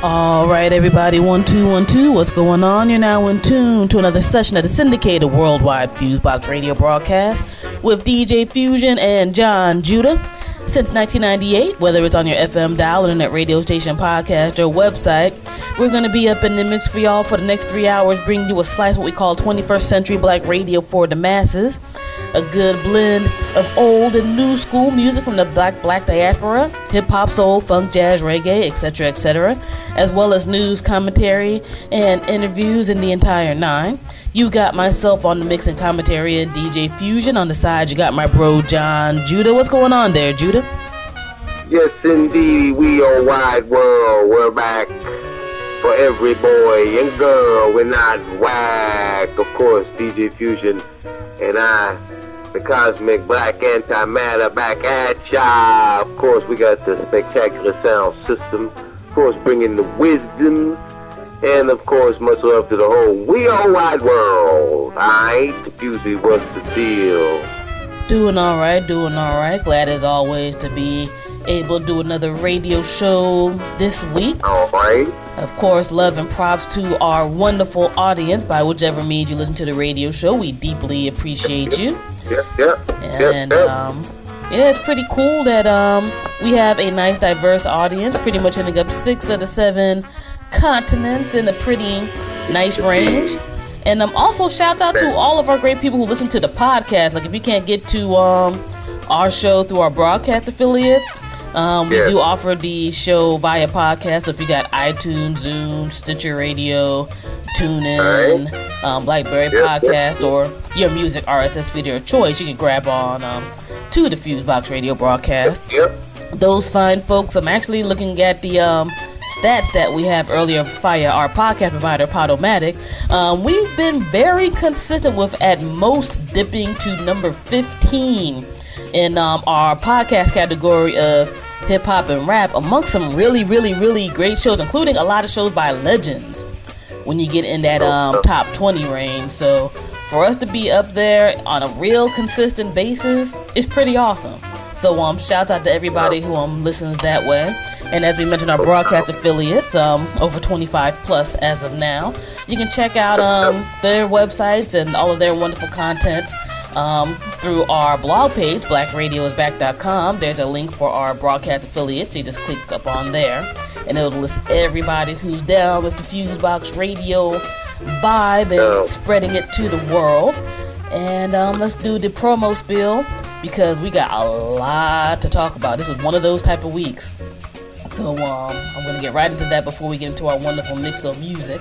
All right, everybody, one, two, one, two. What's going on? You're now in tune to another session of the syndicated worldwide Fusebox radio broadcast with DJ Fusion and John Judah. Since 1998, whether it's on your FM dial, internet radio station, podcast, or website, we're going to be up in the mix for y'all for the next three hours, bringing you a slice what we call 21st century black radio for the masses a good blend of old and new school music from the black black diaspora, hip hop, soul, funk, jazz, reggae, etc., etc., as well as news, commentary, and interviews in the entire nine. You got myself on the mix and commentary and DJ Fusion on the side. You got my bro John Judah. What's going on there, Judah? Yes, indeed, we are wide world. We're back for every boy and girl. We're not whack, of course. DJ Fusion and I the Cosmic Black Antimatter back at ya. Of course, we got the Spectacular Sound System. Of course, bringing the wisdom. And of course, much love to the whole We Are Wide World. Alright? Fusey, what's the deal? Doing alright, doing alright. Glad as always to be able to do another radio show this week. Alright. Of course, love and props to our wonderful audience by whichever means you listen to the radio show. We deeply appreciate you. Yep, yep. And yep, yep. um yeah, it's pretty cool that um we have a nice diverse audience, pretty much ending up six of the seven continents in a pretty nice range. And um also shout out to all of our great people who listen to the podcast. Like if you can't get to um our show through our broadcast affiliates, um, we Yeah. do offer the show via podcast. So if you got iTunes, Zune, Stitcher Radio, TuneIn, um, BlackBerry Yeah. Podcast, or your music RSS feed of your choice, you can grab on um, to the Fusebox Radio broadcast. Yep. Those fine folks, I'm actually looking at the um, stats that we have earlier via our podcast provider, Podomatic. Um, we've been very consistent with at most dipping to number 15 in um, our podcast category of hip hop and rap amongst some really, really, really great shows, including a lot of shows by legends when you get in that um, top 20 range. So for us to be up there on a real consistent basis is pretty awesome. So um, shouts out to everybody who um listens that way. And as we mentioned, our broadcast affiliates, um, over 25 plus as of now. You can check out um, their websites and all of their wonderful content um, through our blog page, blackradioisback.com. There's a link for our broadcast affiliates. You just click up on there, and it'll list everybody who's down with the Fusebox Radio vibe and spreading it to the world. And um, let's do the promo spiel because we got a lot to talk about. This was one of those type of weeks. So um, I'm gonna get right into that before we get into our wonderful mix of music.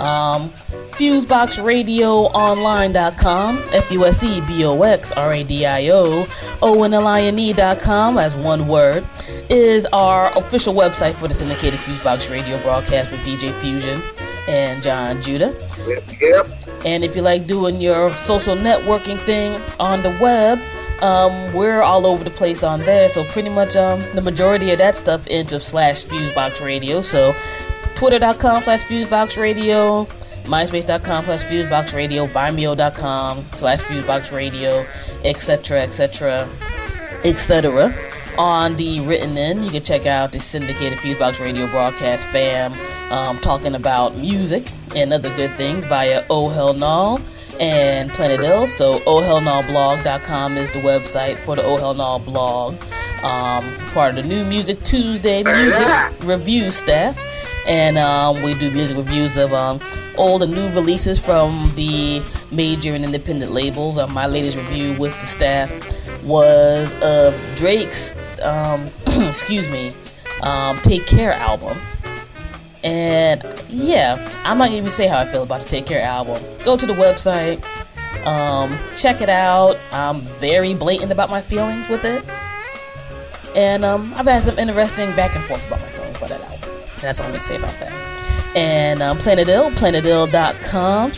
Um, FuseboxRadioOnline.com, F-U-S-E-B-O-X-R-A-D-I-O, O-N-L-I-N-E.com as one word, is our official website for the syndicated Fusebox Radio broadcast with DJ Fusion and John Judah. Yep. Yep. And if you like doing your social networking thing on the web, um, we're all over the place on there. So pretty much um, the majority of that stuff ends with slash Fusebox Radio. So twitter.com slash Fusebox Radio, myspace.com slash Fusebox Radio, vimeo.com slash Fusebox Radio, etc., etc., etc. On the written end, you can check out the syndicated Fusebox Radio broadcast fam um, talking about music and other good things via Oh Hell No and Planet Ill. So ohhellnoblog.com is the website for the Oh Hell No blog. Um, part of the New Music Tuesday music review staff. And um, we do music reviews of um, and new releases from the major and independent labels. Uh, my latest review with the staff was of Drake's, um, excuse me, um, Take Care album. And yeah, I'm not even say how I feel about the Take Care album. Go to the website, um, check it out. I'm very blatant about my feelings with it. And um, I've had some interesting back and forth about my feelings about that album. And That's all I'm gonna say about that. And um, Planet Ill, planetill.com.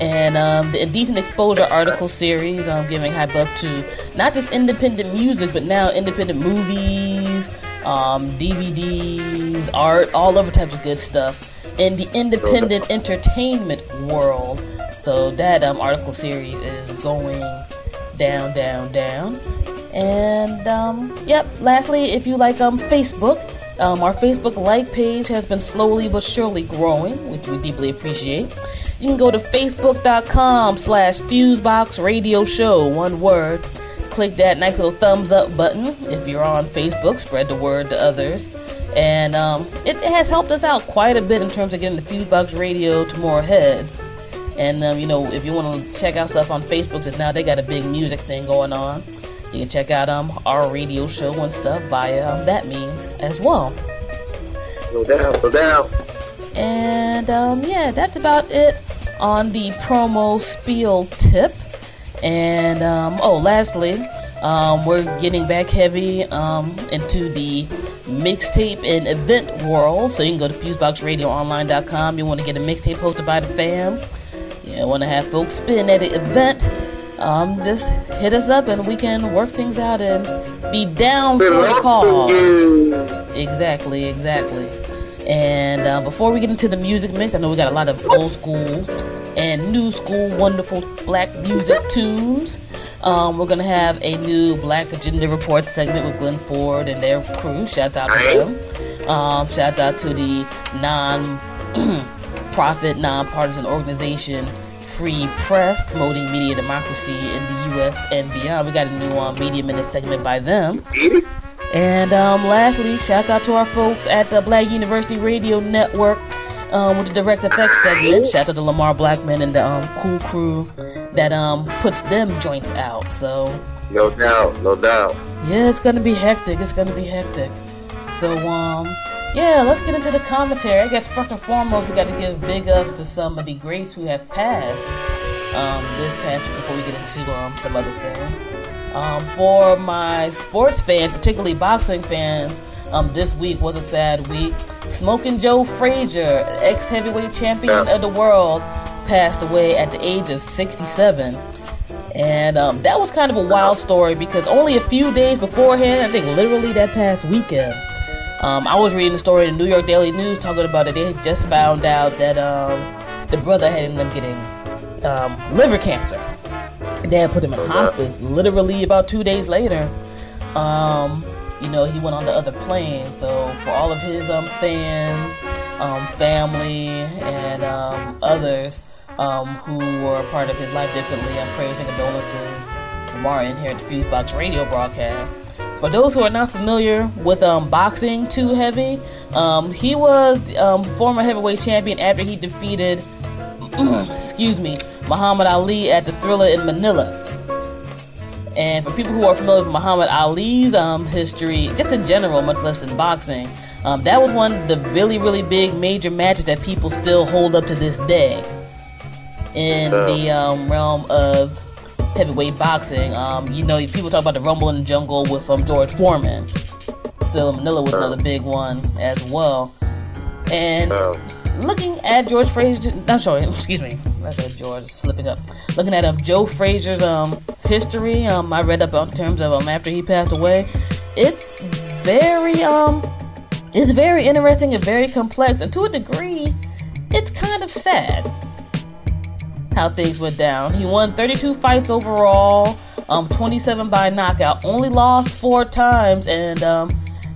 And um, the Indecent Exposure article series, I'm giving hype up to not just independent music, but now independent movies, um, DVDs, art, all other types of good stuff in the independent entertainment world. So that um, article series is going down, down, down. And um, yep. Lastly, if you like um, Facebook, um, our Facebook like page has been slowly but surely growing, which we deeply appreciate. You can go to facebook.com slash fusebox radio show, one word. Click that nice little thumbs up button if you're on Facebook, spread the word to others. And um, it, it, has helped us out quite a bit in terms of getting the Fusebox radio to more heads. And um, you know, if you want to check out stuff on Facebook, since now they got a big music thing going on, you can check out um our radio show and stuff via um, that means as well. No doubt, no doubt. And um, yeah, that's about it on the promo spiel tip. And um, oh, lastly, um, we're getting back heavy um, into the mixtape and event world. So you can go to FuseboxRadioOnline.com. You want to get a mixtape hosted by the fam. You want to have folks spin at an event. Um, just hit us up and we can work things out and be down for the cause. Exactly, exactly. And uh, before we get into the music mix, I know we got a lot of old school and new school wonderful black music tunes. Um, we're gonna have a new Black Agenda Report segment with Glen Ford and their crew. Shout out to them. Um, shout out to the non-profit, non-partisan organization Free Press, promoting media democracy in the U.S. and beyond. We got a new uh, Media Minute segment by them. And um, lastly, shout out to our folks at the Black University Radio Network um, with the Direct Effects segment. Shout out to the Lamar Blackman and the um, cool crew that um puts them joints out. So no doubt, no doubt. Yeah, it's gonna be hectic. It's gonna be hectic. So um, yeah, let's get into the commentary. I guess first and foremost, we got to give big up to some of the greats who have passed um this past week before we get into um some other things. Um, for my sports fans, particularly boxing fans, um, this week was a sad week. Smoking Joe Frazier, ex heavyweight champion of the world, passed away at the age of 67. And um, that was kind of a wild story because only a few days beforehand, I think literally that past weekend, um, I was reading the story in the New York Daily News talking about it. They had just found out that um, the brother had ended up getting um, liver cancer. And they had put him in hospice literally about two days later. Um, you know, he went on the other plane. So for all of his um, fans, um, family, and um, others um, who were part of his life differently, I'm prayers and condolences from our in here at the Fusebox radio broadcast. For those who are not familiar with um, boxing too heavy, um, he was former heavyweight champion after he defeated, excuse me, Muhammad Ali at the Thrilla in Manila. And for people who are familiar with Muhammad Ali's um, history, just in general, much less in boxing, um, that was one of the really, really big major matches that people still hold up to this day in the um, realm of heavyweight boxing. Um, you know, people talk about the Rumble in the Jungle with um, George Foreman. Thrilla Manila was another big one as well. And looking at George Frazier, I'm sorry, excuse me, I said George slipping up. Looking at um, Joe Frazier's um, history, um, I read up in terms of um, after he passed away. It's very um, it's very interesting and very complex, and to a degree, it's kind of sad how things went down. He won 32 fights overall, um, 27 by knockout. Only lost four times, and um,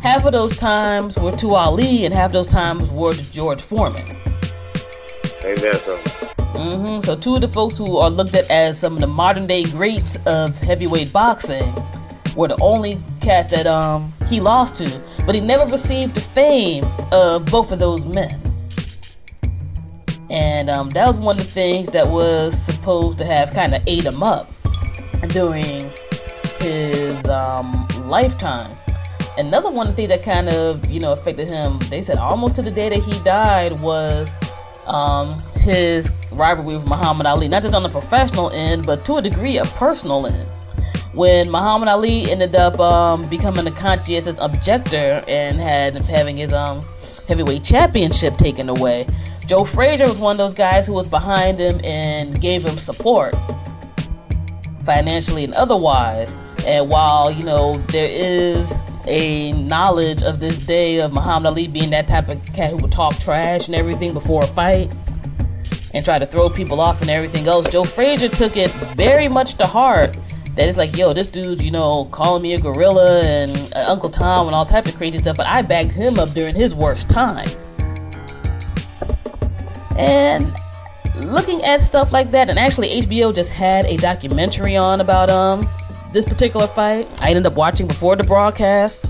half of those times were to Ali, and half of those times were to George Foreman. Something? Mm-hmm. So two of the folks who are looked at as some of the modern day greats of heavyweight boxing were the only cat that um he lost to, but he never received the fame of both of those men. And um, that was one of the things that was supposed to have kind of ate him up during his um, lifetime. Another one thing that kind of you know affected him, they said almost to the day that he died was um, his rivalry with Muhammad Ali, not just on the professional end, but to a degree a personal end. When Muhammad Ali ended up um, becoming a conscientious objector and had having his um, heavyweight championship taken away, Joe Frazier was one of those guys who was behind him and gave him support, financially and otherwise, And while you know there is a knowledge of this day of Muhammad Ali being that type of cat who would talk trash and everything before a fight and try to throw people off and everything else, Joe Frazier took it very much to heart. That it's like, yo, this dude, you know, calling me a gorilla and uh, Uncle Tom and all types of crazy stuff, but I backed him up during his worst time. And looking at stuff like that, and actually HBO just had a documentary on about um this particular fight. I ended up watching before the broadcast.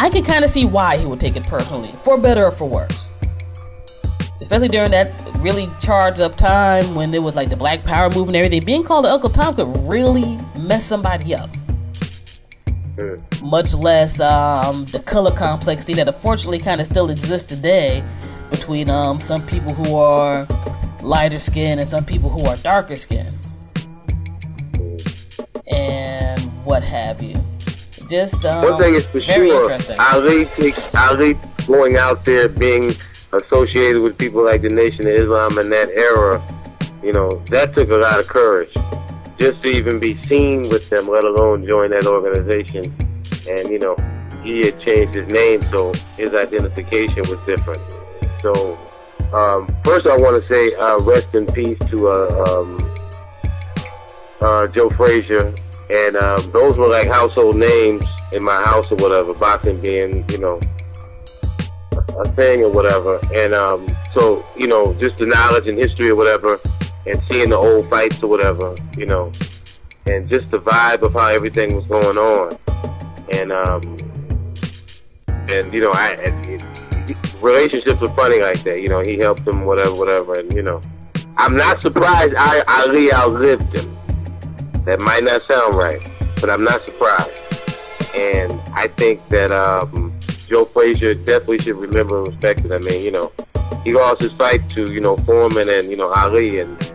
I can kind of see why he would take it personally, for better or for worse. Especially during that really charged up time when there was like the Black Power movement and everything. Being called Uncle Tom could really mess somebody up. Much less um, the color complexity that unfortunately kind of still exists today between um, some people who are lighter skin and some people who are darker skin and what have you. Just um, One thing is for very sure, interesting. Ali takes Ali going out there being associated with people like the Nation of Islam in that era. You know, that took a lot of courage just to even be seen with them, let alone join that organization. And you know, he had changed his name, so his identification was different. So, um, first I want to say uh, rest in peace to uh, um, uh, Joe Frazier, and um, those were like household names in my house or whatever. Boxing being, you know, a thing or whatever, and um, so you know, just the knowledge and history or whatever, and seeing the old fights or whatever, you know, and just the vibe of how everything was going on, and um, and you know, I. It, relationships are funny like that. You know, he helped him, whatever, whatever, and you know, I'm not surprised I, Ali outlived him. That might not sound right, but I'm not surprised. And I think that um, Joe Frazier definitely should remember and respect it. I mean, you know, he lost his fight to, you know, Foreman and, you know, Ali. And,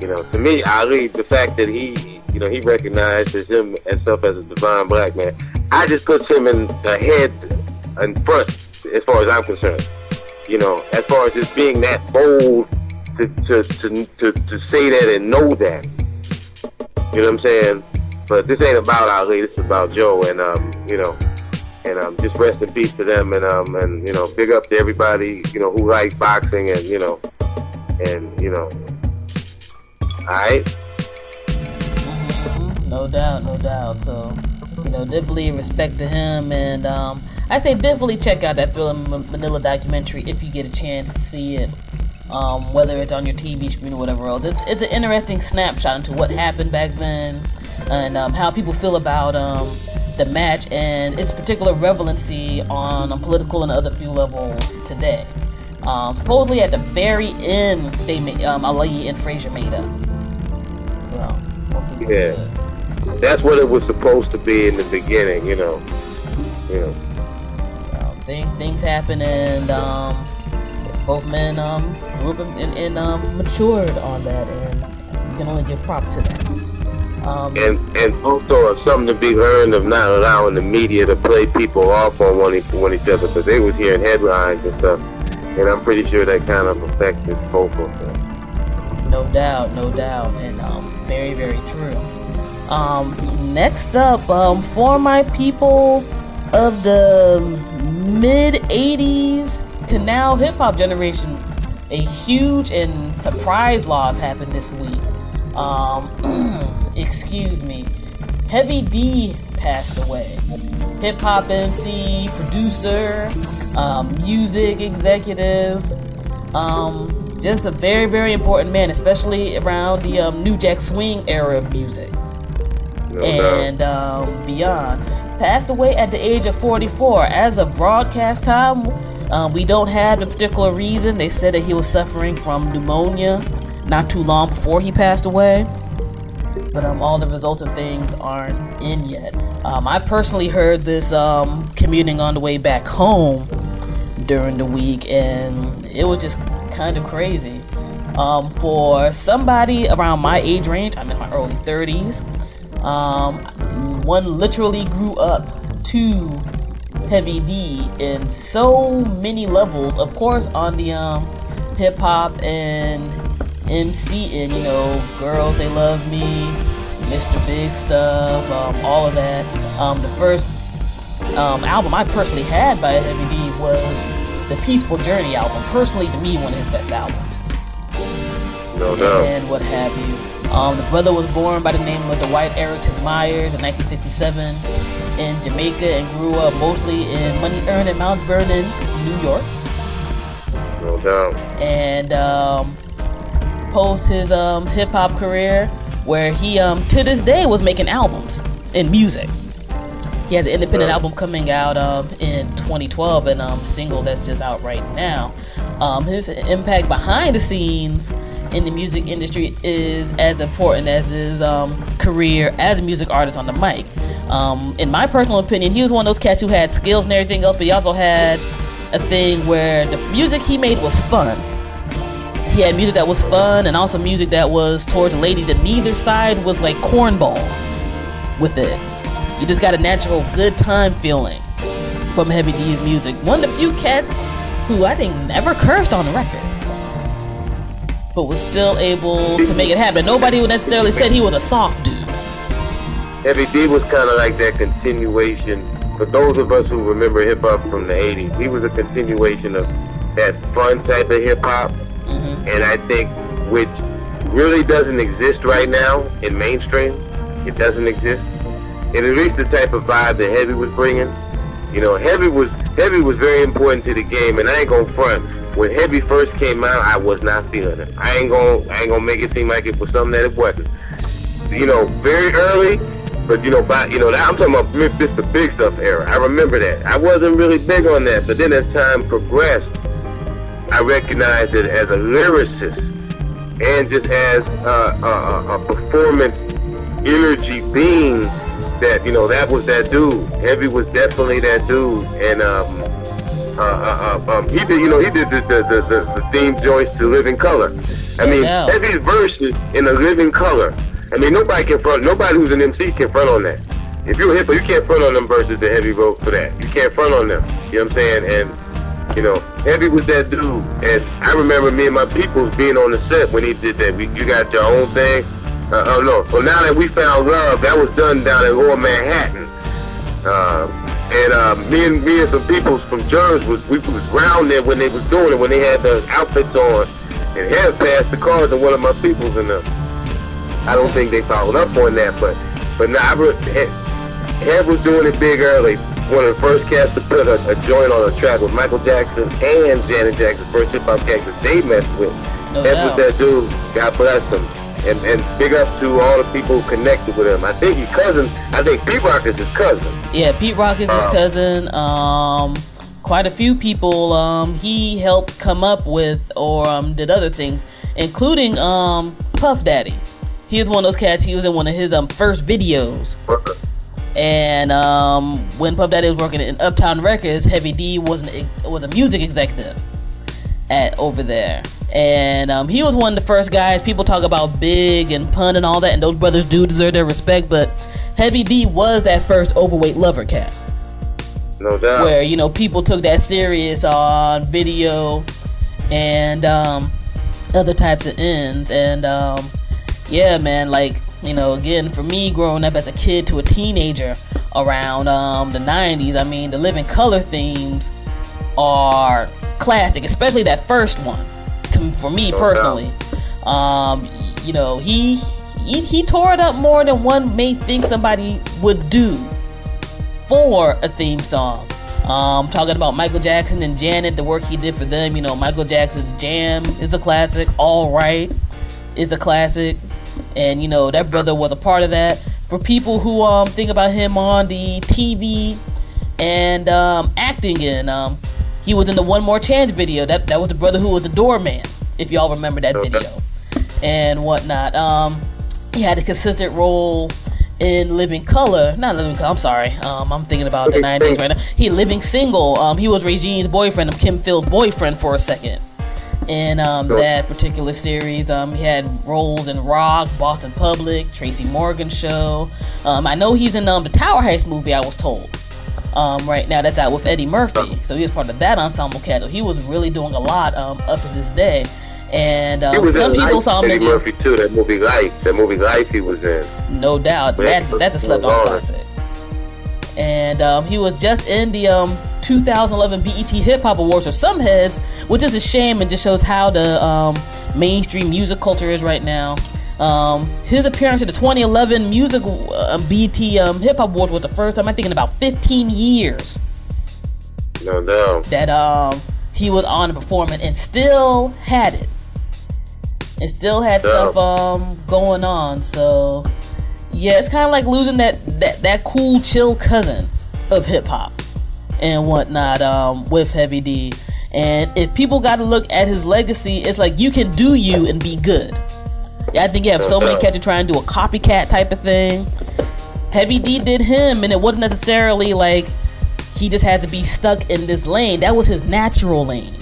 you know, to me, Ali, the fact that he, you know, he recognizes him himself as a divine black man, I just puts him in the head in front as far as I'm concerned. You know, as far as just being that bold to, to, to, to, to say that and know that. You know what I'm saying? But this ain't about Ali. This is about Joe, and um, you know, and um, just rest in peace to them, and um, and you know, big up to everybody, you know, who likes boxing, and you know, and you know, all right. Mhm, No doubt, no doubt. So, you know, definitely respect to him, and um, I say definitely check out that Thrilla Manila documentary if you get a chance to see it. Um, whether it's on your TV screen or whatever else, it's it's an interesting snapshot into what happened back then, and um, how people feel about um, the match and its particular relevancy on a political and other few levels today. Um, supposedly at the very end, they made, um, Ali and Frazier made up. So we'll see. Yeah. good. That's what it was supposed to be in the beginning, you know. You know. Um, thing, things happen, and um, both men um, and, and, and um, matured on that, and you can only give prop to that. Um, And and also uh, something to be learned of not allowing the media to play people off on one, one each other because they was hearing headlines and stuff, and I'm pretty sure that kind of affected both of them. No doubt, no doubt, and um, very, very true. Um, next up, um, for my people of the mid '80s to now hip hop generation, a huge and surprise loss happened this week. Um, excuse me, Heavy D passed away. Hip hop MC, producer, um, music executive. Um, just a very, very important man, especially around the um, New Jack Swing era of music No and um, beyond. Passed away at the age of 44. As of broadcast time, um, we don't have a particular reason. They said that he was suffering from pneumonia not too long before he passed away. But um, all the resulting things aren't in yet. Um, I personally heard this um, commuting on the way back home during the week, and it was just kind of crazy. Um, for somebody around my age range, I'm in my early 30s. Um, one literally grew up to Heavy D in so many levels. Of course, on the um, hip hop and MC and you know, girls they love me, Mr. Big Stuff, um, all of that. Um, the first um, album I personally had by Heavy D was the Peaceful Journey album. Personally, to me, one of his best albums. No doubt. And what have you. Um, the brother was born by the name of Dwight Arrington Myers in 1967 in Jamaica and grew up mostly in Money Earn in Mount Vernon, New York. No doubt. And um, post his um, hip hop career, where he um, to this day was making albums in music. He has an independent album coming out um, in 2012 and um, single that's just out right now. Um, his impact behind the scenes in the music industry is as important as his um, career as a music artist on the mic. Um, in my personal opinion, he was one of those cats who had skills and everything else, but he also had a thing where the music he made was fun. He had music that was fun and also music that was towards ladies, and neither side was like cornball with it. You just got a natural good time feeling from Heavy D's music. One of the few cats who I think never cursed on the record, but was still able to make it happen. Nobody would necessarily said he was a soft dude. Heavy D was kind of like that continuation. For those of us who remember hip hop from the 80s, he was a continuation of that fun type of hip hop. Mm-hmm. And I think, which really doesn't exist right now in mainstream, it doesn't exist. And at least the type of vibe that Heavy was bringing. You know, Heavy was Heavy was very important to the game, and I ain't gonna front. When Heavy first came out, I was not feeling it. I ain't gonna I ain't gonna make it seem like it was something that it wasn't. You know, very early, but you know, by you know, I'm talking about Mr. Big Stuff era. I remember that. I wasn't really big on that, but then as time progressed, I recognized it as a lyricist and just as a, a, a performance energy being that you know that was that dude. Heavy was definitely that dude, and um, uh, uh, uh, um, he did you know he did the the, the, the, the theme joints to Living Color. I mean, Yeah. Heavy's verses in a Living Color. I mean, nobody can front. Nobody who's an MC can front on that. If you're a hipper, you can't front on them verses that Heavy wrote for that. You can't front on them. You know what I'm saying? And you know, Heavy was that dude. And I remember me and my peoples being on the set when he did that. We, you got your own thing. Uh, oh no. So now that we found love, that was done down in Lower Manhattan. Uh, and uh, me and me and some peoples from Jersey was we was round there when they was doing it when they had the outfits on and had passed the cards to one of my peoples and them. I don't think they followed up on that, but but now I Head, was doing it big early. One of the first cats to put a, a joint on a track with Michael Jackson and Janet Jackson, first hip hop cat that they messed with. No Head was that dude. God bless him. And and big up to all the people who connected with him. I think he's cousin. I think Pete Rock is his cousin. Yeah, Pete Rock is his Uh, cousin. Um, quite a few people um, he helped come up with or um, did other things, including um, Puff Daddy. He was one of those cats. He was in one of his um, first videos. And um, when Puff Daddy was working in Uptown Records, Heavy D was an, was a music executive at over there. And um, he was one of the first guys. People talk about Big and Pun and all that, and those brothers do deserve their respect. But Heavy D was that first overweight lover cat, No doubt. where you know people took that serious on video and um, other types of ends. And um, yeah, man, like you know, again, for me growing up as a kid to a teenager around um, the '90s, I mean, the Living Color themes are classic, especially that first one. To, for me No personally, um, you know, he, he he tore it up more than one may think somebody would do for a theme song. Um, talking about Michael Jackson and Janet, the work he did for them. You know, Michael Jackson's Jam is a classic. All Right is a classic, and you know that brother was a part of that. For people who um think about him on the TV and um, acting in, um, he was in the One More Chance video. That that was the brother who was the doorman, if y'all remember that Okay. video and whatnot. Um, he had a consistent role in Living Color. Not Living Color. I'm sorry. Um, I'm thinking about the '90s right now. He Living Single. Um, he was Regine's boyfriend, of Kim Phil's boyfriend for a second. In um, Sure. that particular series, um, he had roles in Roc, Boston Public, Tracy Morgan Show. Um, I know he's in um, the Tower Heist movie. I was told. Um, right now, that's out with Eddie Murphy. So he was part of that ensemble cat. He was really doing a lot um, up to this day. And um, some people Life, saw him Eddie Murphy too. That movie Life. That movie Life he was in. no doubt. That's that's a slept on Lord. classic. And um, he was just in the um, 2011 BET Hip Hop Awards for some heads, which is a shame and just shows how the um, mainstream music culture is right now. Um, his appearance at the 2011 music uh, BET um, Hip Hop Awards was the first time I think in about 15 years No doubt. that um, he was on and performing and still had it. And still had Yeah. stuff um, going on. So yeah, it's kind of like losing that, that, that cool, chill cousin of hip hop and whatnot um, with Heavy D. And if people got to look at his legacy, it's like you can do you and be good. Yeah, I think you have so many cats who try and do a copycat type of thing. Heavy D did him, and it wasn't necessarily like he just had to be stuck in this lane. That was his natural lane.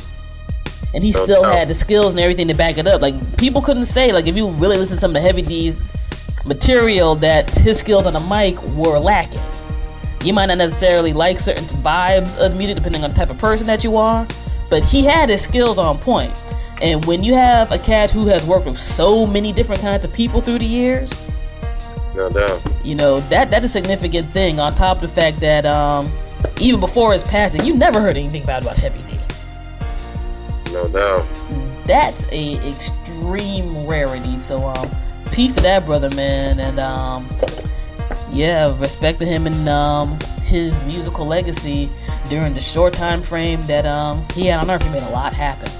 And he still had the skills and everything to back it up. Like people couldn't say, like if you really listen to some of the Heavy D's material, that his skills on the mic were lacking. You might not necessarily like certain vibes of music depending on the type of person that you are, but he had his skills on point. And when you have a cat who has worked with so many different kinds of people through the years, No doubt. you know that that's a significant thing. On top of the fact that um, even before his passing, you never heard anything bad about Heavy D. No doubt. That's a extreme rarity. So um, peace to that brother, man, and um, yeah, respect to him and um, his musical legacy during the short time frame that um, he had on Earth. He made a lot happen.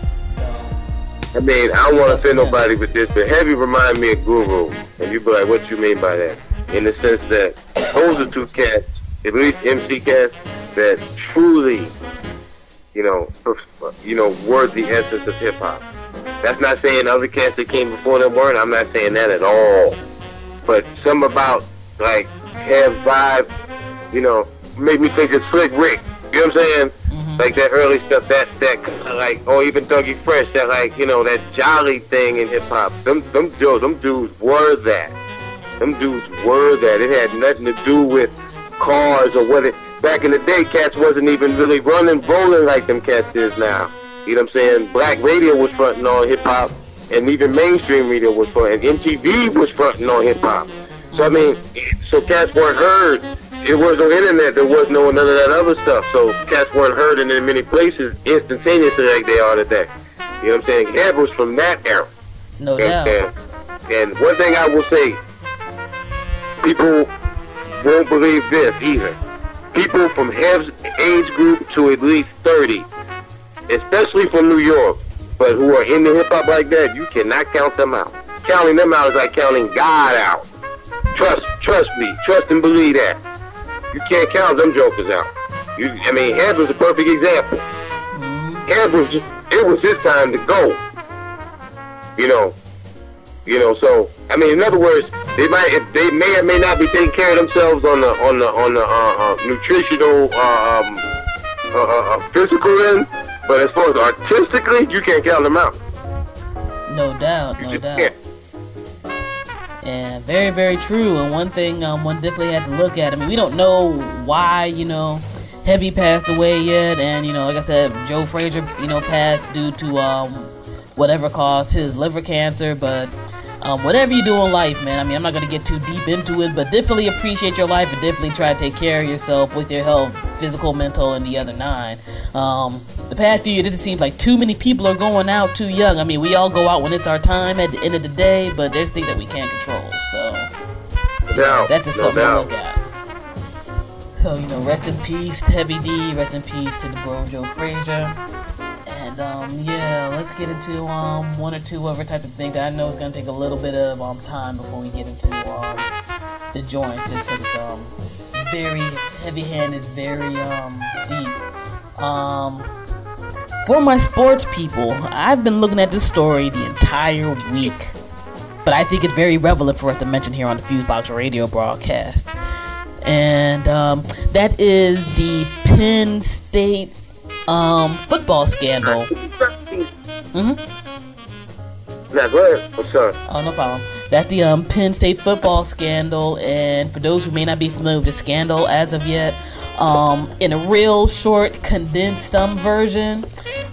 I mean, I don't want to offend nobody with this, but Heavy remind me of Guru. And you be like, what you mean by that? In the sense that those are two cats, at least MC cats, that truly, you know, you know, were the essence of hip hop. That's not saying other cats that came before them weren't. I'm not saying that at all. But some about like have vibe, you know, make me think of Slick Rick. You know what I'm saying? Like that early stuff, that that like, or even Dougie Fresh, that like, you know, that jolly thing in hip hop. Them, them, dudes, them dudes were that. Them dudes were that. It had nothing to do with cars or what it. Back in the day, cats wasn't even really running, rolling like them cats is now. You know what I'm saying? Black radio was fronting on hip hop, and even mainstream radio was fronting. MTV was fronting on hip hop. So I mean, so cats weren't heard. It was no internet. There was no none of that other stuff. So cats weren't heard in many places instantaneously like they are today. You know what I'm saying? Hev was from that era. no You doubt. And one thing I will say, people won't believe this either. People from Hev's age group to at least 30, especially from New York, but who are into hip hop like that, you cannot count them out. Counting them out is like counting God out. Trust, trust me, trust and believe that. You can't count them jokers out. You, I mean, Hev was a perfect example. Hev was just, it was his time to go. You know, you know, so I mean, in other words, they might they may or may not be taking care of themselves on the on the on the uh, uh, nutritional uh, um, uh, uh, uh, physical end, but as far as artistically, you can't count them out. No doubt. You No doubt. can't. And very, very true. And one thing um, one definitely had to look at. I mean, we don't know why, you know, Heavy passed away yet. And, you know, like I said, Joe Frazier, you know, passed due to um, whatever caused his liver cancer. But um, whatever you do in life, man, I mean, I'm not going to get too deep into it, but definitely appreciate your life and definitely try to take care of yourself with your health, physical, mental, and the other nine. Um, the past few years, it just seems like too many people are going out too young. I mean, we all go out when it's our time at the end of the day, but there's things that we can't control. So No that's just no something to look at. So, you know, rest in peace to Heavy D, rest in peace to the bro Joe Frazier. And um, yeah, let's get into um one or two other type of things that I know is gonna take a little bit of um time before we get into um the joint, just because it's um very heavy-handed, very um deep. Um, for my sports people, I've been looking at this story the entire week, but I think it's very relevant for us to mention here on the Fusebox Radio broadcast. And um, that is the Penn State um, football scandal. Mhm. Now, go ahead. Up? Oh, no problem. That's the um, Penn State football scandal. And for those who may not be familiar with the scandal as of yet, um, in a real short, condensed um, version,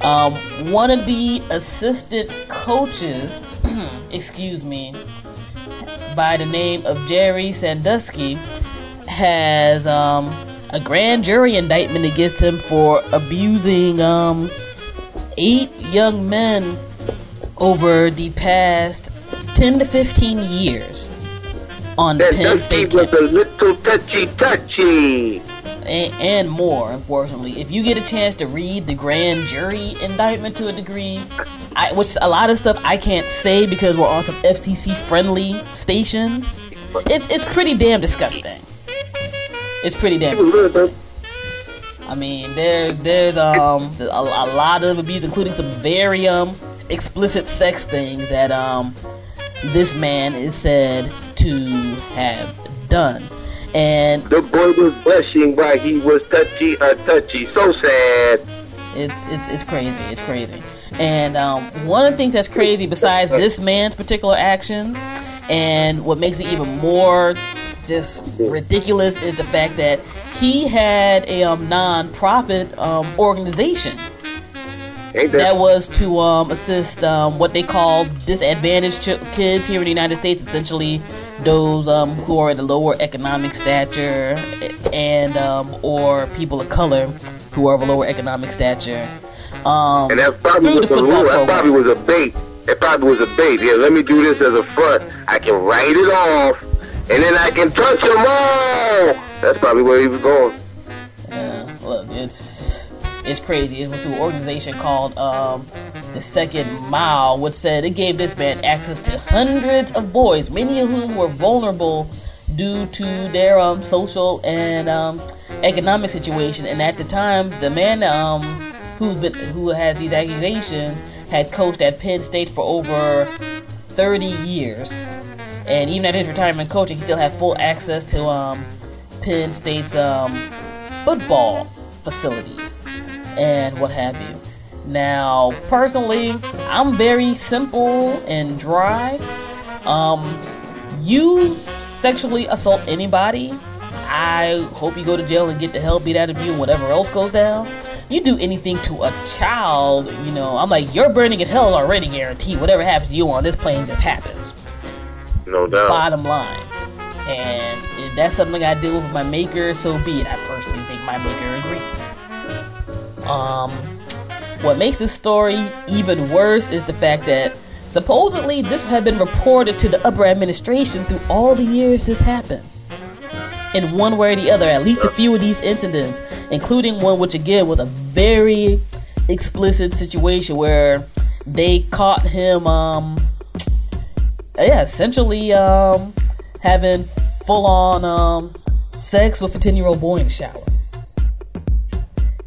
um, one of the assistant coaches, excuse me, by the name of Jerry Sandusky has um, a grand jury indictment against him for abusing um, eight young men over the past 10 to 15 years on That Penn State was campus. a little touchy touchy. And, more, unfortunately. If you get a chance to read the grand jury indictment to a degree, I, which a lot of stuff I can't say because we're on some FCC friendly stations, it's it's pretty damn disgusting. It's pretty damn disgusting. I mean, there there's um a, a lot of abuse, including some very um explicit sex things that um this man is said to have done, and The boy was blushing while he was touchy uh, touchy. So sad. It's it's it's crazy. It's crazy. And um, one of the things that's crazy, besides this man's particular actions, and what makes it even more just ridiculous, is the fact that he had a um, non-profit um, organization that that, was to um, assist um, what they call disadvantaged ch- kids here in the United States, essentially those um, who are in the lower economic stature and um, or people of color who are of a lower economic stature. Um, and that probably was the a rule. That probably was a bait. That probably was a bait. Yeah, let me do this as a front. I can write it off, and then I can touch them all. That's probably where he was going. Yeah, look, it's it's crazy. It was through an organization called um, the Second Mile, which said it gave this man access to hundreds of boys, many of whom were vulnerable due to their um, social and um, economic situation. And at the time, the man um, been who had these accusations had coached at Penn State for over 30 years. And even at his retirement coaching, he still had full access to um, Penn State's um, football facilities and what have you. Now, personally, I'm very simple and dry. Um, you sexually assault anybody, I hope you go to jail and get the hell beat out of you and whatever else goes down. You do anything to a child, you know, I'm like, you're burning in hell already, guaranteed. Whatever happens to you on this plane just happens No doubt. bottom line. And if that's something I deal with my maker, so be it. I personally think my maker. Um, what makes this story even worse is the fact that supposedly this had been reported to the upper administration through all the years this happened. In one way or the other, at least a few of these incidents, including one which again was a very explicit situation where they caught him um yeah, essentially um, having full on um, sex with a 10 year old boy in the shower.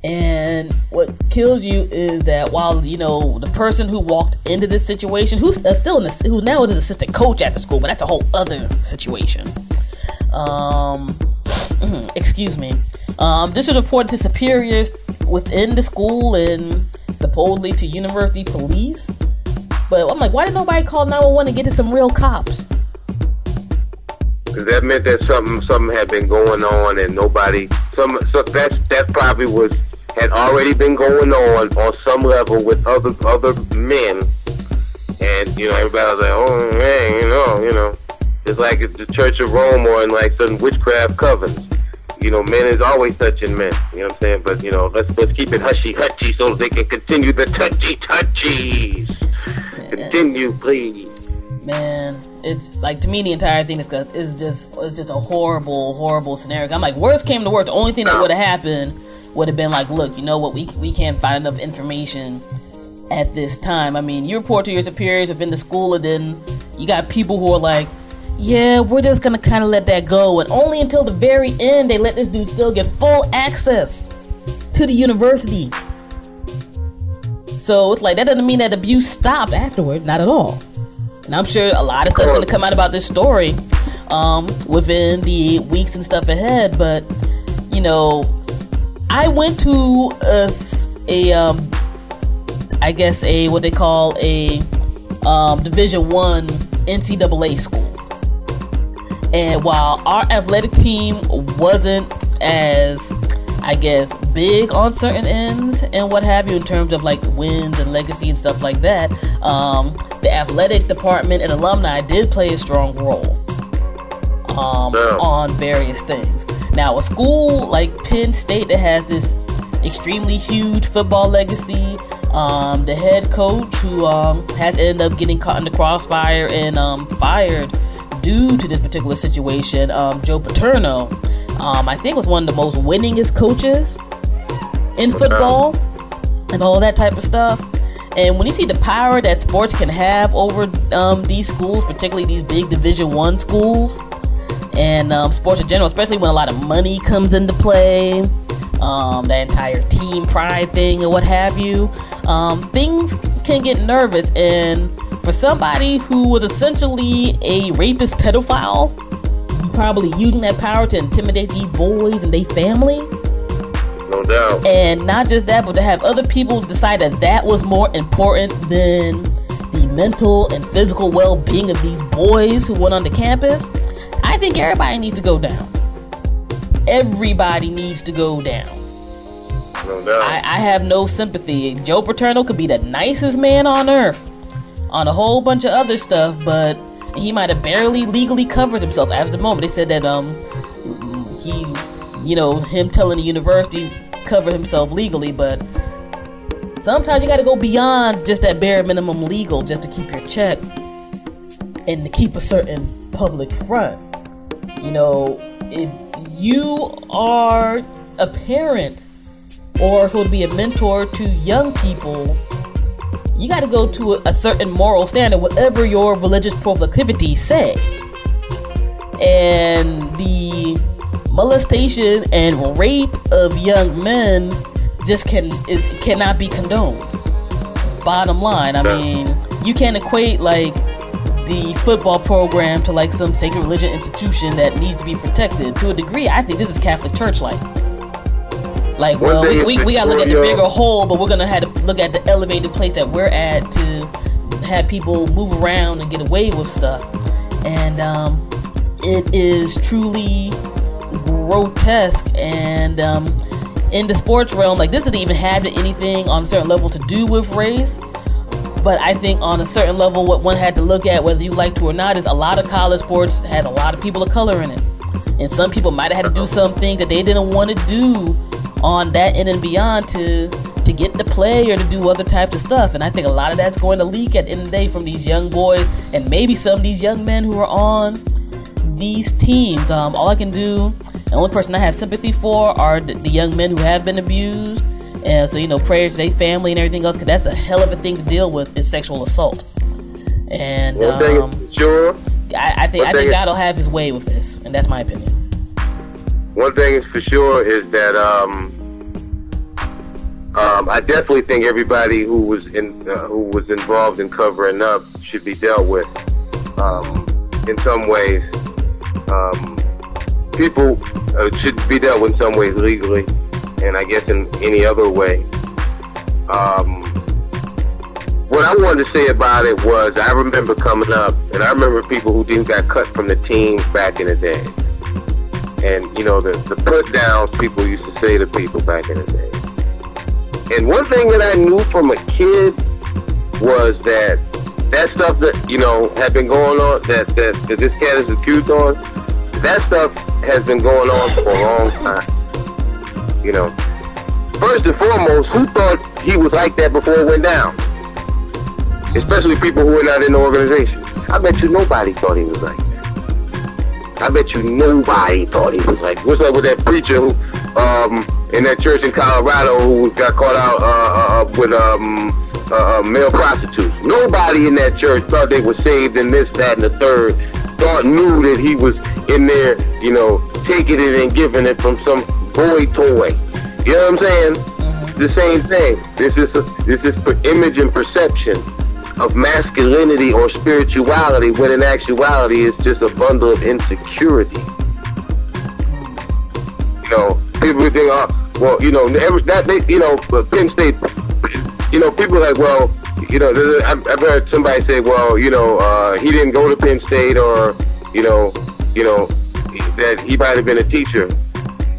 And what kills you is that while you know the person who walked into this situation, who's uh, still in this, who now is an assistant coach at the school, but that's a whole other situation. Um, excuse me. Um, this was reported to superiors within the school and supposedly to university police. But I'm like, why did nobody call 911 and get to some real cops? Because that meant that something something had been going on and nobody some so that's that probably was had already been going on on some level with other other men. And you know everybody was like oh man you know you know. It's like it's the Church of Rome or in like certain witchcraft covens. You know men is always touching men you know what I'm saying? But you know let's let's keep it hushy hutchy so they can continue the touchy touchies. Continue please. Man, it's like to me the entire thing is is just is just a horrible, horrible scenario. I'm like, worst came to worst, the only thing that would have happened would have been like, look, you know what, we we can't find enough information at this time. I mean, you report to your superiors within the school, and then you got people who are like, yeah, we're just gonna kind of let that go, and only until the very end they let this dude still get full access to the university. So it's like that doesn't mean that abuse stopped afterward, not at all. And I'm sure a lot of stuff's gonna come out about this story um, within the weeks and stuff ahead. But you know, I went to a, a, um, I guess a what they call a um, Division One NCAA school. And while our athletic team wasn't as I guess, big on certain ends and what have you in terms of like wins and legacy and stuff like that. Um, the athletic department and alumni did play a strong role um, yeah. on various things. Now, a school like Penn State that has this extremely huge football legacy, um, the head coach who um, has ended up getting caught in the crossfire and um, fired due to this particular situation, um, Joe Paterno, um, I think was one of the most winningest coaches in football and all that type of stuff. And when you see the power that sports can have over um, these schools, particularly these big Division One schools, and um, sports in general, especially when a lot of money comes into play, um, that entire team pride thing and what have you, um, things can get nervous. And for somebody who was essentially a rapist pedophile, probably using that power to intimidate these boys and their family. No doubt. And not just that, but to have other people decide that that was more important than the mental and physical well being of these boys who went on the campus. I think everybody needs to go down. Everybody needs to go down. No doubt. I, I have no sympathy. Joe Paterno could be the nicest man on earth on a whole bunch of other stuff, but he might have barely legally covered himself. After the moment, they said that um he, you know, him telling the university cover himself legally, but sometimes you got to go beyond just that bare minimum legal just to keep your check and to keep a certain public front. You know, if you are a parent or who'll be a mentor to young people you got to go to a, a, certain moral standard, whatever your religious proclivities say. And the molestation and rape of young men just can is cannot be condoned. Bottom line, I mean, you can't equate like the football program to like some sacred religion institution that needs to be protected. To a degree, I think this is Catholic Church like. Like, well, we, we, we gotta look at the bigger whole, but we're gonna have to look at the elevated place that we're at to have people move around and get away with stuff. And um, it is truly grotesque. And um, in the sports realm, like, this didn't even have anything on a certain level to do with race. But I think on a certain level, what one had to look at, whether you like to or not, is a lot of college sports has a lot of people of color in it. And some people might have had to do some things that they didn't want to do on that end and beyond to to get to play or to do other types of stuff. And I think a lot of that's going to leak at the end of the day from these young boys and maybe some of these young men who are on these teams. Um, all I can do, the only person I have sympathy for are the young men who have been abused. And so, you know, prayers to their family and everything else, because that's a hell of a thing to deal with is sexual assault. And um, sure. I, I think I think God will have His way with this, and that's my opinion. One thing is for sure is that um, um, I definitely think everybody who was in uh, who was involved in covering up should be dealt with. Um, in some ways, um, people uh, should be dealt with in some ways legally, and I guess in any other way. Um, what I wanted to say about it was I remember coming up, and I remember people who didn't got cut from the teams back in the day. And, you know, the, the put downs people used to say to people back in the day. And one thing that I knew from a kid was that that stuff that you know had been going on that that, that this cat is accused on, that stuff has been going on for a long time. You know, first and foremost, who thought he was like that before it went down? Especially people who were not in the organization. I bet you nobody thought he was like that. I bet you nobody thought he was like. What's up with that preacher who? Um, in that church in Colorado who got caught out uh, uh, uh with um, uh, male prostitutes. Nobody in that church thought they were saved and this, that, and the third. Thought knew that he was in there, you know, taking it and giving it from some boy toy. You know what I'm saying? Mm-hmm. The same thing. This is a, this is for image and perception of masculinity or spirituality, when in actuality it's just a bundle of insecurity. You know, people think, oh, well, you know, every, that they, you know, Penn State, you know, people are like, well, you know, I've, I've heard somebody say, well, you know, uh, he didn't go to Penn State, or you know, you know, that he might have been a teacher.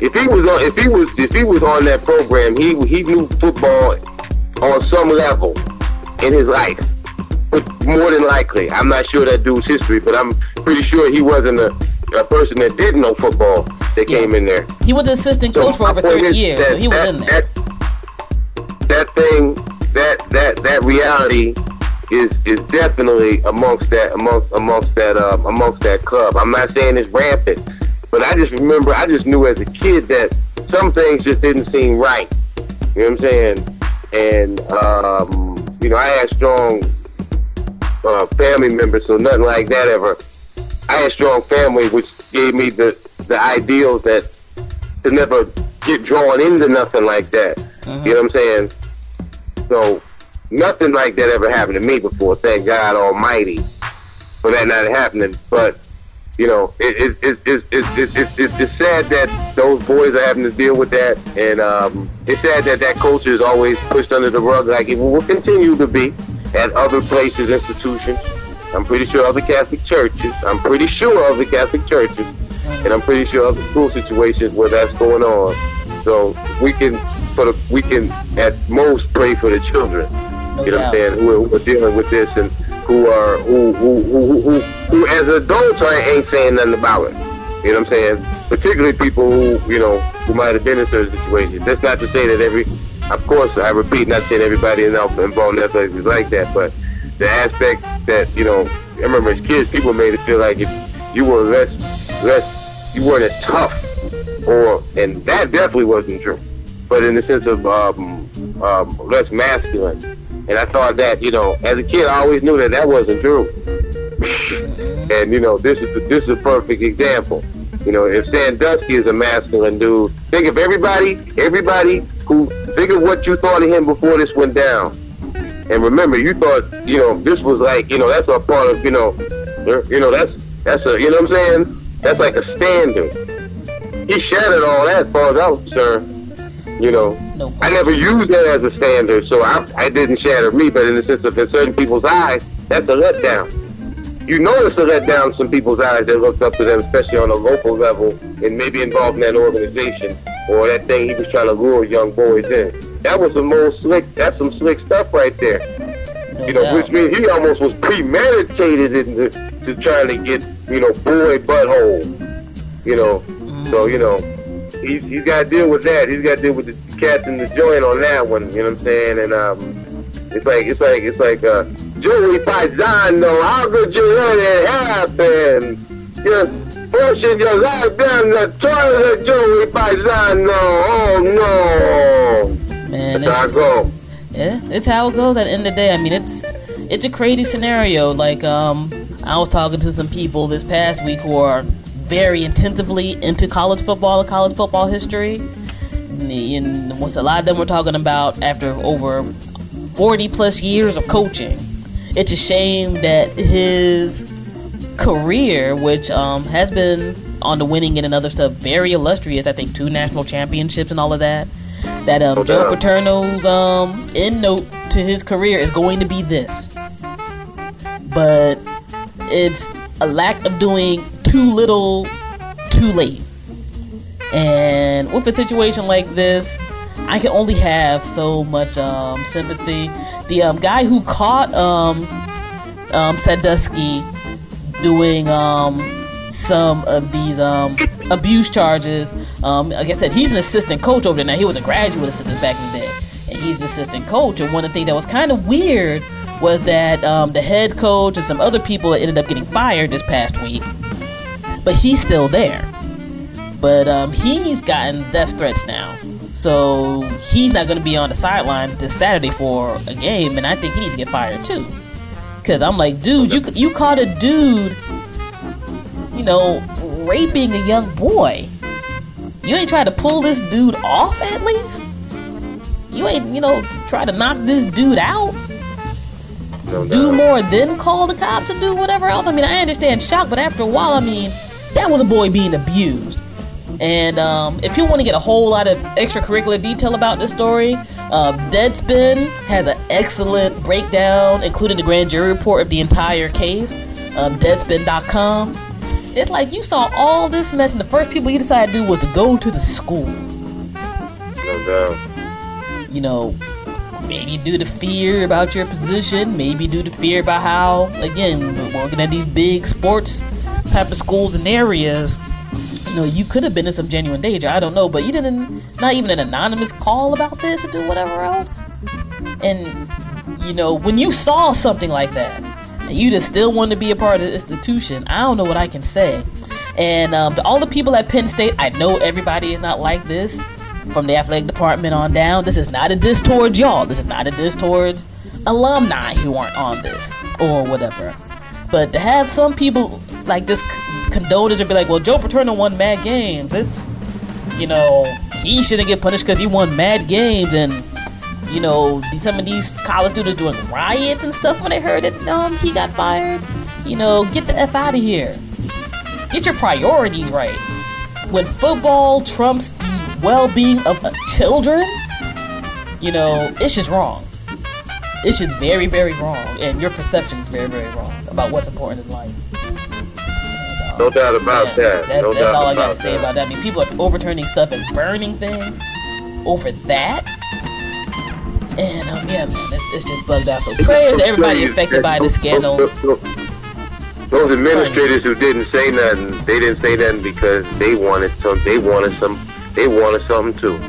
If he was on, if he was, if he was on that program, he he knew football on some level in his life. But more than likely, I'm not sure that dude's history, but I'm pretty sure he wasn't a, a person that didn't know football that Yeah. came in there. He was an assistant coach for over point 30 years, that- so he was that- in there. That, that thing, that that that reality is is definitely amongst that amongst amongst that um, amongst that club. I'm not saying it's rampant, but I just remember I just knew as a kid that some things just didn't seem right. You know what I'm saying? And um, you know, I had strong uh, family members, so nothing like that ever. I had strong family, which gave me the the ideals that to never get drawn into nothing like that. You know what I'm saying? So nothing like that ever happened to me before. Thank God Almighty for that not happening. But you know, it, it, it, it's sad that those boys are having to deal with that, and um, it's sad that that culture is always pushed under the rug. Like it will continue to be at other places, institutions. I'm pretty sure other Catholic churches. I'm pretty sure other Catholic churches, and I'm pretty sure other school situations where that's going on. So we can, for the, we can at most pray for the children. You know what I'm saying? we're dealing with this and who are who who who who, who, as adults I ain't saying nothing about it. You know what I'm saying? Particularly people who you know who might have been in certain situations. That's not to say that every, of course, I repeat, not saying everybody involved in athletics is like that, but the aspect that you know, I remember as kids, people made it feel like if you were less less, you weren't as tough, or and that definitely wasn't true. But in the sense of um, um, less masculine, and I thought that you know, as a kid, I always knew that that wasn't true. and you know, this is this is a perfect example. You know, if Sandusky is a masculine dude, think of everybody, everybody who think of what you thought of him before this went down. And remember, you thought, you know, this was like, you know, that's a part of, you know, you know, that's that's a, you know what I'm saying? That's like a standard. He shattered all that, far as I'm concerned. You know, No I never used that as a standard, so I, I didn't shatter me. But in the sense of in certain people's eyes, that's a letdown. You know it's a letdown in some people's eyes that looked up to them, especially on a local level, and maybe involved in that organization or that thing he was trying to lure young boys in. That was the most slick. That's some slick stuff right there. No You know, doubt. which means he almost was premeditated into to trying to get you know boy butthole. You know, so mm. you know he's he's got to deal with that. He's got to deal with the cat in the joint on that one. You know what I'm saying? And um, it's like it's like it's like uh, Joey Paisano. How could you let it happen? You're pushing your life down the toilet, Joey Paisano. Oh no! Man, That's how I it's, yeah, it's how it goes at the end of the day. I mean, it's it's a crazy scenario. Like, um, I was talking to some people this past week who are very intensively into college football and college football history. And, what's a lot of them were talking about after over 40 plus years of coaching. It's a shame that his career, which um, has been on the winning end and other stuff, very illustrious. I think two national championships and all of that. That um, Joe. Paterno's um, end note to his career is going to be this, but it's a lack of doing too little, too late. And with a situation like this, I can only have so much um, sympathy. The um, guy who caught um, um, Sandusky doing um, some of these um, abuse charges. Like I said, he's an assistant coach over there now. He was a graduate assistant back in the day, and he's an assistant coach. And one of the things that was kind of weird was that the head coach and some other people ended up getting fired this past week, but he's still there. But um, he's gotten death threats now. So he's not going to be on the sidelines this Saturday for a game, and I think he needs to get fired too. Because I'm like, dude, you you caught a dude, you know, raping a young boy. You ain't try to pull this dude off at least. You ain't, you know, try to knock this dude out. No Do more, then call the cops and do whatever else. I mean, I understand shock, but after a while, I mean, that was a boy being abused. And um, if you want to get a whole lot of extracurricular detail about this story, uh, Deadspin has an excellent breakdown, including the grand jury report of the entire case. Um, Deadspin.com. It's like you saw all this mess, and the first people you decided to do was to go to the school. No doubt. You know, maybe due to fear about your position, maybe due to fear about how, again, working at these big sports type of schools and areas, you know, you could have been in some genuine danger. I don't know, but you didn't, not even an anonymous call about this or do whatever else. And, you know, when you saw something like that, and you just still want to be a part of the institution, I don't know what I can say. And um, to all the people at Penn State, I know everybody is not like this. From the athletic department on down, this is not a diss towards y'all. This is not a diss towards alumni who aren't on this or whatever. But to have some people like this condone this and be like, well, Joe Paterno won mad games. It's, you know, he shouldn't get punished because he won mad games and you know, some of these college students doing riots and stuff when they heard that um, he got fired. You know, get the F out of here. Get your priorities right. When football trumps the well being of children, you know, it's just wrong. It's just very, very wrong. And your perception is very, very wrong about what's important in life. No doubt about Yeah, that. that- No that's doubt all I gotta say that. about that. I mean, people are overturning stuff and burning things over that. And um, yeah, man, it's, it's just bugged out. So prayers to everybody affected by the scandal. Those administrators who didn't say nothing, they didn't say nothing because they wanted some. They wanted some. They wanted something too.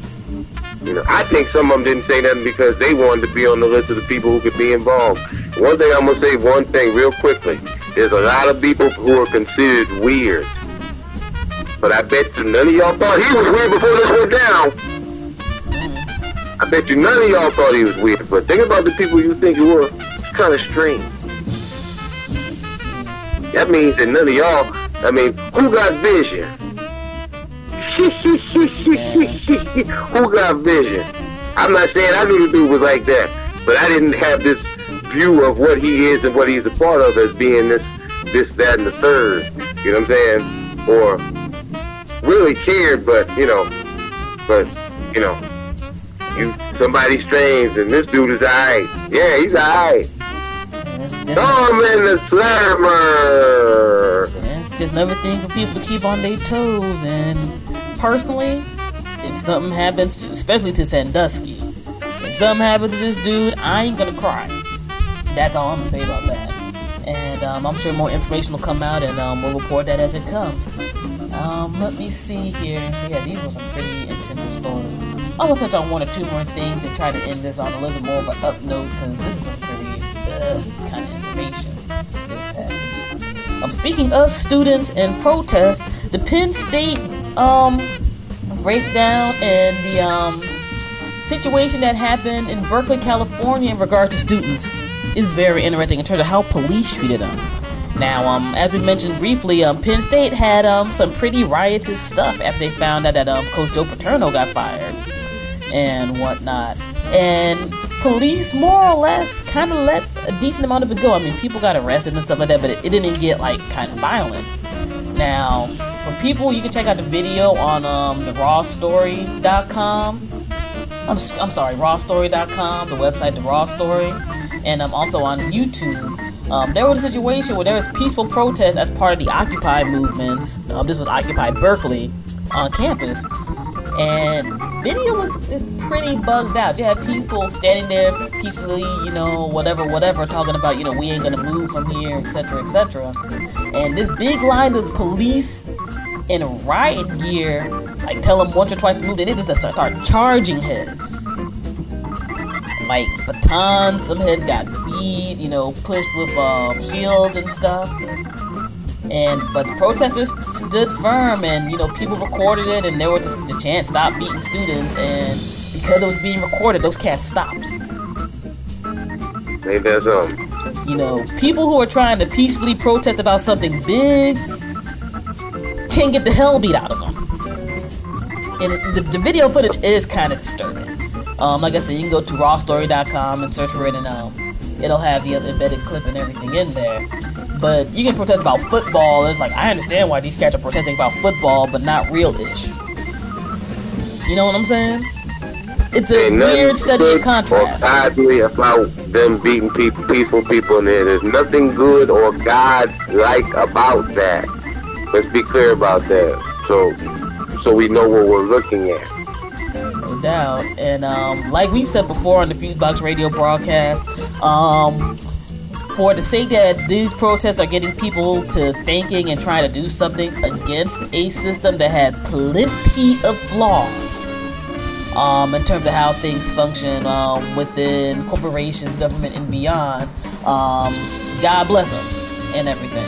You know, I think some of them didn't say nothing because they wanted to be on the list of the people who could be involved. One thing I'm gonna say, one thing real quickly. There's a lot of people who are considered weird, but I bet you none of y'all thought he was weird before this went down. I bet you none of y'all thought he was weird. But think about the people you think you were. It's kind of strange. That means that none of y'all. I mean, who got vision? who got vision? I'm not saying I knew the dude was like that, but I didn't have this view of what he is and what he's a part of as being this, this, that, and the third. You know what I'm saying? Or really cared, but you know, but you know, you somebody strange, and this dude is alright. Yeah, he's alright. Him in the slammer. just another thing for people to keep on their toes. And personally, if something happens, to, especially to Sandusky, if something happens to this dude, I ain't gonna cry. That's all I'm gonna say about that. And um, I'm sure more information will come out, and um, we'll report that as it comes. Um, let me see here. Yeah, these were some pretty intensive stories. I'm gonna touch on one or two more things and try to end this on a little bit more of an up note because this is some pretty uh, kind of information. Um, speaking of students and protests, the Penn State um, breakdown and the um, situation that happened in Berkeley, California, in regard to students is very interesting in terms of how police treated them. Now, um, as we mentioned briefly, um, Penn State had um, some pretty riotous stuff after they found out that um, Coach Joe Paterno got fired and whatnot. And police more or less kind of let a decent amount of it go. I mean, people got arrested and stuff like that, but it, it didn't get like kind of violent. Now, for people, you can check out the video on um, the rawstory.com. I'm, I'm sorry, rawstory.com, the website, the Raw Story, and I'm also on YouTube. Um, there was a situation where there was peaceful protest as part of the Occupy movements. Um, this was Occupy Berkeley on campus, and video was is pretty bugged out. You had people standing there peacefully, you know, whatever, whatever, talking about, you know, we ain't gonna move from here, etc., etc. And this big line of police in riot gear, like tell them once or twice to move, they just start, start charging heads. Like batons, some heads got beat, you know, pushed with um, shields and stuff. And but the protesters stood firm, and you know people recorded it, and there were just the chant "Stop beating students," and because it was being recorded, those cats stopped. Ain't that something? You know, people who are trying to peacefully protest about something big can't get the hell beat out of them. And the, the video footage is kind of disturbing. Um, like I said, you can go to rawstory.com and search for it, and um, it'll have the embedded clip and everything in there. But you can protest about football. It's like I understand why these cats are protesting about football, but not real-ish. You know what I'm saying? It's a Ain't weird study in contrast. Or godly about them beating people, peaceful people in there. There's nothing good or God-like about that. Let's be clear about that. So, so we know what we're looking at. No doubt. And um, like we've said before on the Fusebox Radio broadcast, um, for the sake that these protests are getting people to thinking and trying to do something against a system that had plenty of flaws um, in terms of how things function um, within corporations, government, and beyond. Um, God bless them and everything.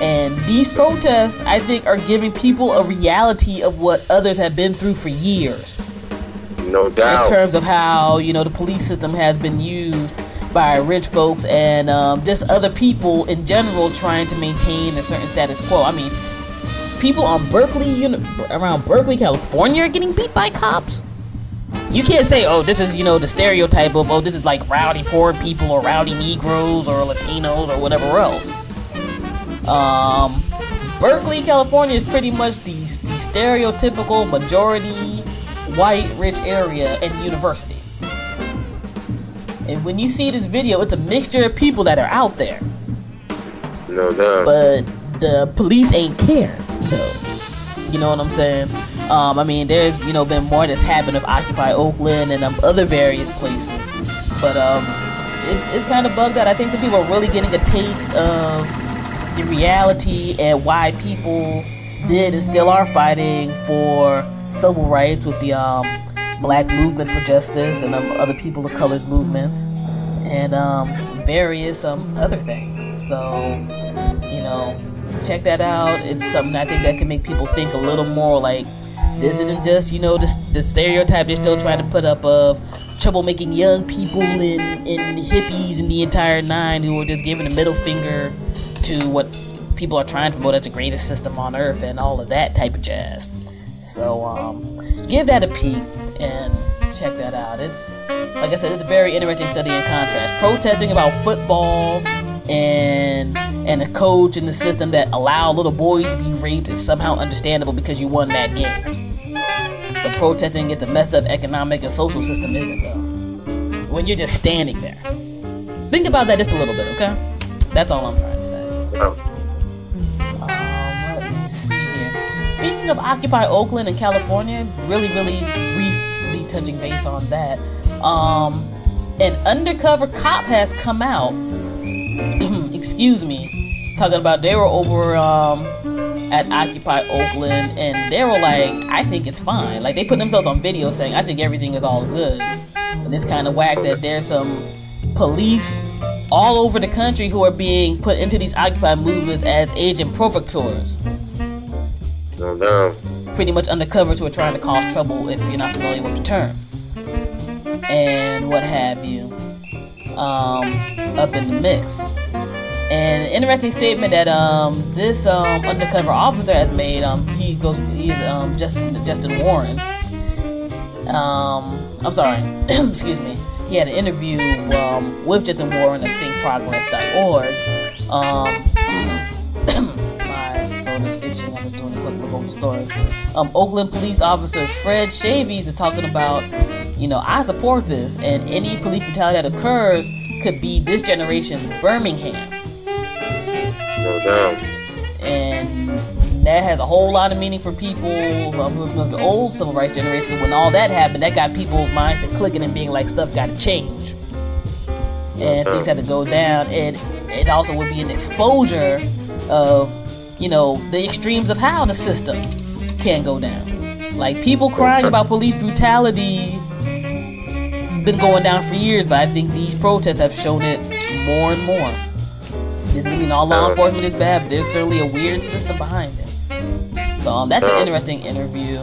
And these protests, I think, are giving people a reality of what others have been through for years. No doubt. In terms of how, you know, the police system has been used by rich folks and um, just other people in general trying to maintain a certain status quo. I mean, people on Berkeley, you know, around Berkeley, California are getting beat by cops. You can't say, oh, this is, you know, the stereotype of, oh, this is like rowdy poor people or rowdy Negroes or Latinos or whatever else. Um, Berkeley, California is pretty much the, the stereotypical majority white rich area and university. And when you see this video, it's a mixture of people that are out there. No doubt. But the police ain't care, though. You know what I'm saying? Um, I mean, there's you know been more that's happened of Occupy Oakland and um, other various places, but um, it, it's kind of bugged out. I think the people are really getting a taste of the reality and why people did and still are fighting for civil rights with the um, Black Movement for Justice and um, other people of colors movements and um, various um, other things. So, you know, check that out. It's something I think that can make people think a little more like this isn't just, you know, the, the stereotype they're still trying to put up of troublemaking young people and, and hippies and the entire nine who are just giving a middle finger to what people are trying to promote as the greatest system on earth and all of that type of jazz. So, um, give that a peek and check that out. It's, like I said, it's a very interesting study in contrast. Protesting about football and and a coach in the system that allow little boys to be raped is somehow understandable because you won that game. But protesting against a messed up economic and social system isn't, though. When you're just standing there. Think about that just a little bit, okay? That's all I'm trying to say. Speaking of Occupy Oakland and California, really, really briefly touching base on that. Um, an undercover cop has come out. excuse me, talking about they were over um, at Occupy Oakland, and they were like, I think it's fine. Like, they put themselves on video saying, I think everything is all good. And it's kind of whack that there's some police all over the country who are being put into these Occupy movements as agent provocateurs. No doubt. Pretty much undercovers who are trying to cause trouble if you're not familiar with the term. And what have you. Um, up in the mix And an interesting statement that um, this um, undercover officer has made. Um, he goes, he's um, Justin Justin Warren. Um, I'm sorry, excuse me. He had an interview um, with Justin Warren at ThinkProgress.org. Um, my phone is itching. I'm just doing a quick look story. Um, Oakland police officer Fred Shavies is talking about, you know, I support this, and any police brutality that occurs could be this generation's Birmingham. No doubt. And that has a whole lot of meaning for people of the old civil rights generation. When all that happened, that got people's minds to clicking and being like, stuff got to change. And things had to go down. And it also would be an exposure of, you know, the extremes of how the system can go down. Like people crying about police brutality been going down for years, but I think these protests have shown it more and more. Doesn't mean all law enforcement is bad, but there's certainly a weird system behind it. So um, that's an interesting interview.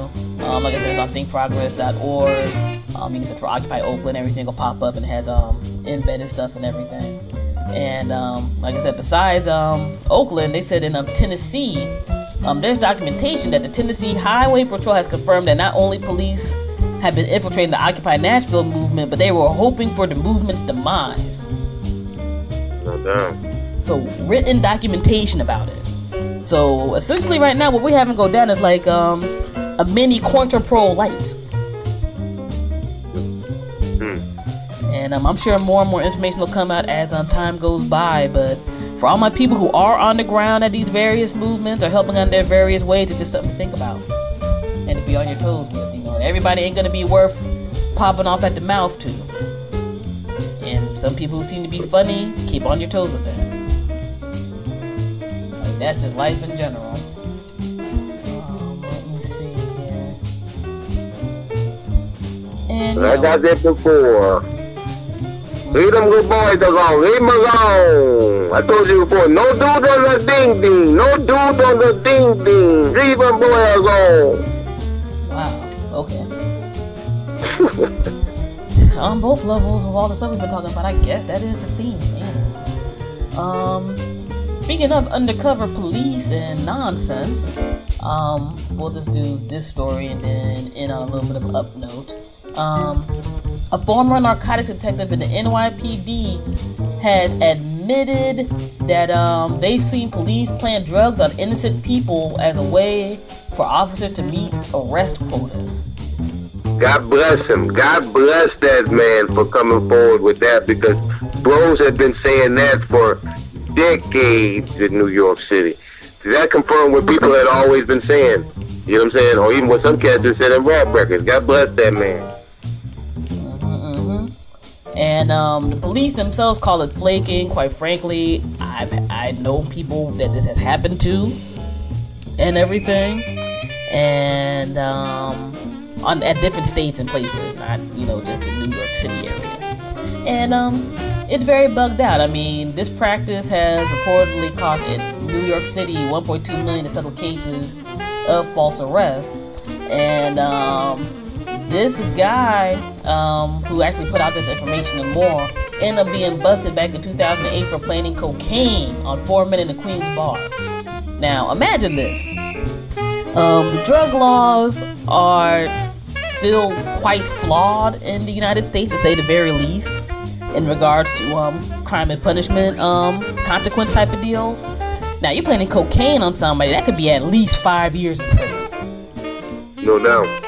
Um, like I said, it's on thinkprogress.org. Um, you can search for Occupy Oakland, everything will pop up and has um, embedded stuff and everything. And um, like I said, besides um, Oakland, they said in um, Tennessee, um, there's documentation that the Tennessee Highway Patrol has confirmed that not only police have been infiltrating the Occupy Nashville movement, but they were hoping for the movement's demise. No doubt. So written documentation about it. So essentially, right now, what we haven't go down is like um, a mini pro light. And um, I'm sure more and more information will come out as um, time goes by. But for all my people who are on the ground at these various movements or helping on their various ways, it's just something to think about and to be on your toes with. You know, everybody ain't gonna be worth popping off at the mouth to. And some people who seem to be funny, keep on your toes with that. Like, that's just life in general. Um, let me see here. And, Like you I know, said before. Leave them good boys alone. Leave them alone. I told you before. No dude on the ding ding. No dude on the ding ding. Leave them boy alone. Wow. Okay. On both levels of all the stuff we've been talking about, I guess that is the theme, man. Um, speaking of undercover police and nonsense, um, we'll just do this story and then in a little bit of up note. Um, a former narcotics detective in the NYPD has admitted that um, they've seen police plant drugs on innocent people as a way for officers to meet arrest quotas. God bless him. God bless that man for coming forward with that because bros have been saying that for decades in New York City. That confirmed what people had always been saying. You know what I'm saying? Or even what some cats have said in rap records. God bless that man. And um, the police themselves call it flaking. Quite frankly, I've I know people that this has happened to, and everything, and um, on at different states and places, not you know just the New York City area. And um, it's very bugged out. I mean, this practice has reportedly cost in New York City 1.2 million to settle cases of false arrest, and um, this guy um, who actually put out this information and more ended up being busted back in 2008 for planting cocaine on four men in the Queens bar. Now, imagine this. Um, drug laws are still quite flawed in the United States, to say the very least, in regards to um, crime and punishment um, consequence type of deals. Now, you're planting cocaine on somebody, that could be at least five years in prison. No doubt.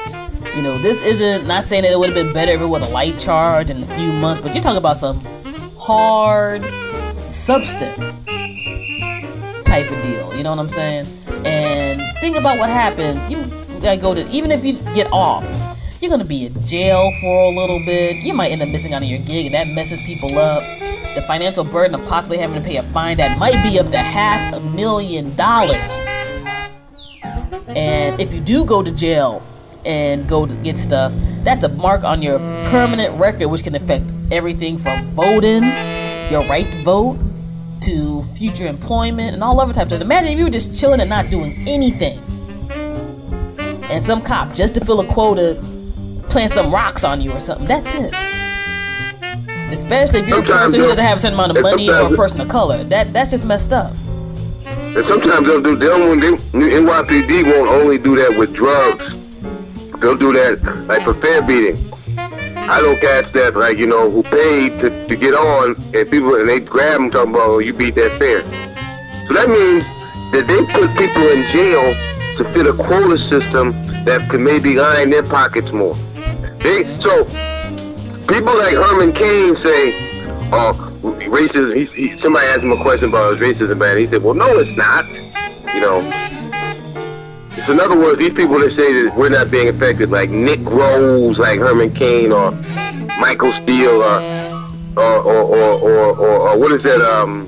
You know, this isn't not saying that it would have been better if it was a light charge in a few months, but you're talking about some hard substance type of deal. You know what I'm saying? And think about what happens. You gotta go to even if you get off, you're gonna be in jail for a little bit. You might end up missing out on your gig, and that messes people up. The financial burden of possibly having to pay a fine that might be up to half a million dollars. And if you do go to jail and go to get stuff, that's a mark on your permanent record, which can affect everything from voting, your right to vote, to future employment, and all other types of. Imagine if you were just chilling and not doing anything, and some cop just to fill a quota plant some rocks on you or something. That's it. Especially if you're a person who doesn't have a certain amount of money or a person of color. That that's just messed up. And sometimes they'll do. They'll they, NYPD won't only do that with drugs. They'll do that like for fare beating. I don't catch that like you know who paid to, to get on and people and they grab them talking about oh, you beat that fare. So that means that they put people in jail to fit a quota system that could maybe line their pockets more. They so people like Herman Cain say, "Oh, racism." He, he, somebody asked him a question about his racism, man. He said, "Well, no, it's not." You know. So in other words, these people that say that we're not being affected, like Nick Rose, like Herman Cain, or Michael Steele, or or or or, or, or, what is that? Um,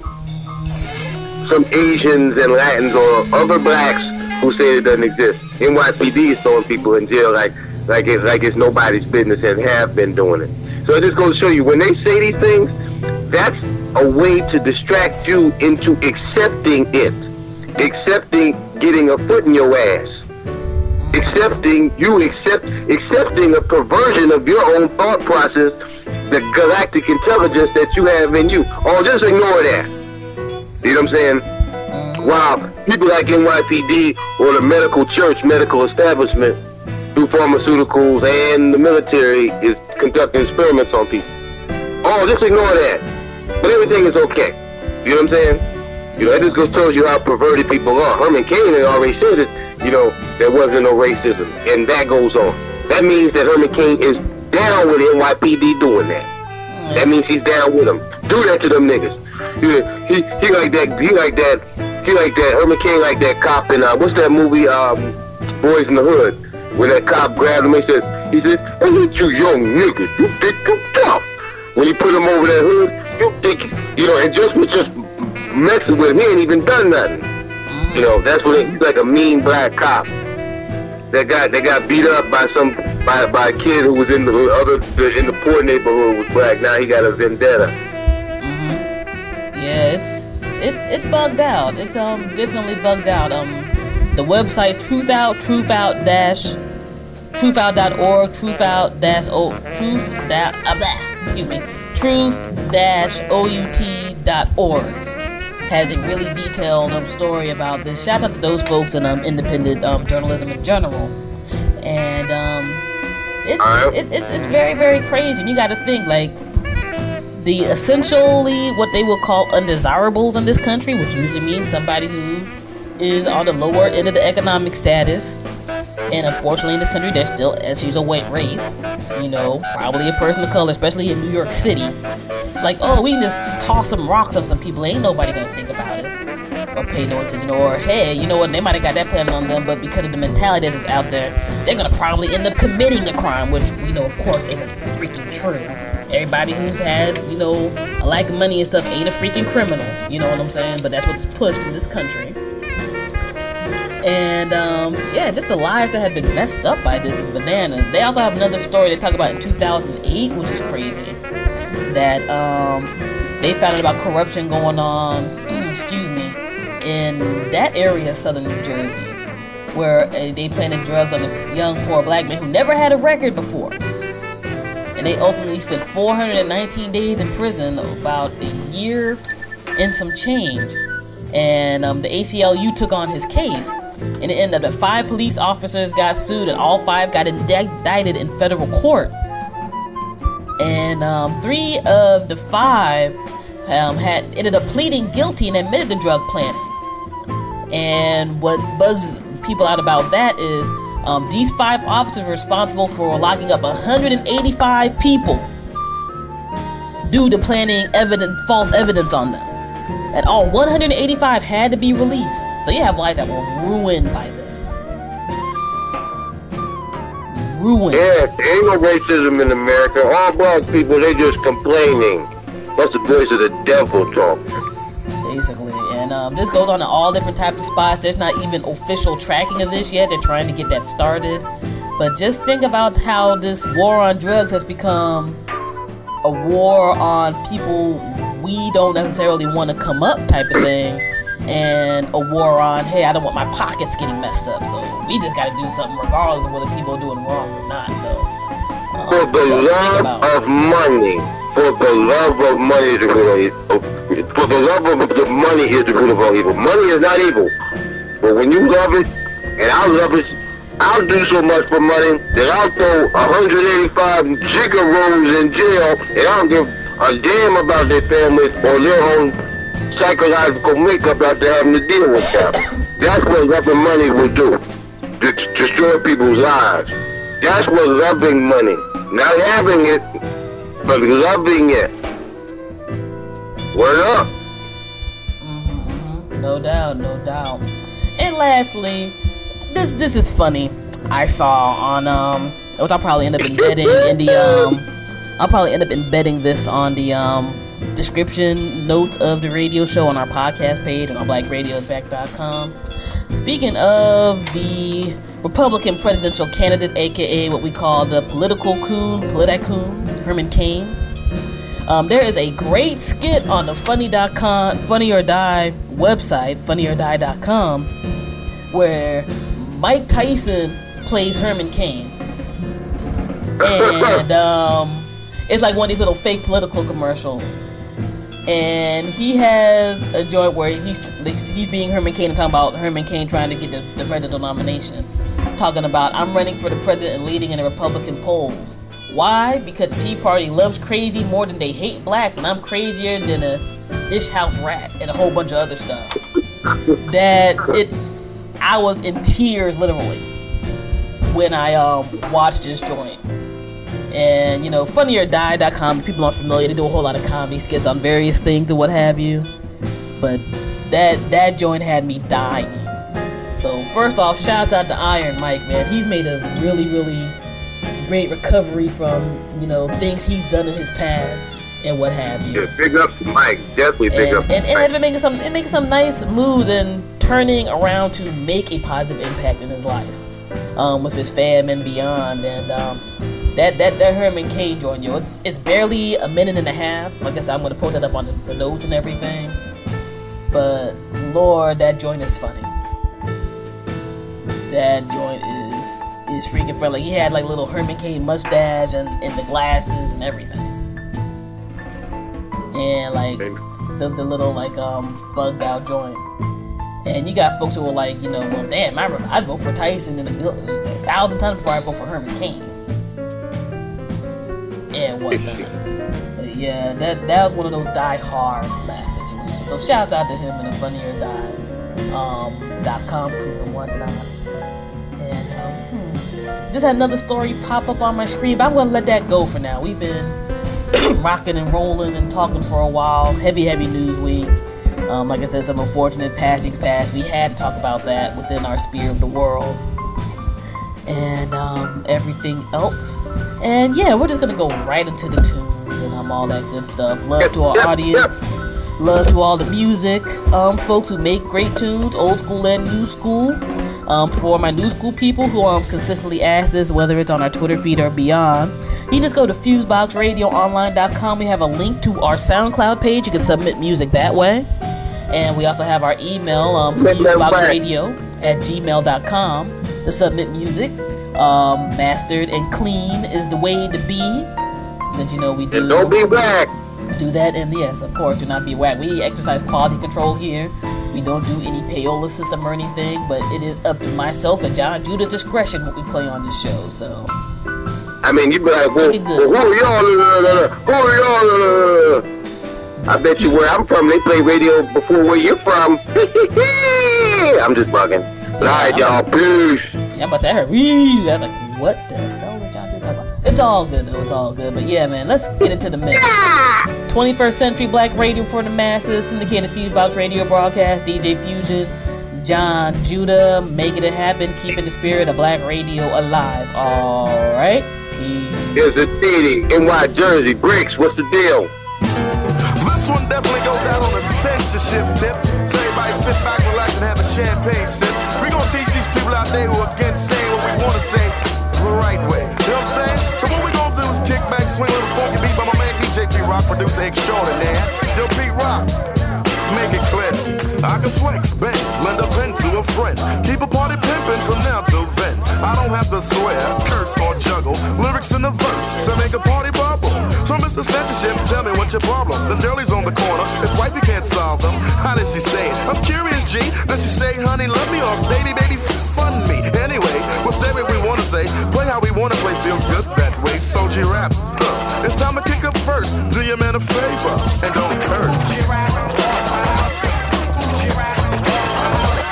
some Asians and Latins or other blacks who say it doesn't exist. NYPD is throwing people in jail like like it's like it's nobody's business and have been doing it. So it just goes to show you when they say these things, that's a way to distract you into accepting it, accepting getting a foot in your ass, accepting you accept accepting a perversion of your own thought process, the galactic intelligence that you have in you. Oh, just ignore that. You know what I'm saying? Wow, people like NYPD or the medical church, medical establishment, through pharmaceuticals and the military is conducting experiments on people. Oh, just ignore that. But everything is okay. You know what I'm saying? You know, that just goes tells you how perverted people are. Herman Cain had already said that, you know, there wasn't no racism. And that goes on. That means that Herman Cain is down with NYPD doing that. That means he's down with them. Do that to them niggas. He, he, like that. He like that. He like that. Herman Cain like that cop in uh, what's that movie? Um, Boys in the Hood. When that cop grabbed him, he said, he said, "I hit you young niggas. You think you tough." When he put him over that hood, you think you know, and just was just messing with him. He ain't even done nothing. You know, that's what he's like a mean black cop. That got they got beat up by some by by a kid who was in the other in the poor neighborhood was black. Now he got a vendetta. Yeah, it's it, it's bugged out. It's um definitely bugged out. Um, the website Truth Out, Truth Out dash truthout.org, truth out dash o truth that uh, blah, excuse me, truth dash out dot org has a really detailed um, story about this. Shout out to those folks in um, independent um, journalism in general, and um, it, it's it's very very crazy. And you got to think like the essentially what they will call undesirables in this country, which usually means somebody who is on the lower end of the economic status. And unfortunately, in this country, there's still, as usual, white race. You know, probably a person of color, especially in New York City. Like, oh, we can just toss some rocks on some people. Ain't nobody gonna think about it or pay no attention. Or hey, you know what? They might have got that plan on them, but because of the mentality that is out there, they're gonna probably end up committing a crime, which we know, of course, isn't freaking true. Everybody who's had, you know, a lack of money and stuff ain't a freaking criminal. You know what I'm saying? But that's what's pushed in this country. And um, yeah, just the lives that have been messed up by this is bananas. They also have another story they talk about in 2008, which is crazy. That um, they found out about corruption going on, excuse me, in that area of southern New Jersey, where uh, they planted drugs on a young poor black man who never had a record before. And they ultimately spent 419 days in prison, about a year and some change. And um, the ACLU took on his case, and it ended up that five police officers got sued, and all five got indicted in federal court. And um, three of the five um, had ended up pleading guilty and admitted to drug planting. And what bugs people out about that is um, these five officers were responsible for locking up 185 people due to planting evidence, false evidence on them. And all 185 had to be released. So you have lives that were ruined by this. Ruined. Yeah, there ain't no racism in America. All black people, they just complaining. That's the voice of the devil talking. basically. And um, this goes on in all different types of spots. There's not even official tracking of this yet. They're trying to get that started. But just think about how this war on drugs has become a war on people we don't necessarily want to come up type of thing. And a war on, hey, I don't want my pockets getting messed up. So we just got to do something regardless of whether people are doing wrong or not. So, um, For the something to think love of money, for the love of money is the for the love of the money is the root of all evil. Money is not evil, but when you love it, and I love it, I'll do so much for money that I'll throw 185 gigaroos in jail, and I don't give a damn about their families or their own psychological makeup after having to deal with them. That's what loving money will do. To destroy people's lives. That's what loving money. Not having it, but loving it. Word up. No doubt, no doubt. And lastly, this this is funny. I saw on um, which I'll probably end up embedding in the um, I'll probably end up embedding this on the um description notes of the radio show on our podcast page on our blackradiosback.com. Speaking of the Republican presidential candidate, aka what we call the political coon, politicoon, Herman Cain. Um, there is a great skit on the funny.com, funny or die website, funnyorDie.com, where Mike Tyson plays Herman Cain. And um, it's like one of these little fake political commercials. And he has a joint where he's he's being Herman Cain and talking about Herman Cain trying to get the, the presidential nomination. Talking about I'm running for the president and leading in the Republican polls. Why? Because the Tea Party loves crazy more than they hate blacks, and I'm crazier than a ish house rat and a whole bunch of other stuff. That it, I was in tears literally when I um watched this joint, and you know, funnyordie.com. People aren't familiar. They do a whole lot of comedy skits on various things and what have you. But that that joint had me dying. So first off, shouts out to Iron Mike, man. He's made a really, really great recovery from you know things he's done in his past and what have you. Yeah, big up to Mike. Definitely big and, up. And, and has been making some making some nice moves and turning around to make a positive impact in his life um, with his fam and beyond. And um, that that that Herman Cain joint, yo, it's it's barely a minute and a half. Like I said, I'm gonna post that up on the, the notes and everything. But Lord, that joint is funny. That joint is is freaking funny. Like he had like little Herman Cain mustache and, and the glasses and everything. And like the, the little like um bugged out joint. And you got folks who are like, you know, well, damn, I remember I'd vote for Tyson in a, a thousand times before I vote for Herman Cain. And whatnot. But yeah, that that was one of those die hard laugh situations. So shouts out to him and the Funny or Die um, dot com and whatnot. And um, hmm, just had another story pop up on my screen, but I'm gonna let that go for now. We've been rocking and rolling and talking for a while. Heavy, heavy news week. Um, like I said, some unfortunate passings passed. We had to talk about that within our sphere of the world and um, everything else. And yeah, we're just gonna go right into the tunes and um, all that good stuff. Love to our audience. Love to all the music um, folks who make great tunes, old school and new school. Um, for my new school people who um, consistently ask this, whether it's on our Twitter feed or beyond, you just go to fuseboxradioonline.com. We have a link to our SoundCloud page. You can submit music that way. And we also have our email, um, fuseboxradio at gmail.com to submit music. Um, mastered and clean is the way to be. Since you know we do. And don't be whack. Do that, and yes, of course, do not be whack. We exercise quality control here. We don't do any payola system or anything, but it is up to myself and John Judah discretion what we play on this show. So I mean, you'd be like, well, Make it good. well, who are y'all? Uh, uh, uh, who are y'all? I bet you where I'm from, they play radio before where you're from. I'm just bugging. But all right, y'all. Peace. Yeah, I'm about to say, I heard, "Wee." I was like, what the hell did y'all do? about? It's all good, though. It's all good. But yeah, man, let's get into the mix. 21st Century Black Radio for the masses, syndicated Fusebox Radio broadcast, DJ Fusion, John Judah, making it happen, keeping the spirit of black radio alive. All right, peace. Here's a Diddy, NY Jersey. Bricks, what's the deal? This one definitely goes out on a censorship tip. So everybody sit back, relax, and have a champagne sip. we gonna teach these people out there who are against saying what we wanna say the right way. You know what I'm saying? So what we gonna do is kick back, swing a little funky beat by my man DJ Pete Rock, producer extraordinaire. Yo, Pete Rock, make it clear. I can flex, bend, lend a pen to a friend. Keep a party pimping from now till then. I don't have to swear, curse, or juggle. Lyrics in the verse to make a party bubble. So, Mr. Censorship, tell me what's your problem. There's girlies on the corner. If wifey can't solve them, how does she say it? I'm curious, G. Does she say, honey, love me, or baby, baby, fun me? Anyway, we'll say what we wanna say. Play how we wanna play, feels good that way. So, G rap. Huh. It's time to kick up first. Do your man a favor and don't curse.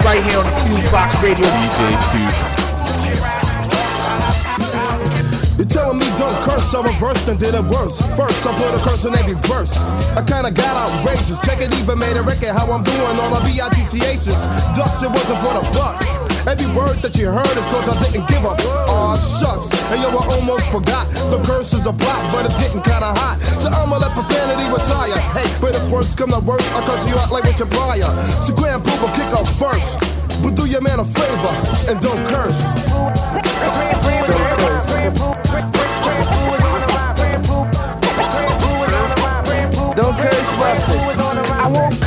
Right here on the Fusebox Radio. DJ Fusion. You're telling me don't curse, I reversed and did it worse. First, I put a curse in every verse. I kinda got outrageous. Check it, even made a record how I'm doing all the B-I-T-C-H's. Ducks, it wasn't for the bucks. Every word that you heard is cause I didn't give a Aw, shucks. And yo, I almost forgot. The curse is a block, but it's getting kinda hot. So I'ma let profanity retire. Hey, but if worst come to worst, I'll curse you out like with your. So Grand Puba kick up first. But do your man a favor and don't curse. Don't curse.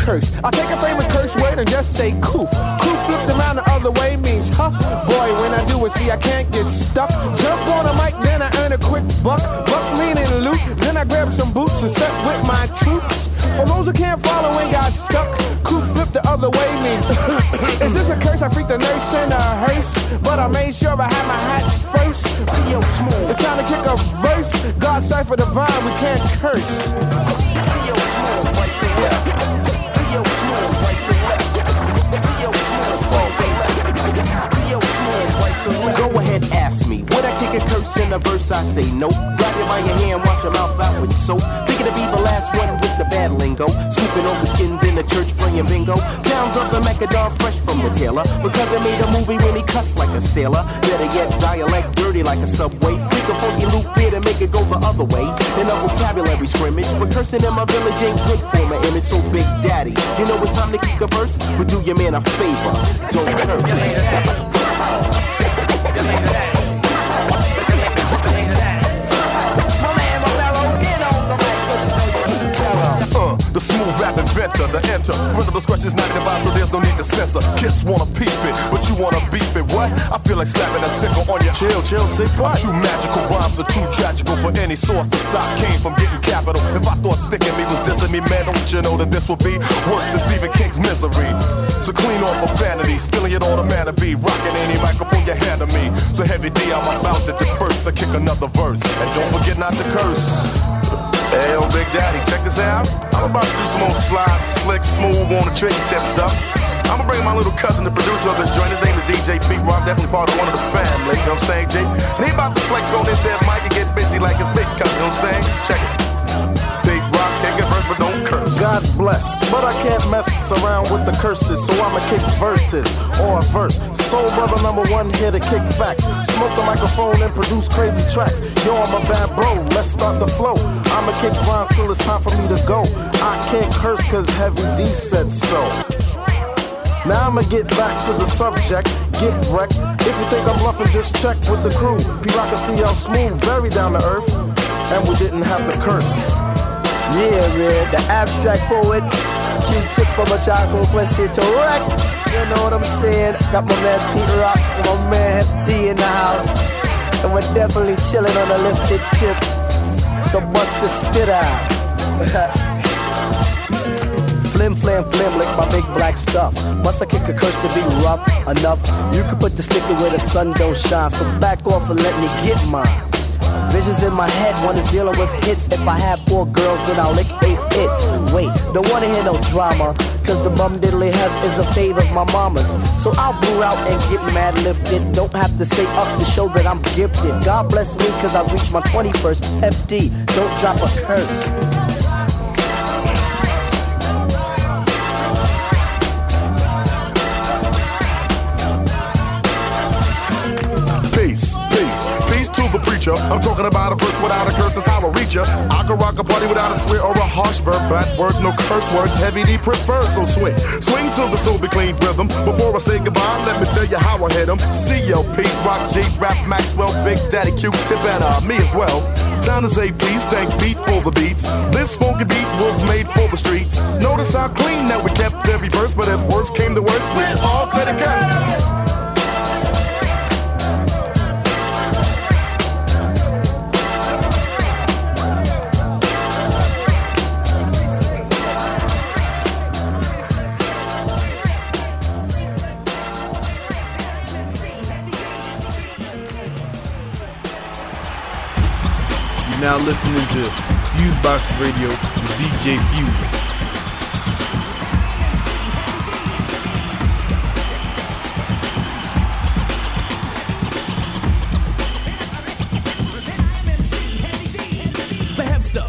Curse. I'll take a famous curse word and just say coof. Coof flipped around the other way means huh. Boy, when I do it, see, I can't get stuck. Jump on a mic, then I earn a quick buck. Buck meaning loot. Then I grab some boots and set with my troops. For those who can't follow and got stuck, coof flipped the other way means. Is this a curse? I freaked the nurse in a hearse. But I made sure I had my hat first. It's time to kick a verse. God cipher divine, we can't curse. In a verse, I say no. Grab you by your hand, wash your mouth out with soap. Thinking to be the last one with the bad lingo. Scooping over skins in the church, playing bingo. Sounds of the Macadam fresh from the tailor. Because I made a movie when he cussed like a sailor. Better yet, dialect dirty like a subway. Freak a funky loop here to make it go the other way. In a vocabulary scrimmage, but cursing in my village ain't good for my image. So Big Daddy, you know it's time to kick a verse, but do your man a favor, don't curse. Smooth rap inventor to enter. Further discretion's not advised, so there's no need to censor. Kids wanna peep it, but you wanna beep it. What? I feel like slapping a sticker on your chill, chill, say what? Too magical rhymes are too tragical for any source to stop Came from getting capital. If I thought sticking me was dissing me, man, don't you know that this would be worse than Stephen King's misery? So clean off profanity, stealing it all the man to be. Rocking any microphone you hand to me. So heavy D, I'm about to disperse. I kick another verse. And don't forget not to curse. Hey, yo, Big Daddy, check this out. I'm about to do some old slide, slick, smooth on the tricky tip stuff. I'm gonna bring my little cousin, the producer of this joint. His name is DJ Pete Rock, definitely part of one of the family. You know what I'm saying, Jay? And he about to flex on this head mic and get busy like his big cousin. You know what I'm saying? Check it. God bless, but I can't mess around with the curses, so I'ma kick verses or a verse. Soul brother number one here to kick facts. Smoke the microphone and produce crazy tracks. Yo, I'm a bad bro, let's start the flow. I'ma kick rhymes till it's time for me to go. I can't curse cause Heavy D said so. Now I'ma get back to the subject, get wrecked. If you think I'm bluffing, just check with the crew. Pete Rock and CL Smooth, very down to earth, and we didn't have to curse. Yeah, man, the abstract poet. Q-tip from a chocolate here to wreck. You know what I'm saying? Got my man Pete Rock and my man D in the house. And we're definitely chilling on a lifted tip. So bust the spit out. flim flam flim lick my big black stuff. Must I kick a curse to be rough enough? You can put the sticker where the sun don't shine. So back off and let me get mine. Visions in my head, one is dealing with hits. If I have four girls, then I'll lick eight hits. Wait, don't wanna hear no drama. Cause the bum diddly have is a favor of my mama's. So I'll blue out and get mad lifted. Don't have to say up to show that I'm gifted. God bless me cause I reached my 21st FD. Don't drop a curse. I'm talking about a verse without a curse, that's how I reach ya. I can rock a party without a swear or a harsh verb. Bad words, no curse words. Heavy D prefer, so swing. Swing till the soul be clean rhythm. Before I say goodbye, let me tell you how I hit them. CLP, Rock G, Rap Maxwell, Big Daddy Q, Tip, and uh, me as well. Time to say please, thank beat for the beats. This funky beat was made for the streets. Notice how clean that we kept every verse, but if worse came to worst, we all said it again. Now listening to Fusebox Radio with DJ Fusion.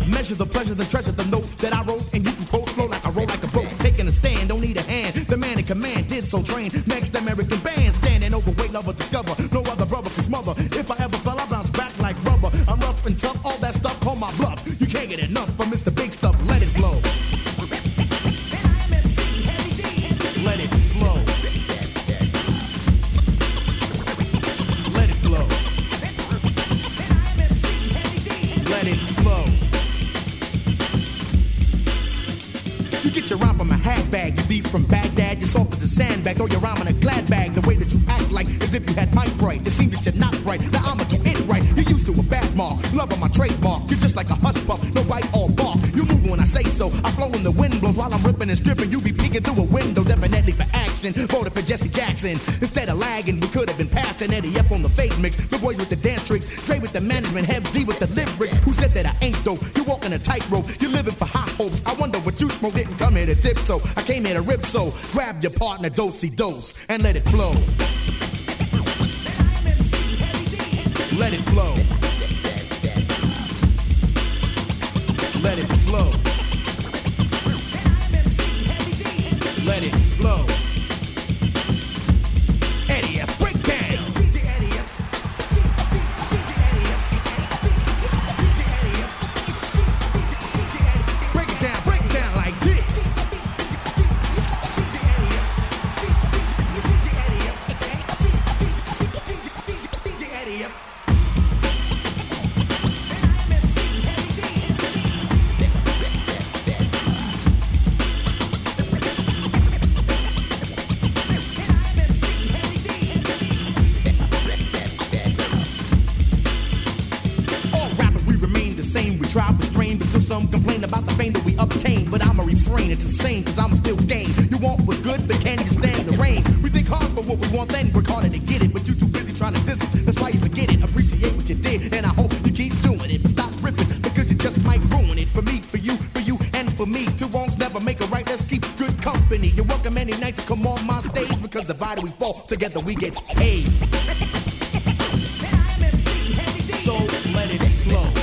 Measure the pleasure, then treasure the note that I wrote, and you can quote flow like I roll like a boat. Taking a stand, don't need a hand. The man in command did so train. Next American band, standing overweight, lover discover. No other brother can smother. If I ever fell, I rough and tough, all that stuff, call my bluff. You can't get enough from Mr. Big on my trademark. You're just like a hush pup, no bite or bark. You move when I say so. I flow when the wind blows while I'm ripping and stripping. You be peeking through a window, definitely for action. Voted for Jesse Jackson. Instead of lagging, we could have been passing Eddie F on the fade mix. The boys with the dance tricks, Dre with the management, Hev D with the lyrics. Who said that I ain't though? You walking a tightrope, you're living for high hopes. I wonder what you smoke didn't come here to tiptoe. I came here to rip so. Grab your partner, dosey dose, and let it flow. We. So let it flow.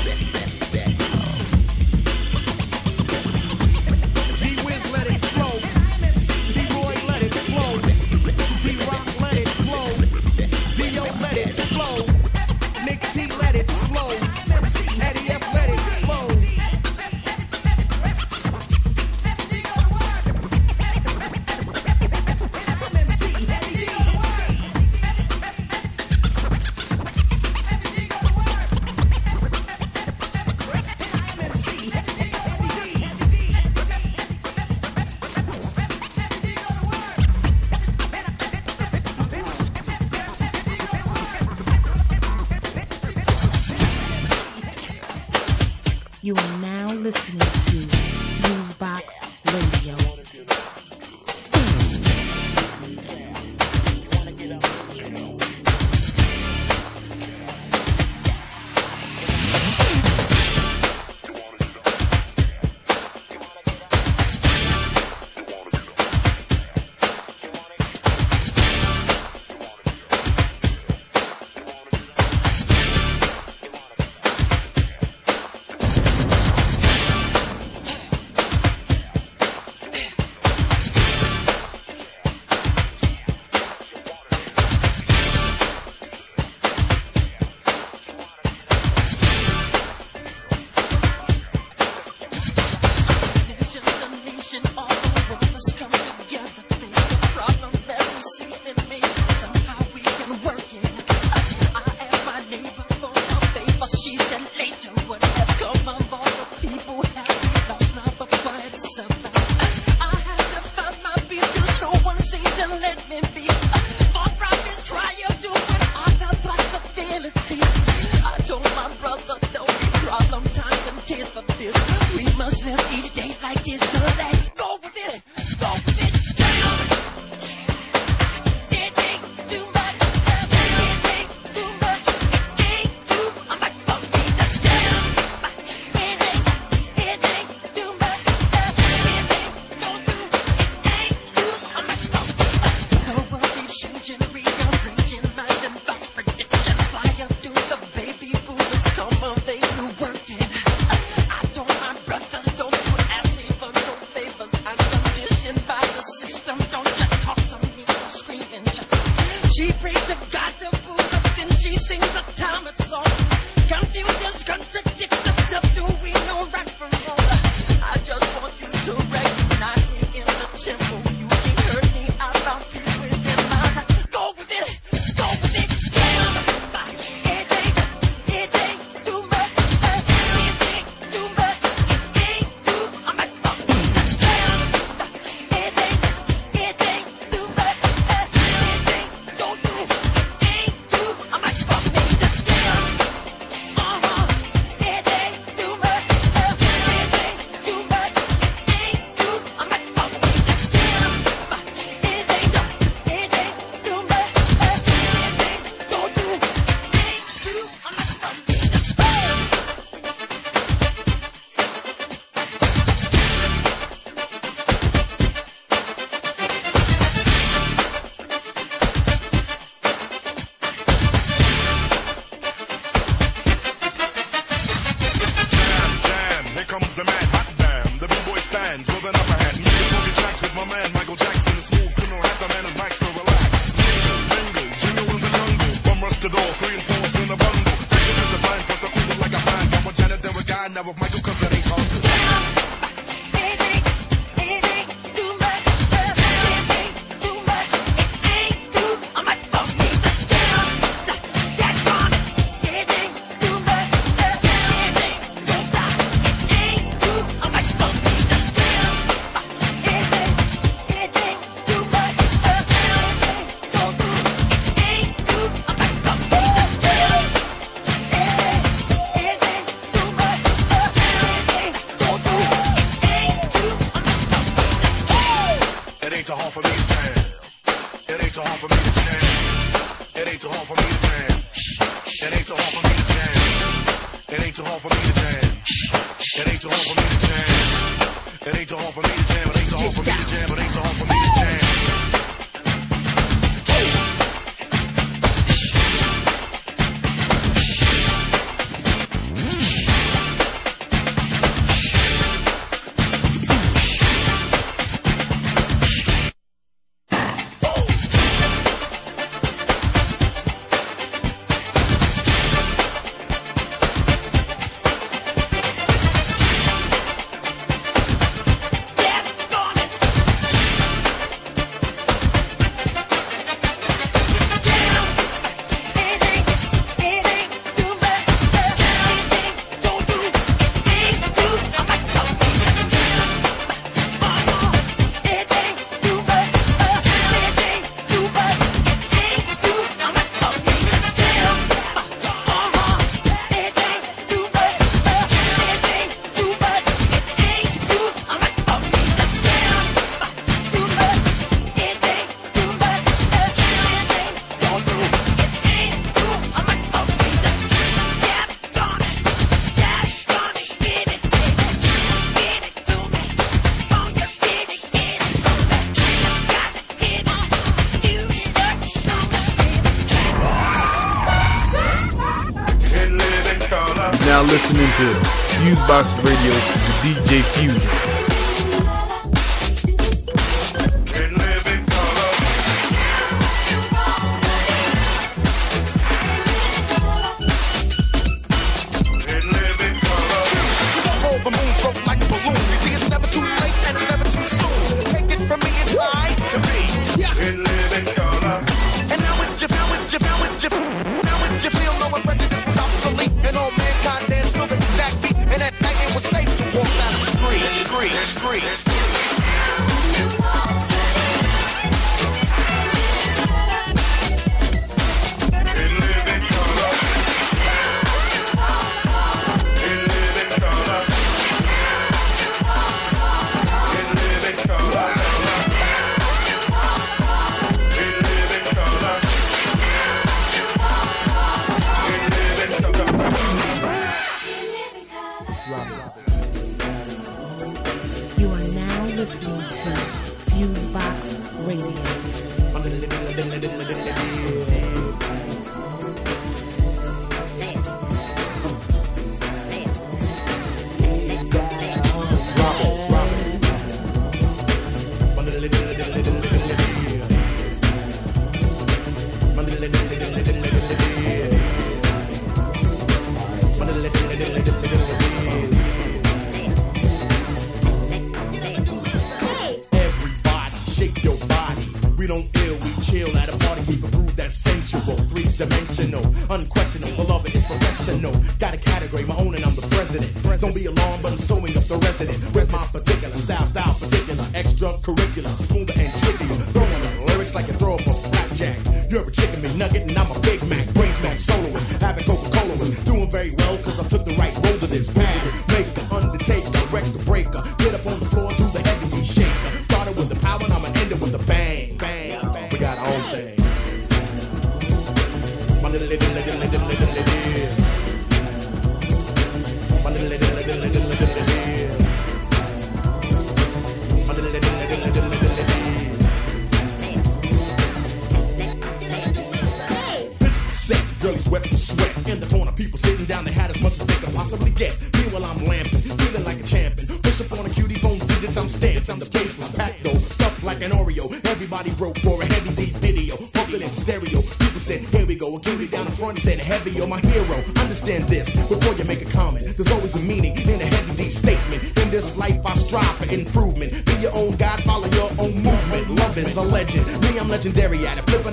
Jordan said, Heavy, you're my hero. Understand this before you make a comment. There's always a meaning in a heavy D statement. In this life, I strive for improvement. Be your own God, follow your own movement. Love is a legend. Me, I'm legendary at it. Flip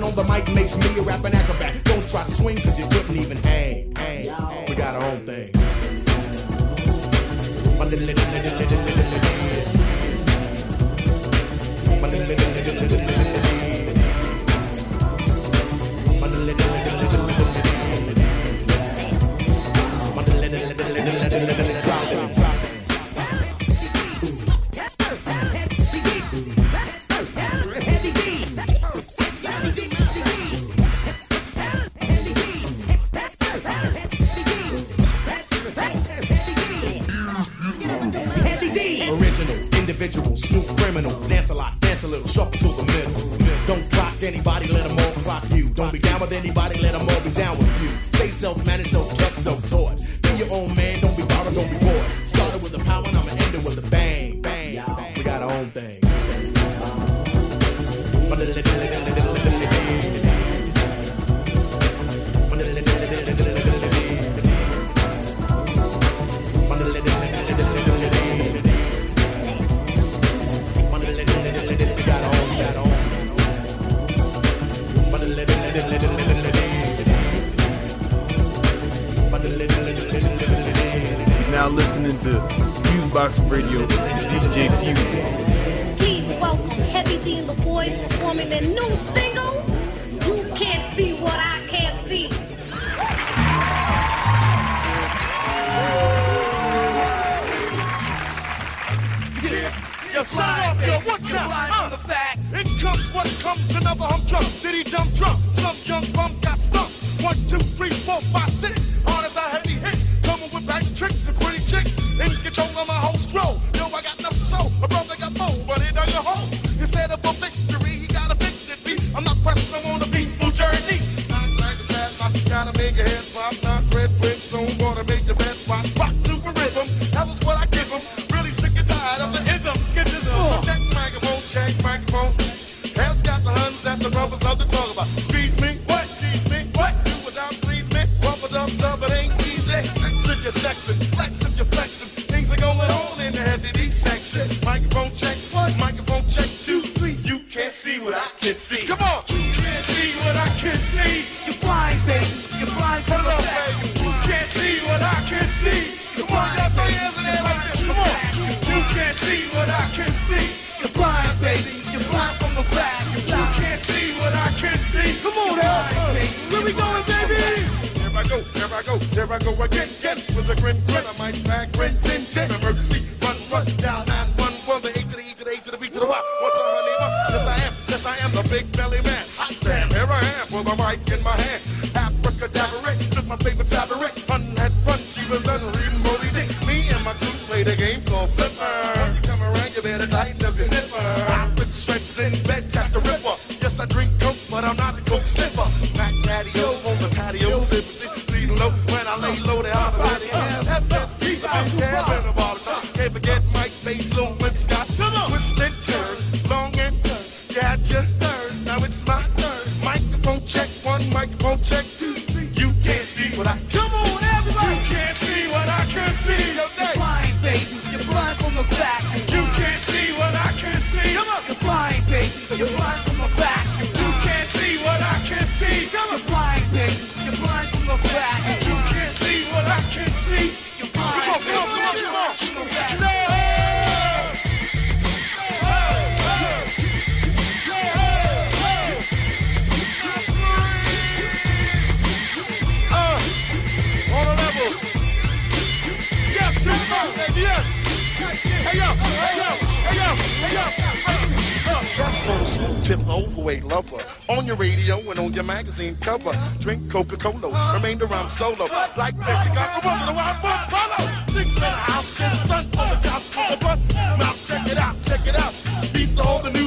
on the smooth tip, the overweight lover. On your radio and on your magazine cover. Drink Coca-Cola, remainder I'm solo. Like Pepsi, got the once in a while, but follow. Six in the house, and a stunt on the cops, for the butt. Now check it out, check it out. Beast all the new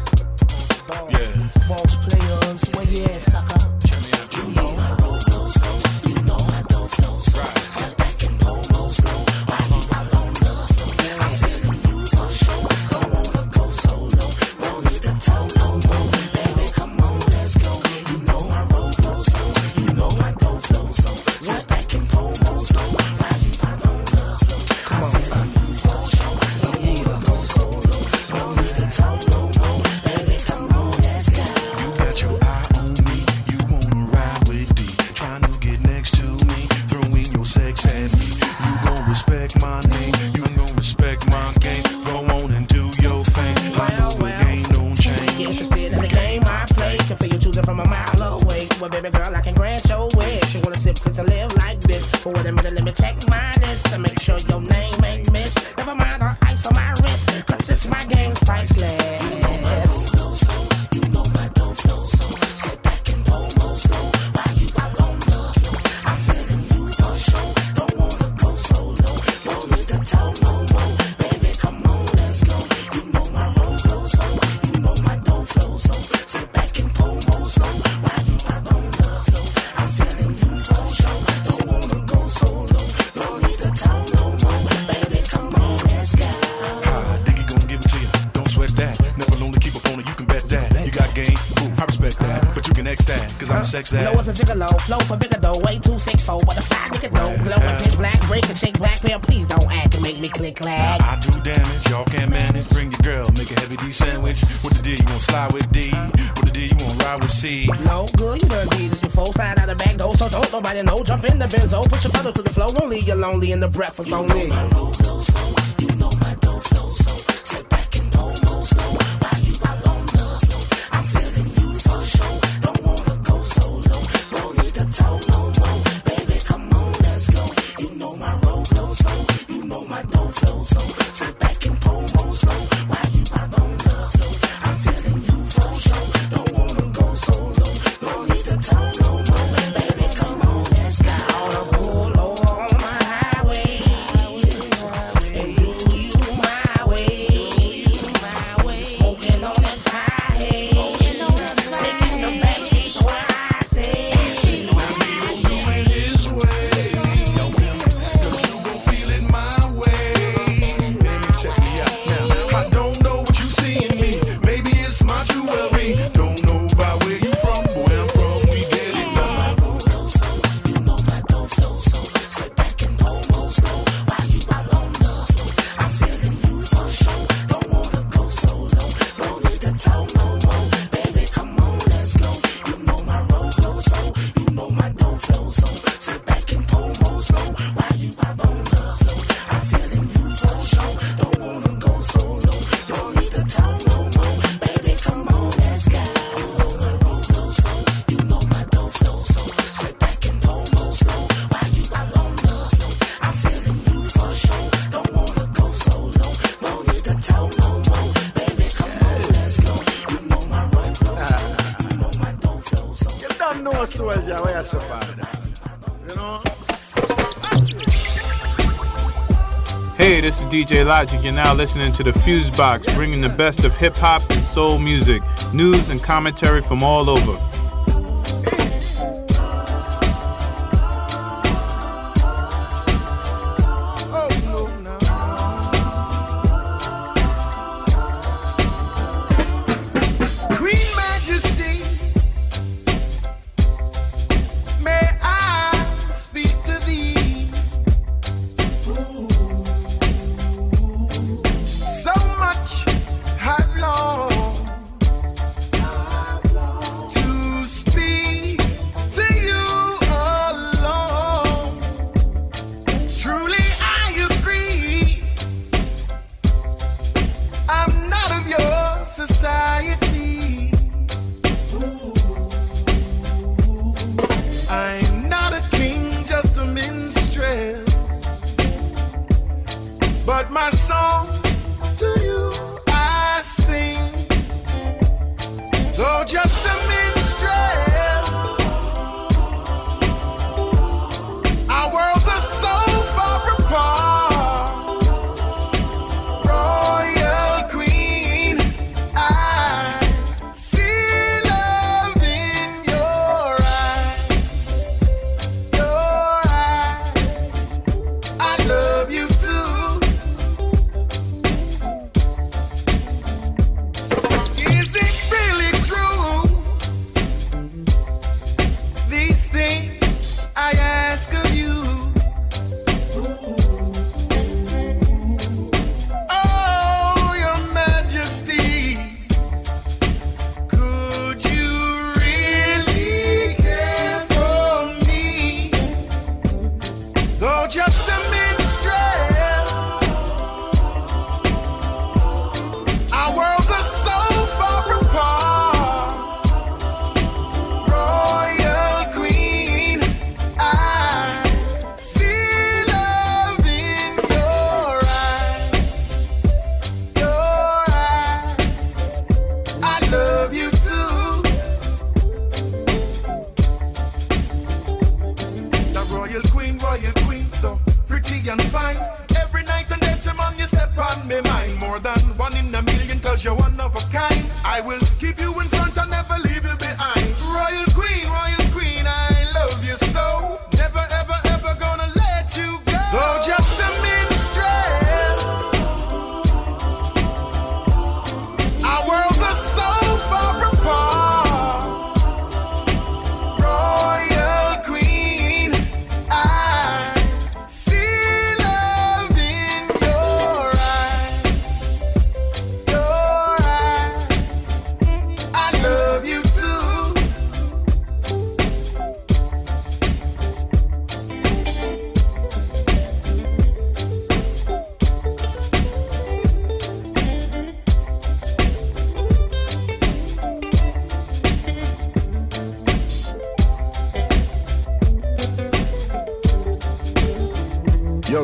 only in the breakfast only. DJ Logic. You're now listening to the Fuse Box, bringing the best of hip hop and soul music, news and commentary from all over.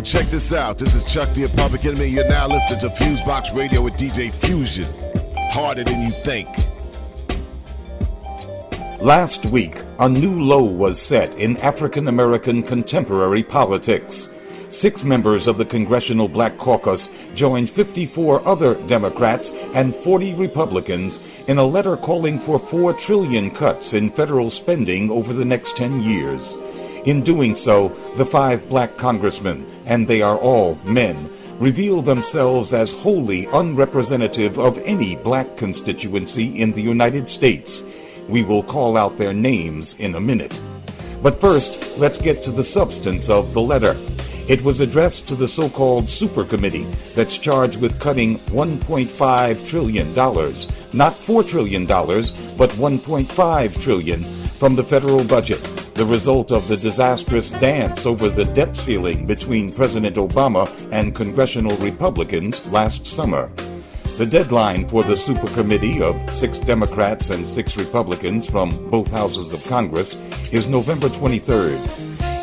Check this out. This is Chuck D Public Enemy. You're now listening to Fusebox Radio with DJ Fusion. Harder than you think. Last week, a new low was set in African American contemporary politics. Six members of the Congressional Black Caucus joined 54 other Democrats and 40 Republicans in a letter calling for 4 trillion cuts in federal spending over the next 10 years. In doing so, the five black congressmen, and they are all men, reveal themselves as wholly unrepresentative of any black constituency in the United States. We will call out their names in a minute. But first, let's get to the substance of the letter. It was addressed to the so-called super committee that's charged with cutting $1.5 trillion, not $4 trillion, but 1.5 trillion from the federal budget, the result of the disastrous dance over the debt ceiling between President Obama and congressional Republicans last summer. The deadline for the super committee of six Democrats and six Republicans from both houses of Congress is November 23rd.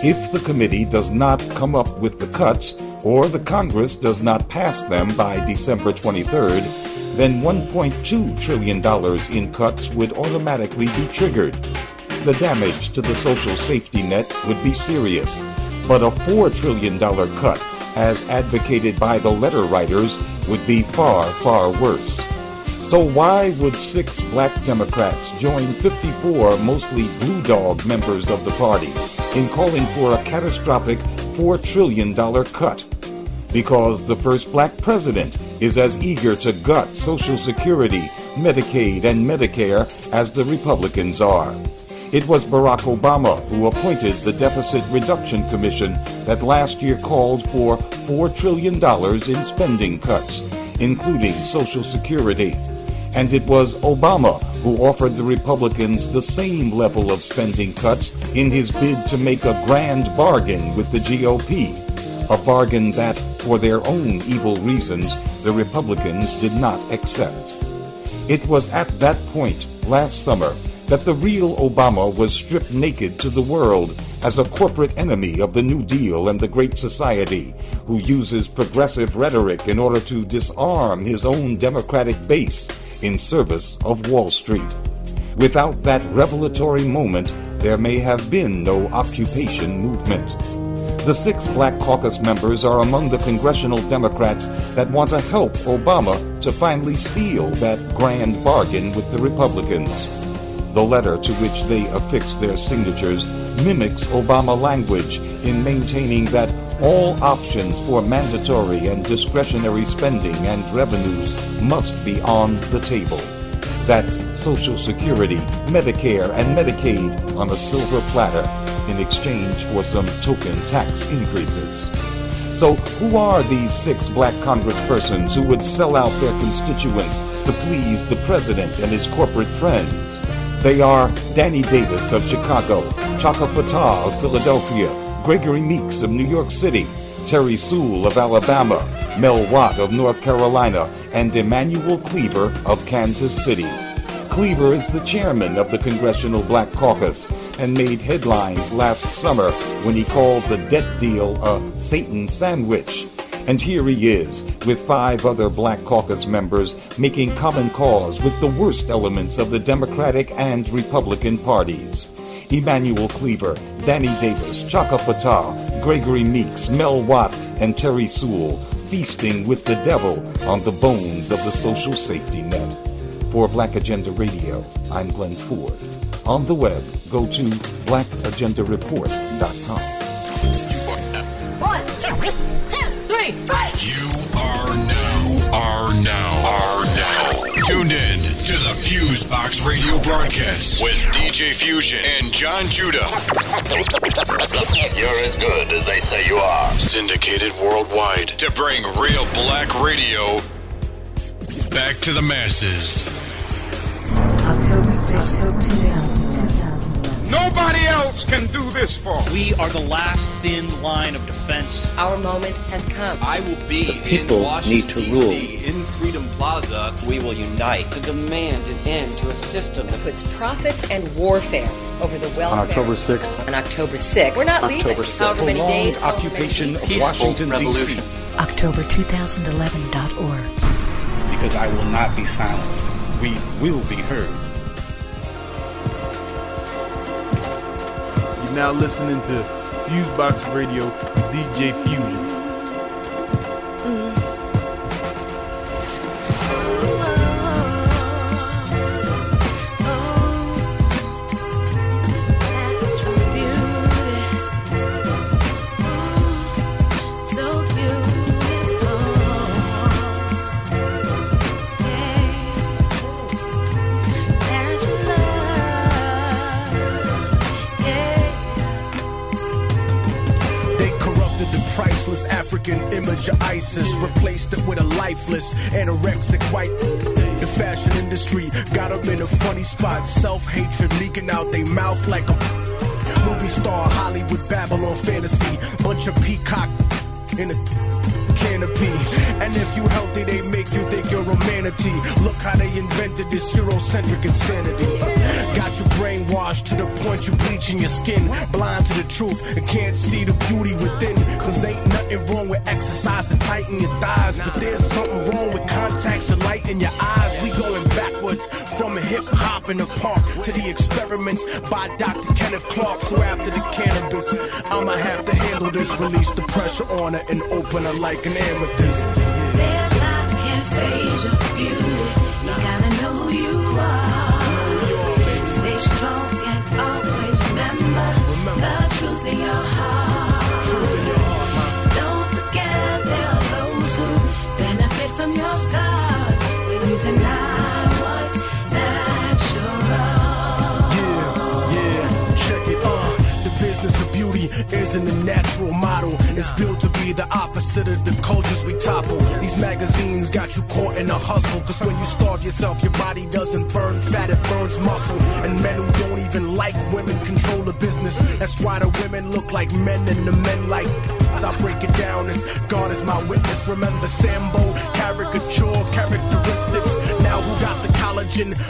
If the committee does not come up with the cuts, or the Congress does not pass them by December 23rd, then $1.2 trillion in cuts would automatically be triggered. The damage to the social safety net would be serious, but a $4 trillion cut, as advocated by the letter writers, would be far, far worse. So why would six black Democrats join 54 mostly blue dog members of the party in calling for a catastrophic $4 trillion cut? Because the first black president is as eager to gut Social Security, Medicaid, and Medicare as the Republicans are. It was Barack Obama who appointed the Deficit Reduction Commission that last year called for $4 trillion in spending cuts, including Social Security. And it was Obama who offered the Republicans the same level of spending cuts in his bid to make a grand bargain with the GOP, a bargain that, for their own evil reasons, the Republicans did not accept. It was at that point last summer that the real Obama was stripped naked to the world as a corporate enemy of the New Deal and the Great Society, who uses progressive rhetoric in order to disarm his own Democratic base in service of Wall Street. Without that revelatory moment, there may have been no occupation movement. The six Black Caucus members are among the congressional Democrats that want to help Obama to finally seal that grand bargain with the Republicans. The letter to which they affix their signatures mimics Obama language in maintaining that all options for mandatory and discretionary spending and revenues must be on the table. That's Social Security, Medicare, and Medicaid on a silver platter in exchange for some token tax increases. So, who are these six black congresspersons who would sell out their constituents to please the president and his corporate friends? They are Danny Davis of Chicago, Chaka Fattah of Philadelphia, Gregory Meeks of New York City, Terri Sewell of Alabama, Mel Watt of North Carolina, and Emmanuel Cleaver of Kansas City. Cleaver is the chairman of the Congressional Black Caucus and made headlines last summer when he called the debt deal a Satan sandwich. And here he is, with five other Black Caucus members, making common cause with the worst elements of the Democratic and Republican parties. Emmanuel Cleaver, Danny Davis, Chaka Fattah, Gregory Meeks, Mel Watt, and Terri Sewell, feasting with the devil on the bones of the social safety net. For Black Agenda Radio, I'm Glen Ford. On the web, go to blackagendareport.com. two, three, five. You are now, are now, are now tuned in to the Fusebox radio broadcast with DJ Fusion and John Judah. You're as good as they say you are. Syndicated worldwide to bring real black radio back to the masses. October 6, 2011. Nobody else can do this for us. We are the last thin line of defense. Our moment has come. I will be people in Washington, need to rule. D.C. in Freedom Plaza. We will unite to demand an end to a system that puts profits and warfare over the welfare. On October 6th. On October 6th. We're not October leaving. 6th. However many Prolonged days. however many occupation of Washington, D.C. October 2011.org. Because I will not be silenced. We will be heard. Now listening to Fusebox Radio DJ Fusion. Lifeless, anorexic white. The fashion industry got them in a funny spot, self hatred leaking out they mouth like a movie star, Hollywood Babylon fantasy, bunch of peacock in a canopy. And if you healthy, they make you think you're a manatee. Look how they invented this Eurocentric insanity. Got you brainwashed to the point you're bleaching your skin, blind to the truth and can't see the beauty within. Cause ain't nothing wrong with exercise to tighten your thighs, but there's something wrong with contacts to lighten your eyes. We going backwards from hip hop in the park to the experiments by Dr. Kenneth Clark. So after the cannabis, I'ma have to handle this, release the pressure on her and open her like an amethyst. Their lies can't fade your beauty. You gotta know who you are. Stay strong isn't a natural model. It's built to be the opposite of the cultures we topple. These magazines got you caught in a hustle. Cause when you starve yourself, your body doesn't burn fat, it burns muscle. And men who don't even like women control the business. That's why the women look like men and the men like. I break it down as God is my witness. Remember Sambo, caricature characteristics. Now who got the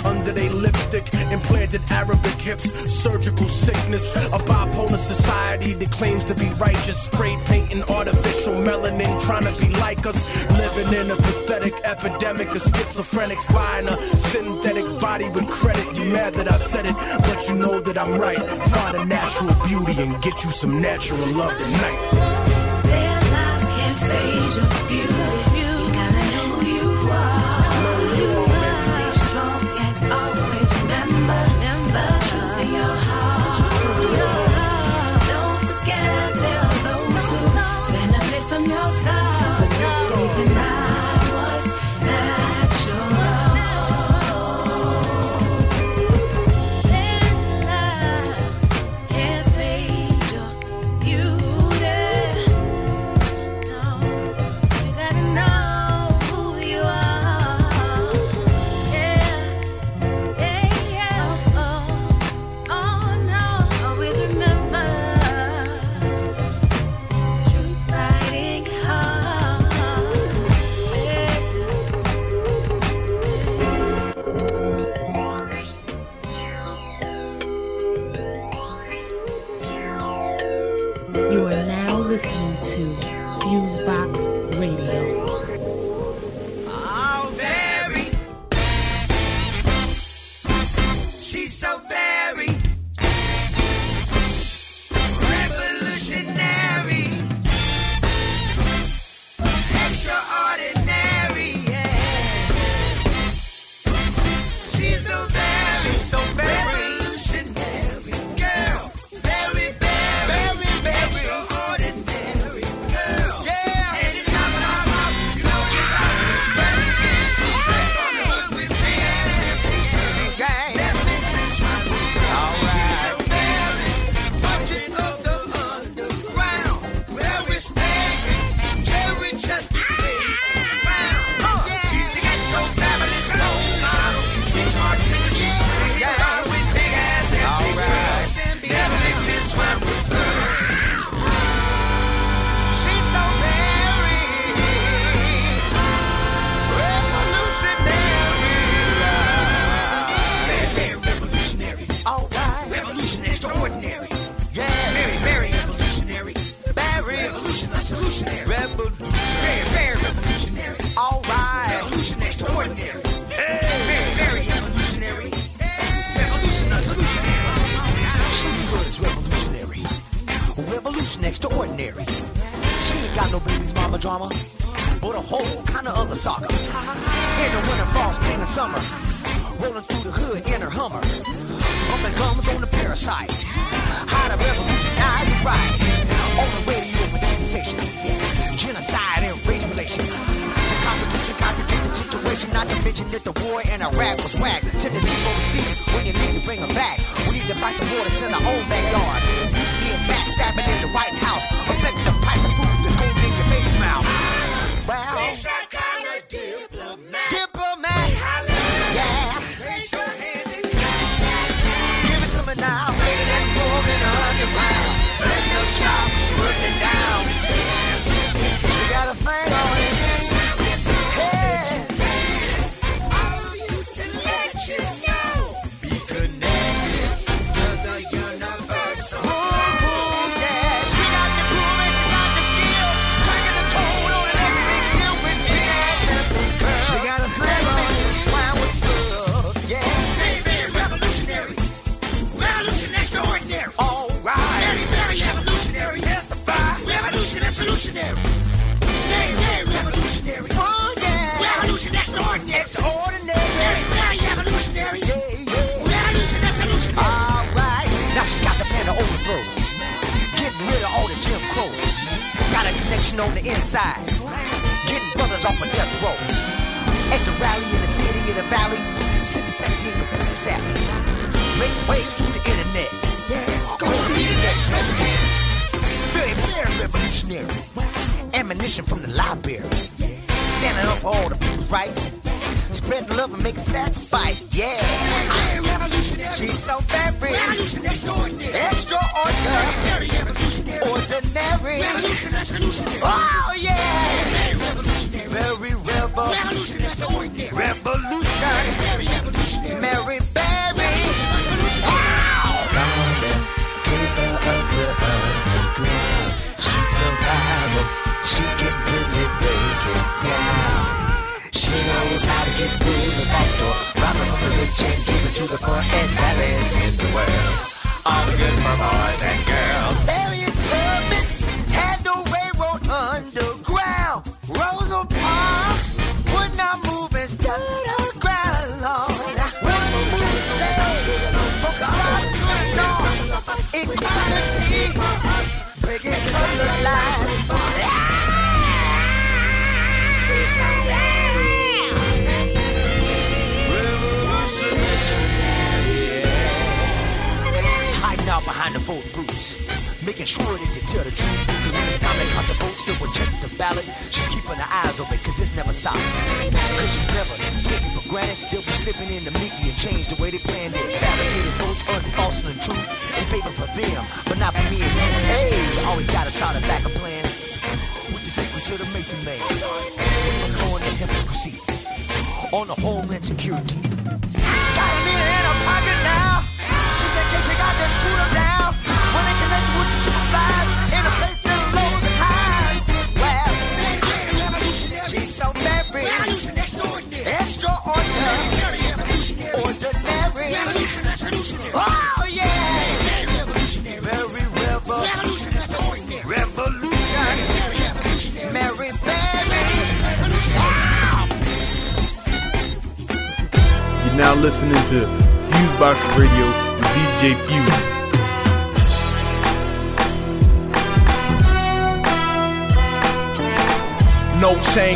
under their lipstick? Implanted Arabic hips, surgical sickness. A bipolar society that claims to be righteous. Spray painting artificial melanin, trying to be like us. Living in a pathetic epidemic of schizophrenics, buying a synthetic body with credit. You mad that I said it, but you know that I'm right. Find a natural beauty and get you some natural love tonight. Their lies can't fade your beauty. From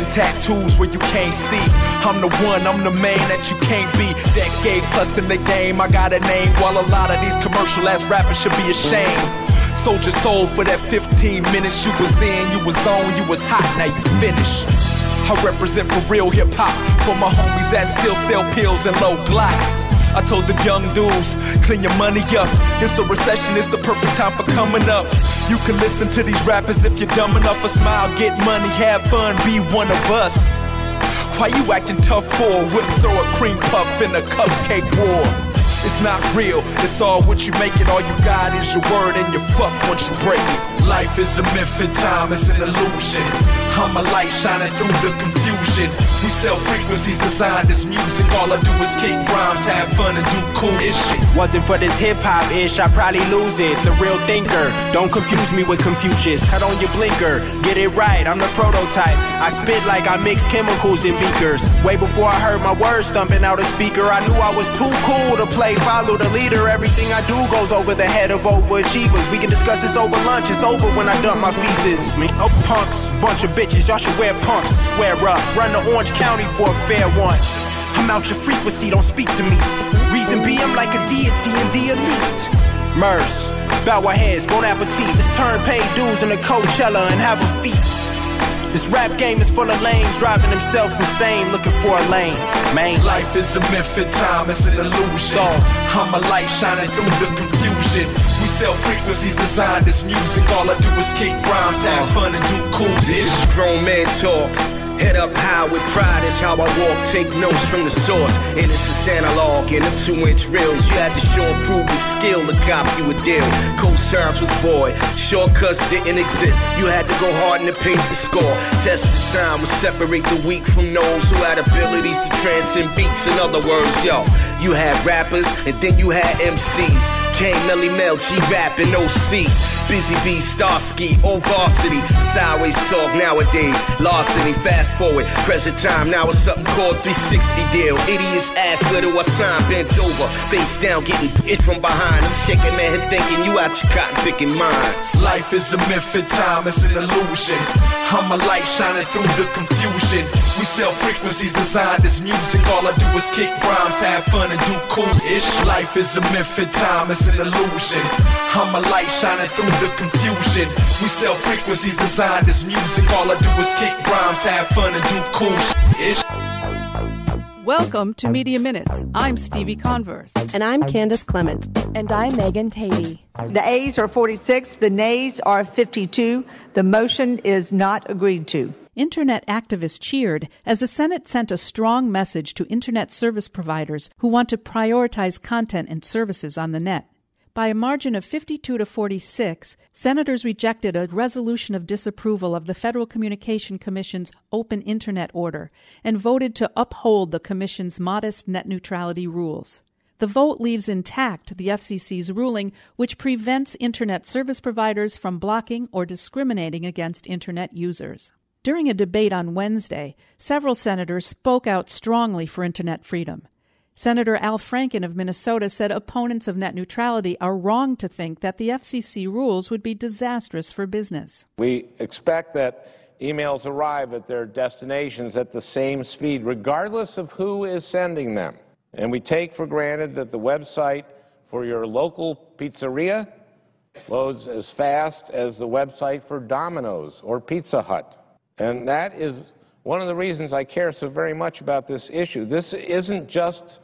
tattoos where you can't see. I'm the one, I'm the man that you can't be. Decade plus in the game, I got a name. While a lot of these commercial ass rappers should be ashamed. Sold your soul for that 15 minutes you was in, you was on, you was hot, now you finished. I represent for real hip hop for my homies that still sell pills and low glocks. I told the young dudes, clean your money up. It's a recession, it's the perfect time for coming up. You can listen to these rappers if you're dumb enough. A smile, get money, have fun, be one of us. Why you acting tough for? Wouldn't throw a cream puff in a cupcake war. It's not real, it's all what you make it. All you got is your word and your fuck once you break it. Life is a myth and time is an illusion. I'm a light shining through the confusion. We sell frequencies designed as music. All I do is kick rhymes, have fun, and do cool shit. Wasn't for this hip hop ish, I probably lose it. The real thinker, don't confuse me with Confucius. Cut on your blinker, get it right, I'm the prototype. I spit like I mix chemicals in beakers. Way before I heard my words thumping out a speaker, I knew I was too cool to play. Follow the leader, everything I do goes over the head of overachievers. We can discuss this over lunch, it's over when I dump my feces. Me, punks, bunch of bitches, y'all should wear pumps. Square up, run to Orange County for a fair one. I'm out your frequency, don't speak to me. Reason be, I'm like a deity in the elite. Mers, bow our heads, bon appetit. Let's turn paid dues into Coachella and have a feast. This rap game is full of lames, driving themselves insane, looking for a lane. Man, life is a myth and time is an illusion. I'm a light shining through the confusion. We sell frequencies designed as music. All I do is kick rhymes, have fun, and do cool shit. This is grown man talk. Head up high with pride is how I walk. Take notes from the source. And it's just analog in the two inch reels. You had to show and prove your skill to cop you a deal. Cosigns was void. Shortcuts didn't exist. You had to go hard in the paint to score. Test the time would separate the weak from those who had abilities to transcend beats. In other words, yo, you had rappers and then you had MCs. Kane, Melle Mel, G Rap, and OC. Busy Bee, Starski, old varsity. Sideways talk nowadays. Larceny, fast forward. Present time, now it's something called 360 deal. Idiots ask where do I sign? Bent over, face down, getting hit from behind. I'm shaking my head thinking you out your cotton picking minds. Life is a myth and time is an illusion. I'm a light shining through the confusion. We sell frequencies designed as music. All I do is kick rhymes, have fun, and do cool ish. Life is a myth and time is an illusion. I'm a light shining through the confusion. We sell frequencies designed as music. All I do is kick rhymes, have fun, and do cool ish. Welcome to Media Minutes. I'm Stevie Converse. And I'm Candace Clement. And I'm Megan Tady. The ayes are 46, the nays are 52. The motion is not agreed to. Internet activists cheered as the Senate sent a strong message to Internet service providers who want to prioritize content and services on the net. By a margin of 52 to 46, senators rejected a resolution of disapproval of the Federal Communication Commission's Open Internet Order and voted to uphold the Commission's modest net neutrality rules. The vote leaves intact the FCC's ruling, which prevents Internet service providers from blocking or discriminating against Internet users. During a debate on Wednesday, several senators spoke out strongly for Internet freedom. Senator Al Franken of Minnesota said opponents of net neutrality are wrong to think that the FCC rules would be disastrous for business. We expect that emails arrive at their destinations at the same speed, regardless of who is sending them. And we take for granted that the website for your local pizzeria loads as fast as the website for Domino's or Pizza Hut. And that is one of the reasons I care so very much about this issue. This isn't just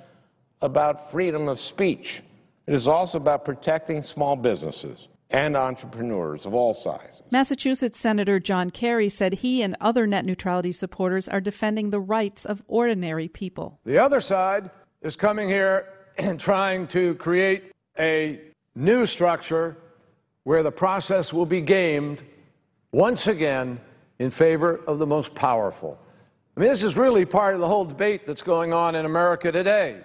about freedom of speech. It is also about protecting small businesses and entrepreneurs of all sizes. Massachusetts Senator John Kerry said he and other net neutrality supporters are defending the rights of ordinary people. The other side is coming here and trying to create a new structure where the process will be gamed once again in favor of the most powerful. I mean, this is really part of the whole debate that's going on in America today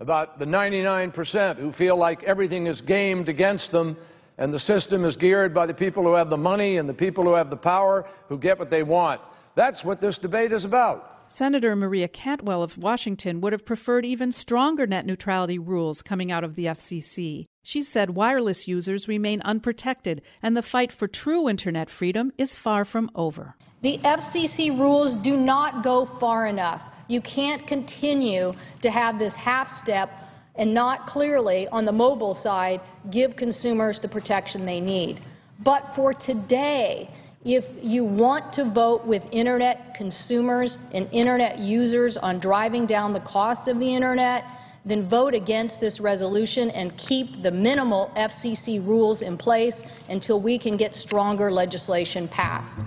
about the 99% who feel like everything is gamed against them and the system is geared by the people who have the money and the people who have the power who get what they want. That's what this debate is about. Senator Maria Cantwell of Washington would have preferred even stronger net neutrality rules coming out of the FCC. She said wireless users remain unprotected and the fight for true internet freedom is far from over. The FCC rules do not go far enough. You can't continue to have this half step and not clearly, on the mobile side, give consumers the protection they need. But for today, if you want to vote with internet consumers and internet users on driving down the cost of the internet, then vote against this resolution and keep the minimal FCC rules in place until we can get stronger legislation passed.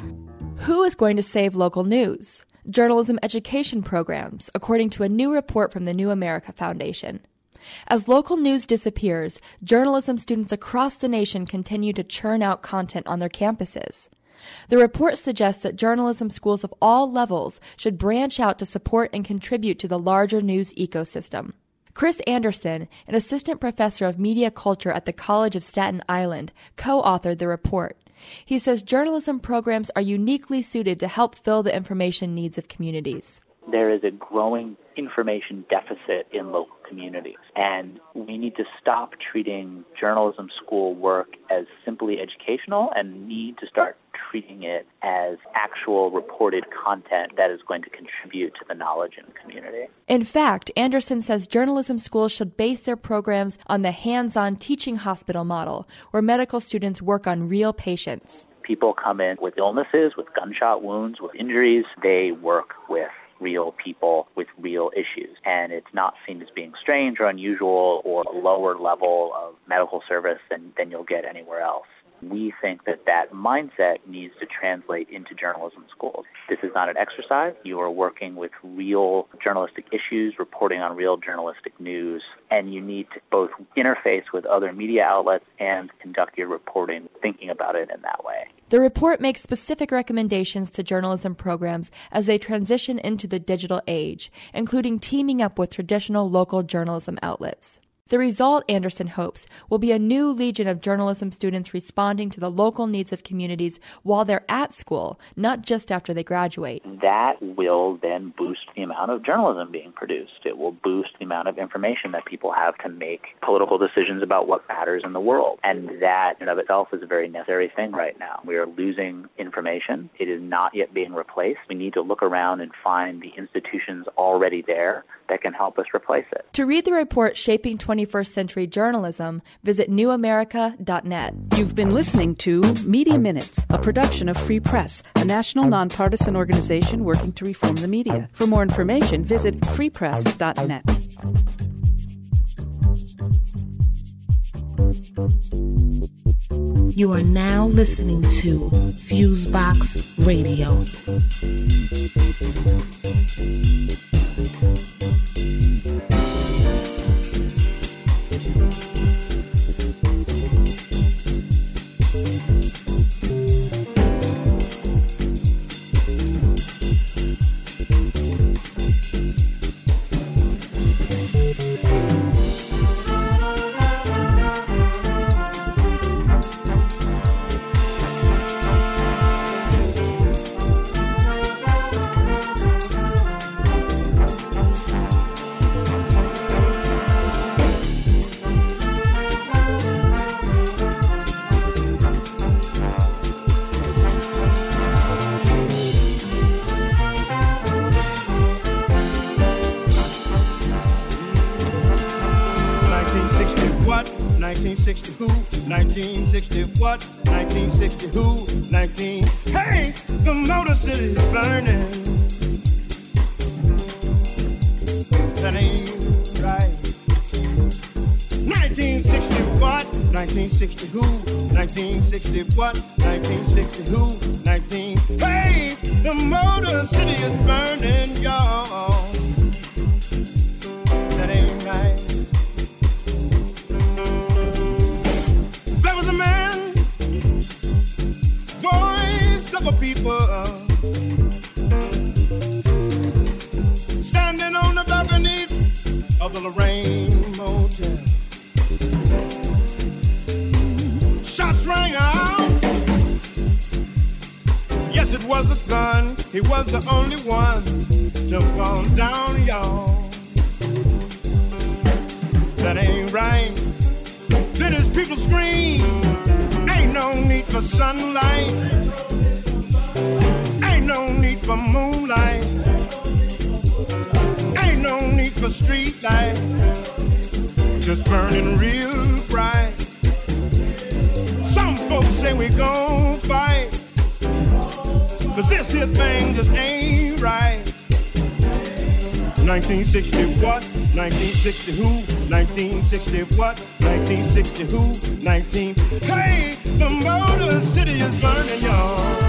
Who is going to save local news? Journalism education programs, according to a new report from the New America Foundation. As local news disappears, journalism students across the nation continue to churn out content on their campuses. The report suggests that journalism schools of all levels should branch out to support and contribute to the larger news ecosystem. Chris Anderson, an assistant professor of media culture at the College of Staten Island, co authored the report. He says journalism programs are uniquely suited to help fill the information needs of communities. There is a growing information deficit in local communities. And we need to stop treating journalism school work as simply educational and need to start treating it as actual reported content that is going to contribute to the knowledge in the community. In fact, Anderson says journalism schools should base their programs on the hands on teaching hospital model, where medical students work on real patients. People come in with illnesses, with gunshot wounds, with injuries. They work with real people with real issues. And it's not seen as being strange or unusual or a lower level of medical service than, than you'll get anywhere else. We think that that mindset needs to translate into journalism schools. This is not an exercise. You are working with real journalistic issues, reporting on real journalistic news, and you need to both interface with other media outlets and conduct your reporting thinking about it in that way. The report makes specific recommendations to journalism programs as they transition into the digital age, including teaming up with traditional local journalism outlets. The result, Anderson hopes, will be a new legion of journalism students responding to the local needs of communities while they're at school, not just after they graduate. That will then boost the amount of journalism being produced. It will boost the amount of information that people have to make political decisions about what matters in the world. And that in of itself is a very necessary thing right now. We are losing information. It is not yet being replaced. We need to look around and find the institutions already there that can help us replace it. To read the report Shaping 21st Century Journalism, visit newamerica.net. You've been listening to Media Minutes, a production of Free Press, a national nonpartisan organization working to reform the media. For more information, visit freepress.net. You are now listening to Fusebox Radio. Lorraine Motel. Shots rang out. Yes, it was a gun, he was the only one to fall down, y'all. That ain't right. Then his people scream, ain't no need for sunlight, ain't no need for moonlight, need street light, just burning real bright. Some folks say we gon' fight. Cause this here thing just ain't right. 1960 what? 1960 who? 1960 what? 1960 who? 19. Hey, the Motor City is burning, y'all.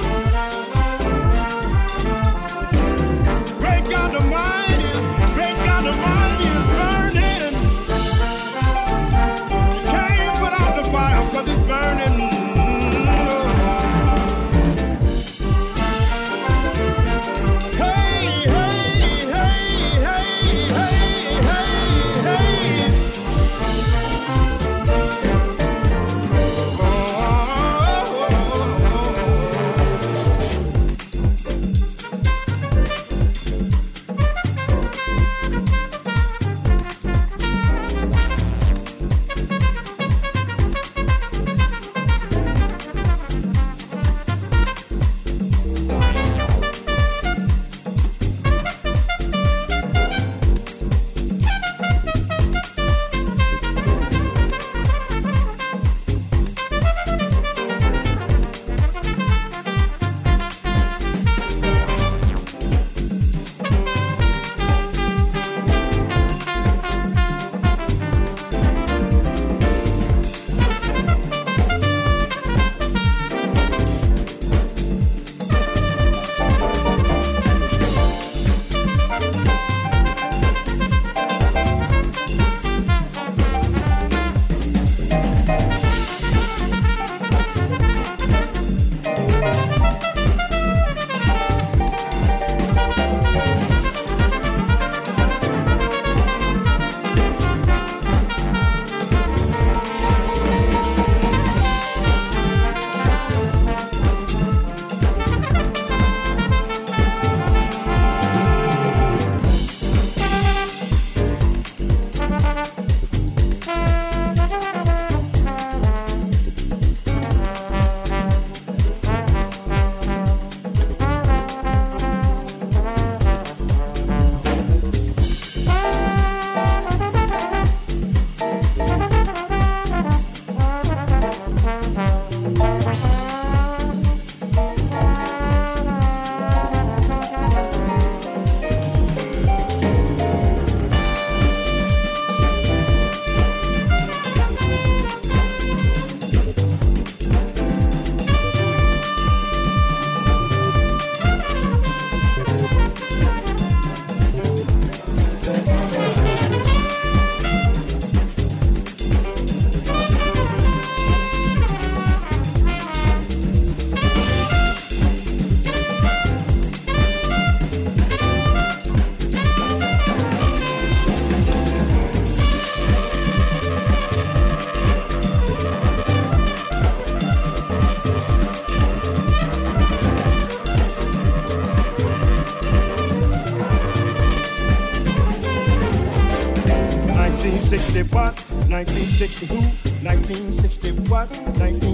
1960 who? 1960 what? 1960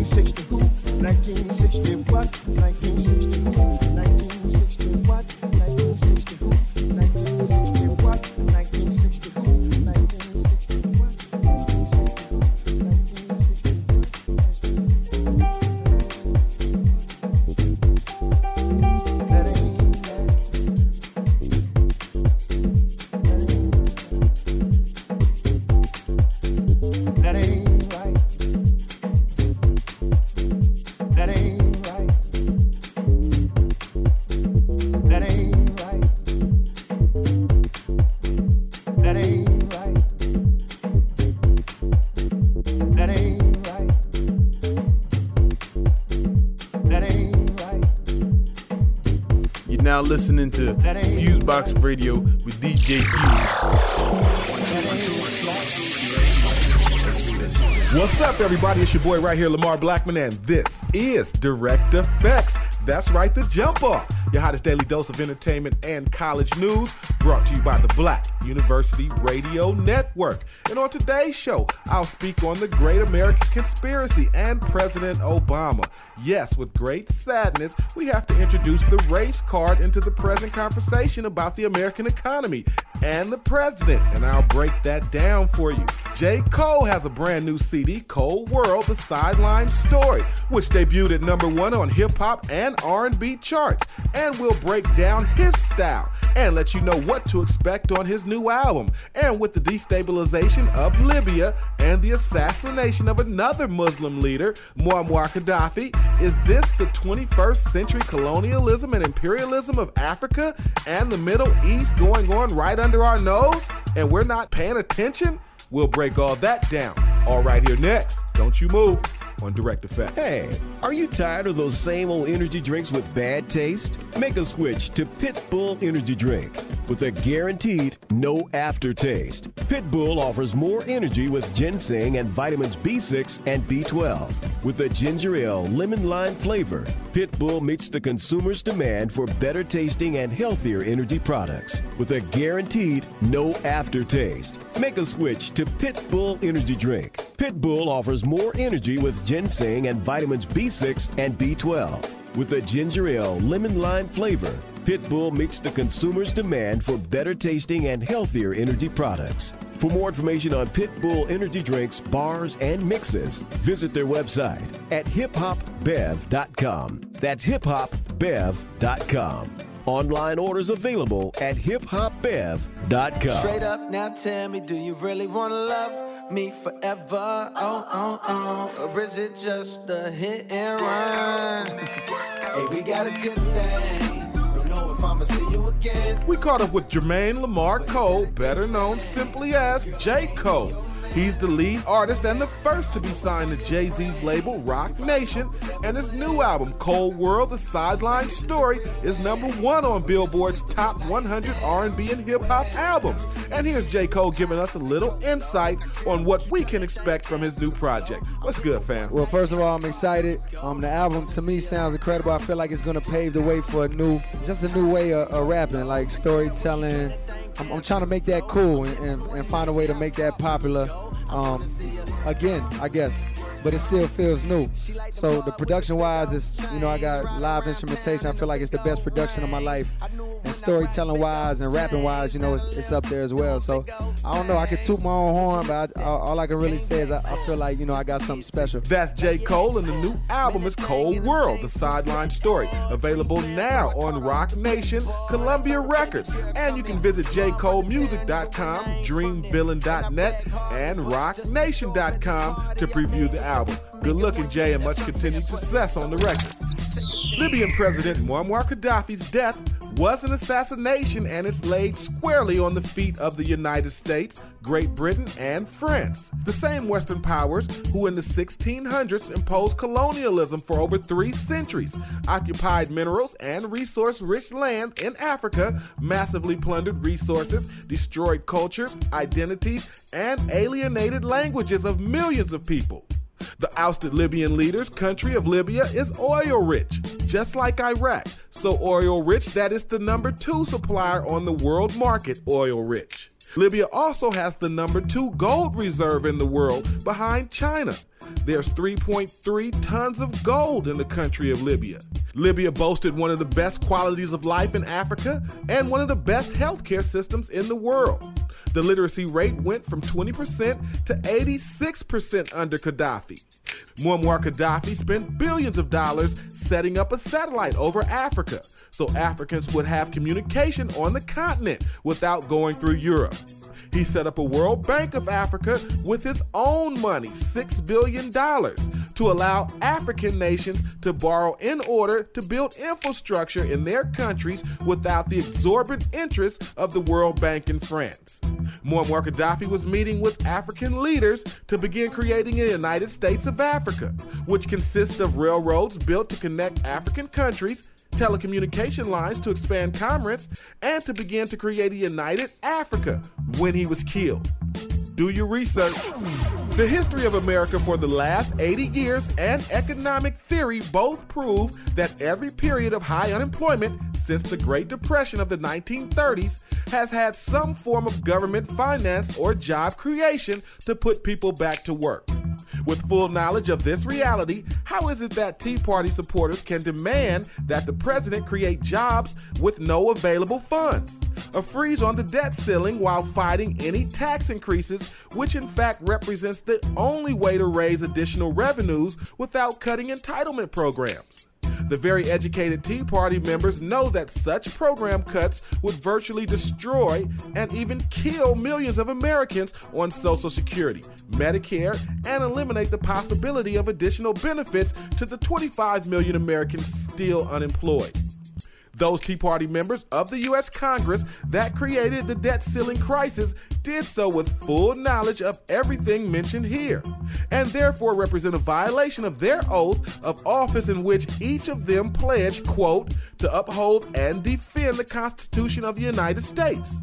now listening to Fusebox Radio with DJ Fuse. What's up, everybody? It's your boy right here, Lamar Blackman, and this is Direct Effects. That's right, the jump off. Your hottest daily dose of entertainment and college news brought to you by the Black University Radio Network. And on today's show, I'll speak on the Great American Conspiracy and President Obama. Yes, with great sadness, we have to introduce the race card into the present conversation about the American economy and the president, and I'll break that down for you. J. Cole has a brand new CD, Cole World: The Sideline Story, which debuted at number one on hip hop and R&B charts, and we'll break down his style and let you know what to expect on his new album. And with the destabilization of Libya and the assassination of another Muslim leader, Muammar Gaddafi, is this the 21st century colonialism and imperialism of Africa and the Middle East going on right under our nose, and we're not paying attention? We'll break all that down. All right, here next. Don't you move on Direct Effect. Hey, are you tired of those same old energy drinks with bad taste? Make a switch to Pitbull Energy Drink with a guaranteed no aftertaste. Pitbull offers more energy with ginseng and vitamins B6 and B12. With a ginger ale lemon lime flavor, Pitbull meets the consumer's demand for better tasting and healthier energy products with a guaranteed no aftertaste. Make a switch to Pitbull Energy Drink. Pitbull offers more energy with ginseng and vitamins B6 and B12. With a ginger ale lemon lime flavor, Pitbull meets the consumer's demand for better tasting and healthier energy products. For more information on Pitbull energy drinks, bars, and mixes, visit their website at hiphopbev.com. That's hiphopbev.com. Online orders available at hiphopbev.com. Straight up, now tell me, do you really wanna love me forever? Oh, oh, oh. Or is it just a hit and run? hey, we got a good thing. Don't know if I'ma see you again. We caught up with Jermaine Lamar Cole, better known simply as J. Cole. He's the lead artist and the first to be signed to Jay Z's label Roc Nation, and his new album, Cole World: The Sideline Story, is number one on Billboard's top 100 R&B and hip hop albums. And here's J. Cole giving us a little insight on what we can expect from his new project. What's good, fam? Well, first of all, I'm excited. Um, the album to me sounds incredible. I feel like it's gonna pave the way for a new, just a new way of, of rapping, like storytelling. I'm, I'm trying to make that cool and, and, and find a way to make that popular. Um, again, I guess, but it still feels new. So the production-wise is, you know, I got live instrumentation. I feel like it's the best production of my life. And storytelling-wise and rapping-wise, you know, it's, it's up there as well. So I don't know. I could toot my own horn, but I, all, all I can really say is I, I feel like, you know, I got something special. That's J. Cole, and the new album is Cole World, The Sideline Story. Available now on Roc Nation, Columbia Records. And you can visit jcolemusic.com, dreamvillain.net, and rocnation.com to preview the album. Good looking, Jay, and much continued success on the record. Libyan President Muammar Gaddafi's death was an assassination and it's laid squarely on the feet of the United States, Great Britain, and France. The same Western powers who in the 1600s imposed colonialism for over three centuries, occupied minerals and resource rich land in Africa, massively plundered resources, destroyed cultures, identities, and alienated languages of millions of people. The ousted Libyan leader's country of Libya is oil rich, just like Iraq. So oil rich that it's the number two supplier on the world market, oil rich. Libya also has the number two gold reserve in the world behind China. There's 3.3 tons of gold in the country of Libya. Libya boasted one of the best qualities of life in Africa and one of the best healthcare systems in the world. The literacy rate went from 20% to 86% under Gaddafi. Muammar Gaddafi spent billions of dollars setting up a satellite over Africa so Africans would have communication on the continent without going through Europe. He set up a World Bank of Africa with his own money, $6 billion, to allow African nations to borrow in order to build infrastructure in their countries without the exorbitant interest of the World Bank in France. Muammar Gaddafi was meeting with African leaders to begin creating a United States of Africa, which consists of railroads built to connect African countries telecommunication lines to expand commerce, and to begin to create a united Africa when he was killed. Do your research. The history of America for the last 80 years and economic theory both prove that every period of high unemployment since the Great Depression of the 1930s has had some form of government finance or job creation to put people back to work. With full knowledge of this reality, how is it that Tea Party supporters can demand that the president create jobs with no available funds? A freeze on the debt ceiling while fighting any tax increases, which in fact represents the only way to raise additional revenues without cutting entitlement programs. The very educated Tea Party members know that such program cuts would virtually destroy and even kill millions of Americans on Social Security, Medicare, and eliminate the possibility of additional benefits to the 25 million Americans still unemployed. Those Tea Party members of the U.S. Congress that created the debt ceiling crisis did so with full knowledge of everything mentioned here, and therefore represent a violation of their oath of office in which each of them pledged, quote, to uphold and defend the Constitution of the United States.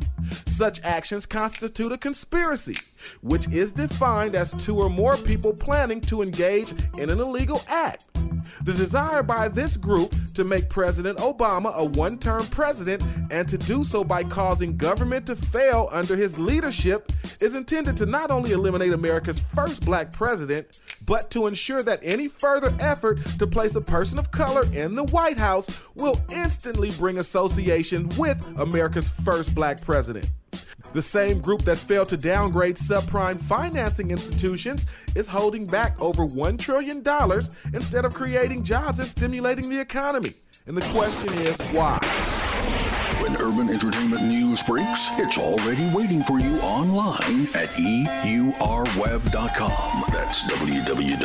Such actions constitute a conspiracy, which is defined as two or more people planning to engage in an illegal act. The desire by this group to make President Obama a one term president and to do so by causing government to fail under his leadership is intended to not only eliminate America's first black president, but to ensure that any further effort to place a person of color in the White House will instantly bring association with America's first black president. The same group that failed to downgrade subprime financing institutions is holding back over $1 trillion instead of creating jobs and stimulating the economy. And the question is why? Urban entertainment news breaks, it's already waiting for you online at eurweb.com. That's www.eurweb.com.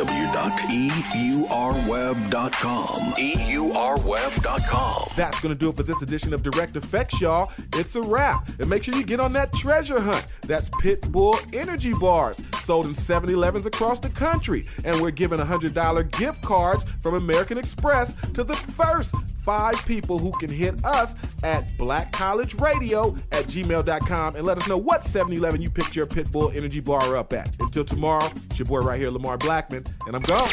eurweb.com. That's going to do it for this edition of Direct Effects, y'all. It's a wrap. And make sure you get on that treasure hunt. That's Pitbull Energy Bars, sold in 7 Elevens across the country. And we're giving $100 gift cards from American Express to the first five people who can hit us at blackcollegeradio at gmail.com and let us know what 7 Eleven you picked your Pitbull Energy Bar up at. Until tomorrow, it's your boy right here, Lamar Blackman, and I'm gone.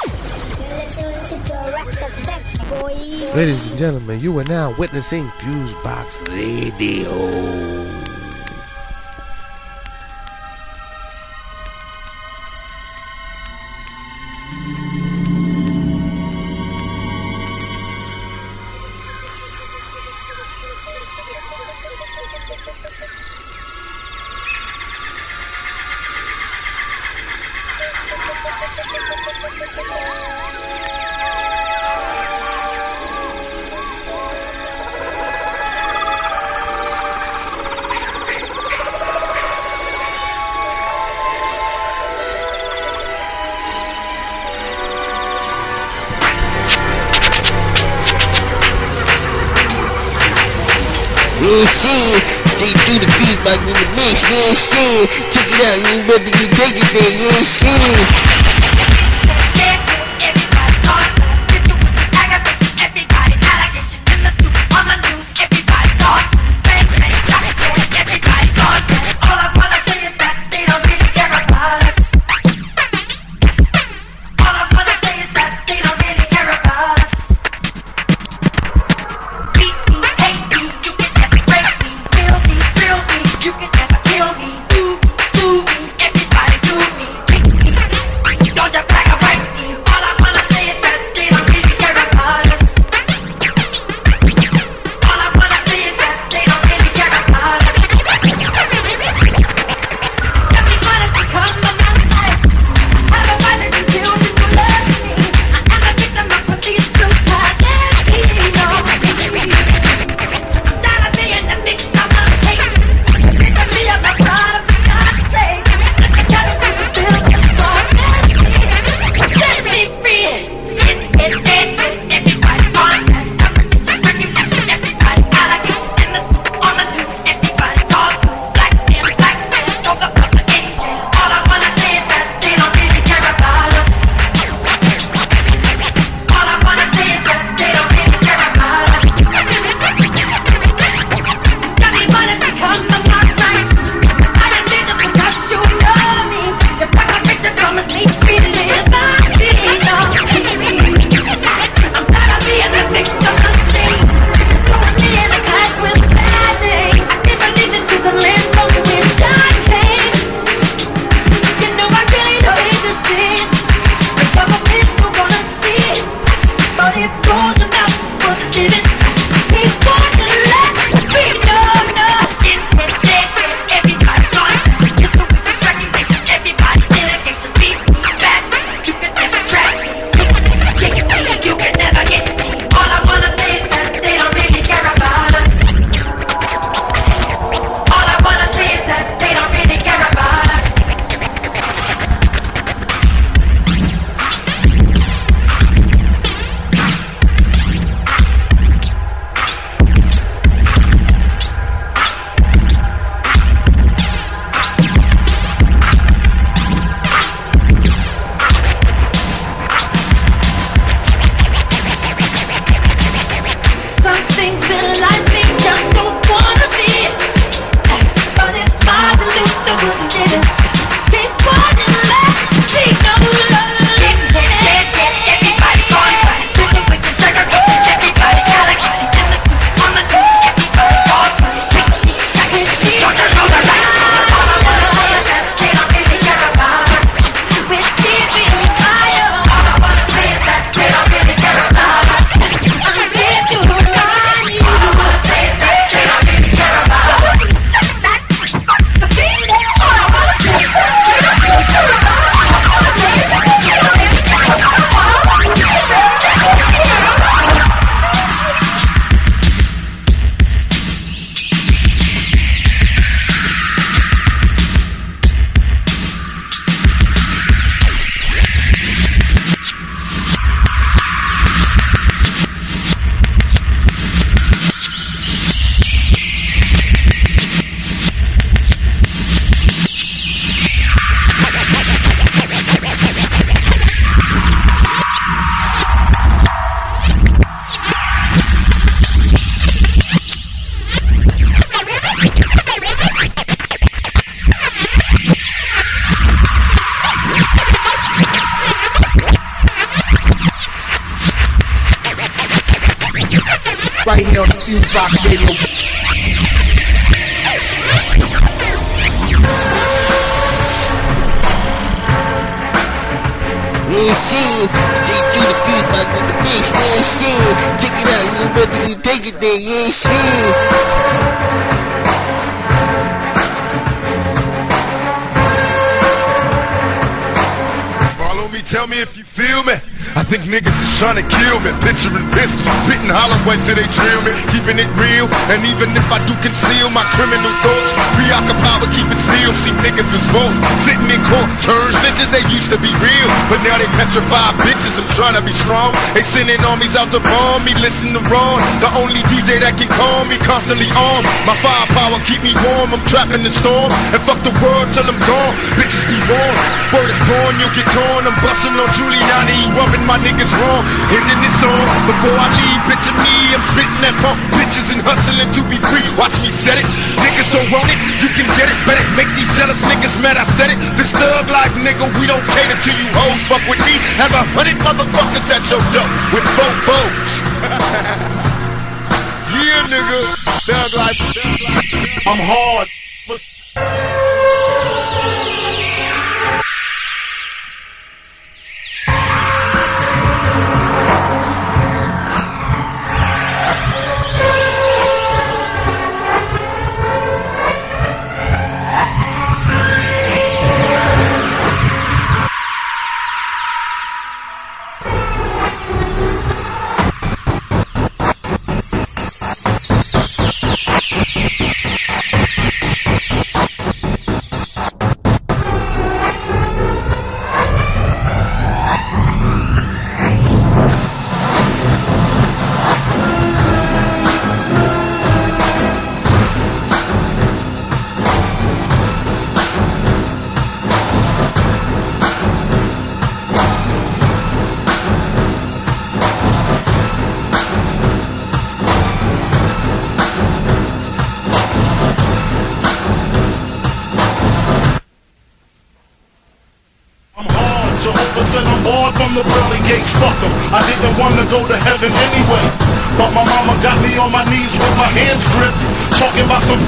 Ladies and gentlemen, you are now witnessing Fusebox Radio. The in the mix. Check it out. You better you take it there. Follow me, tell me if think niggas is trying to kill me. Picturing pistols, spitting hollow points till they drill me. Keeping it real, and even if I do conceal my criminal thoughts, preoccupied with keeping still. See niggas is false, sitting in court, turn snitches. They used to be real, but now they petrified bitches. I'm trying to be strong. They sending armies out to bomb me. Listen to Ron, the only DJ that can calm me, constantly armed. My firepower keep me warm. I'm trapping the storm, and fuck the world till I'm gone. Bitches be warned, word is born, you'll get torn. I'm busting on Giuliani, rubbing my niggas wrong. Ending this song before I leave. Picture me, I'm spitting that pump. Bitches and hustling to be free. Watch me set it. Niggas don't want it, you can get it. Bet it. Make these jealous niggas mad. I said it. This thug life, nigga, we don't cater to you hoes. Fuck with me. Have a hundred motherfuckers at your door with four foes. yeah, nigga. Thug life. I'm hard.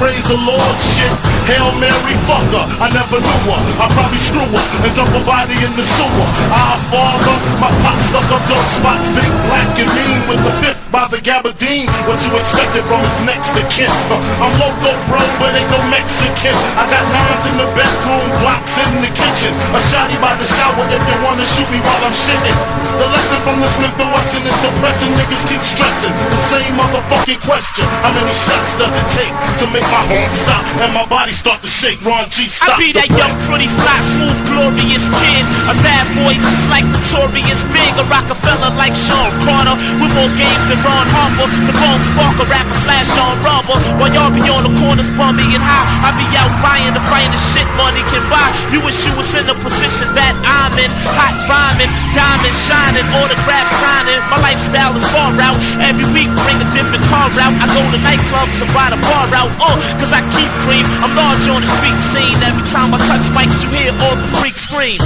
Praise the Lord shit. Hail Mary, fucker. I never knew her. I probably screw her and dump her body in the sewer. Our father, my pop stuck up dope spots, big black and mean with the fifth by the gabardines. What you expected from his next to kin? Uh, I'm loco, bro, but ain't no Mexican. I got nines in the bedroom, blocks in the kitchen. A shotty by the shower if they wanna shoot me while I'm shitting. The lesson from the Smith and Wesson is depressing. Niggas keep stressing the same motherfucking question. How many shots does it take to make my heart stop and my body start to shake? Ron G, stop. I be that young, pretty, fly, smooth, glorious kid. A bad boy just like Notorious Big. A Rockefeller like Sean Carter. With more game than Ron Harper. The Bones Barker rapper slash Sean Rubber. While y'all be on the corners bummy and high. I be out buying the finest shit money can buy. You wish you was in the position that I'm in. Hot rhyming, diamond shining, autograph signing. My lifestyle is far out. Every week bring a different car out. I go to nightclubs and buy the bar out. Uh, cause I keep cream. I'm large on the street scene. Every time I touch mics, you hear all the freaks scream.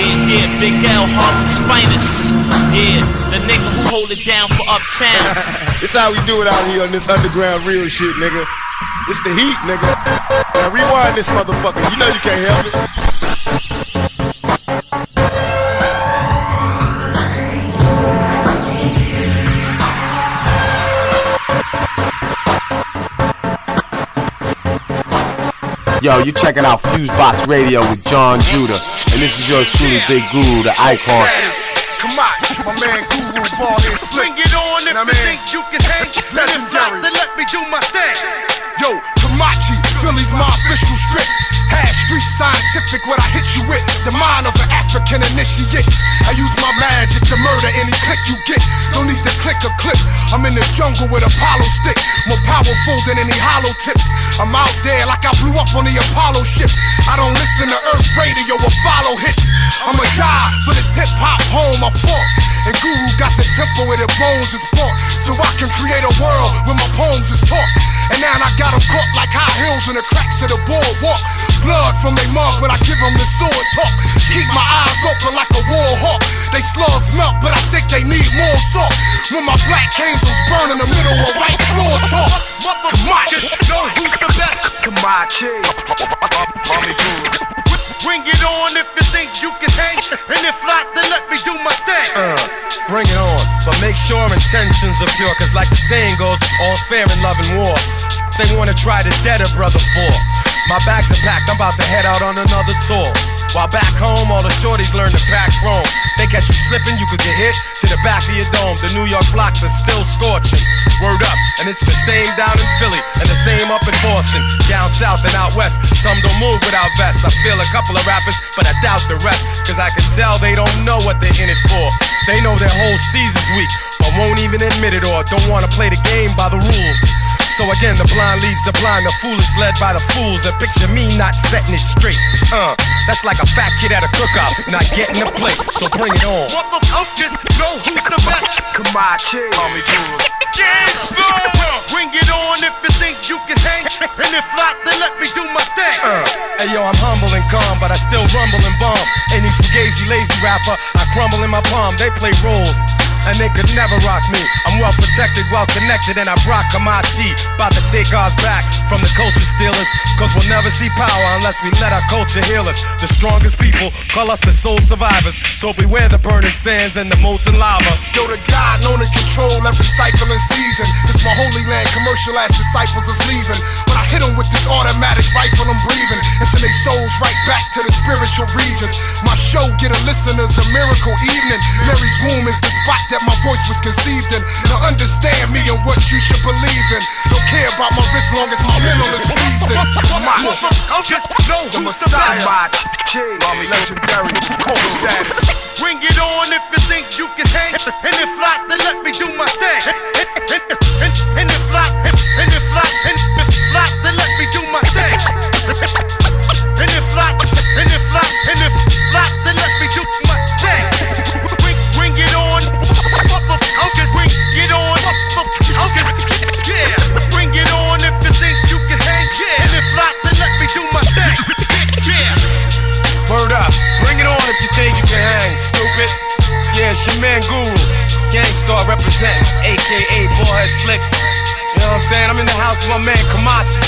Yeah, yeah, Big L, Harlem's finest. Yeah, the nigga who hold it down for uptown. It's how we do it out here on this underground real shit, nigga. It's the heat, nigga. Now rewind this motherfucker. You know you can't help it. Yo, you checking out Fusebox Radio with John Judah, and this is your truly, Big Guru, the icon. On, my man Guru Ball is slick. Bring it on if you what think you can hang. If not, legendary. then let me do my thing. Yo, Kamachi, Philly's my official script. Half street scientific, what I hit you with. The mind of an African initiate. I use my magic to murder any click you get. Don't need to click a clip. I'm in the jungle with Apollo stick. More powerful than any hollow tips. I'm out there like I blew up on the Apollo ship. I don't listen to Earth radio or follow hits. I'ma die for this hip hop home I fought. And Guru got the tempo where the bones is bought. So I can create a world where my poems is taught. And now I got 'em caught like high heels in the cracks of the boardwalk. blood from their mug, but I give them the sword talk. Keep my eyes open like a war hawk. They slugs melt, but I think they need more salt. When my black candles burn in the middle of white floor talk. Motherfuckers know who's the best. Kamachi. Mommy Bring it on if you think you can hang. And if not, then let me do my thing. Uh, bring it on, but make sure intentions are pure. Cause like the saying goes, all's fair in love and war. They wanna try to dead a brother for. My bags are packed, I'm about to head out on another tour. While back home, all the shorties learn to pack chrome. They catch you slipping, you could get hit to the back of your dome. The New York blocks are still scorching. Word up, and it's the same down in Philly, and the same up in Boston. Down south and out west, some don't move without vests. I feel a couple of rappers, but I doubt the rest. Cause I can tell they don't know what they're in it for. They know their whole steez is weak, but won't even admit it or don't wanna play the game by the rules. So again, the blind leads the blind, the foolish led by the fools. And picture me not setting it straight. Uh, that's like a fat kid at a cookout, not getting a plate. So bring it on. What the fuck Motherfuckers know who's the best. Come on, Kamachi. Mommy Bring it on if you think you can hang. And if not, then let me do my thing. Uh, hey yo, I'm humble and calm, but I still rumble and bomb. Any fugazi lazy rapper, I crumble in my palm. They play roles. And they could never rock me. I'm well protected, well connected, and I rock Kamachi. About to take ours back from the culture stealers. Cause we'll never see power unless we let our culture heal us. The strongest people call us the soul survivors. So beware the burning sands and the molten lava. Yo, the God known to control every cycle and season. Commercial ass disciples is leaving. But I hit them with this automatic rifle, I'm breathing. And send their souls right back to the spiritual regions. My show get a listeners a miracle evening. Mary's womb is the spot that my voice was conceived in. Now understand me and what you should believe in. Don't care about my wrist long as my mental is pleasing. My Motherfuckers know the Messiah, mommy legendary, cold status. Bring it on if you think you can hang. And if not, then let me do my thing. And, and, if not, and, if not, then let me do my thing. And if not, and if not, and if not, then let me do my thing. Bring, bring it on, motherfuckers. Bring it on, motherfuckers. Yeah, bring it on if you think you can hang. Yeah, and if not, then let me do my thing. Yeah. Word up, bring it on if you think you can hang, stupid. Yeah, it's your man Guru, Gang Starr representing, aka Baldhead Slick. You know what I'm saying? I'm in the house with my man Kamachi.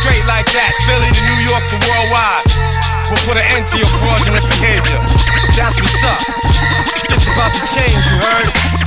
Straight like that, Philly to New York to worldwide. We'll put an end to your fraudulent behavior. That's what's up. It's about to change, you heard?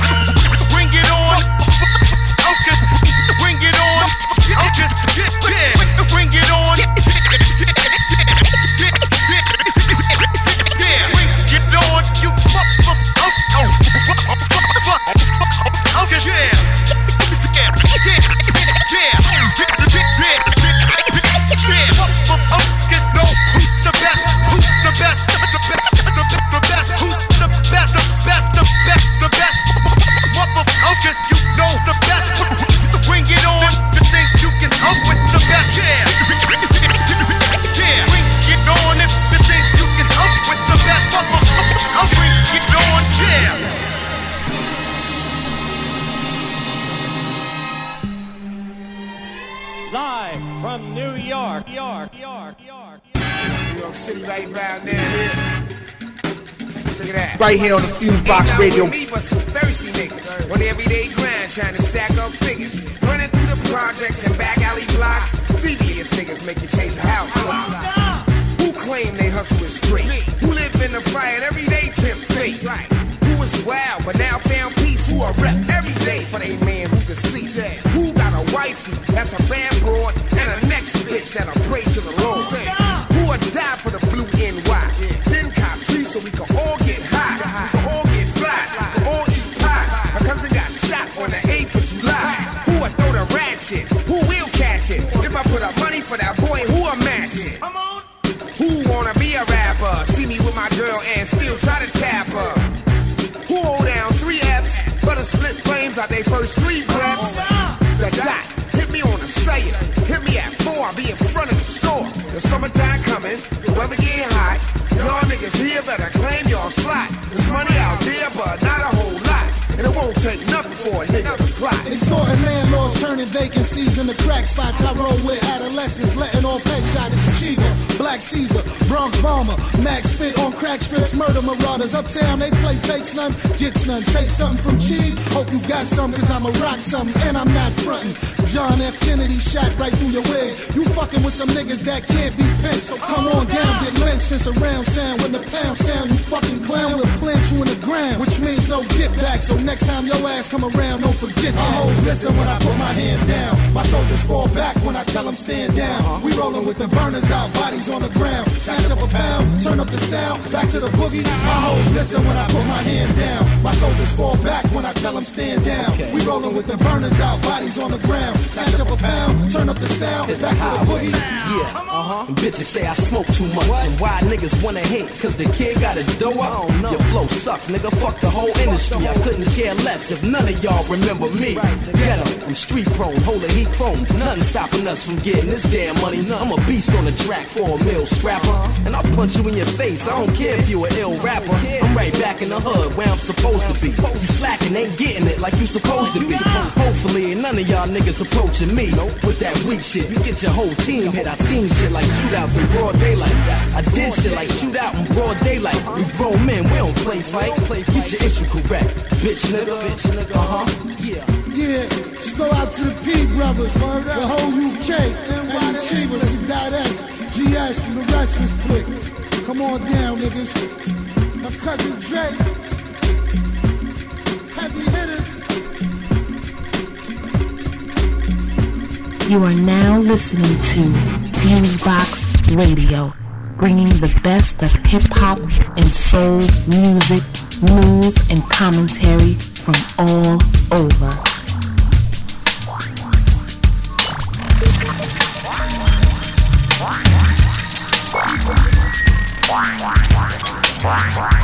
Right down here. Check it out. Right here on the fuse Fusebox Radio. Me, but some thirsty niggas on everyday grind trying to stack up figures. Running through the projects and back alley blocks. Devious niggas make you change the house. Who claim they hustle is great? Who live in the fire and every day tempt fate? Who was wild but now found peace? Who are rep every day for they man who can see? Who got a wifey that's a bad broad and a next bitch that'll pray to the Lord? So we can all get high. We can all get fly. We can all eat pie. My cousin got shot on the 8th of July. Who would throw the ratchet? Who will catch it? If I put up money for that boy, who will match it? Come on. Who wanna be a rapper? See me with my girl and still try to tap her. Who hold down three F's for the split flames out they first three breaths? The dot, hit me on the say it. Hit me at four, I'll be in front of the store. The summertime coming, the weather getting hot. Niggas here better claim your slot. There's money out there, but not a whole lot. And it won't take nothing for a nigga to plot. Extorting landlords, turning vacancies into crack spots. I roll with adolescents, letting off headshots. It's Chiga, Black Caesar, Bronx Bomber, Max spit on crack strips, murder marauders. Uptown, they play takes none, gets none. Take something from Chi, hope you got some, cause I'ma rock something, and I'm not frontin'. John F. Kennedy shot right through your wig. You fucking with some niggas that can't be pinched, so come on down, get lynched. It's a round sound when the pound sound. You fucking clown, we'll plant you in the ground, which means no get back. So next time your ass come around, don't forget that. Uh-huh. hoes listen when I put my hand down. My soldiers fall back when I tell them stand down. Uh-huh. We rolling with the burners out, bodies on the ground. Snatch up a pound, turn up the sound, back to the boogie. My hoes listen when I put my hand down. My soldiers fall back when I tell them stand down. We rolling with the burners out, bodies on the ground. Snatch up a pound, turn up the sound, back to the boogie. Yeah, uh-huh. And bitches say I smoke too much. And why niggas wanna hate? Cause the kid got his dough up. Your flow suck, nigga. Fuck the whole industry. I couldn't care less if none of y'all remember me. Get Ghetto, I'm street prone, hold a heat chrome. Nothing stopping us from getting this damn money. I'm a beast on the track for a mill scrapper. And I'll punch you in your face. I don't care if you an ill rapper. I'm right back in the hood where I'm supposed to be. You slacking, ain't getting it like you supposed to be. Hopefully, none of y'all niggas approaching me with that weak shit. You get your whole team hit. I seen shit like shootouts in broad daylight. I did shit like shootout in broad daylight. We grown men, we don't play fight. Get your issue correct, bitch nigga. Bitch nigga, uh huh. Yeah. Yeah, let's go out to the P brothers, the whole UK, and Chivas, you got X, GS, and the rest of this clique. Come on down, niggas. My cousin Drake, heavy hitters. You are now listening to Fusebox Radio, bringing the best of hip hop and soul music, news, and commentary from all over. Bye.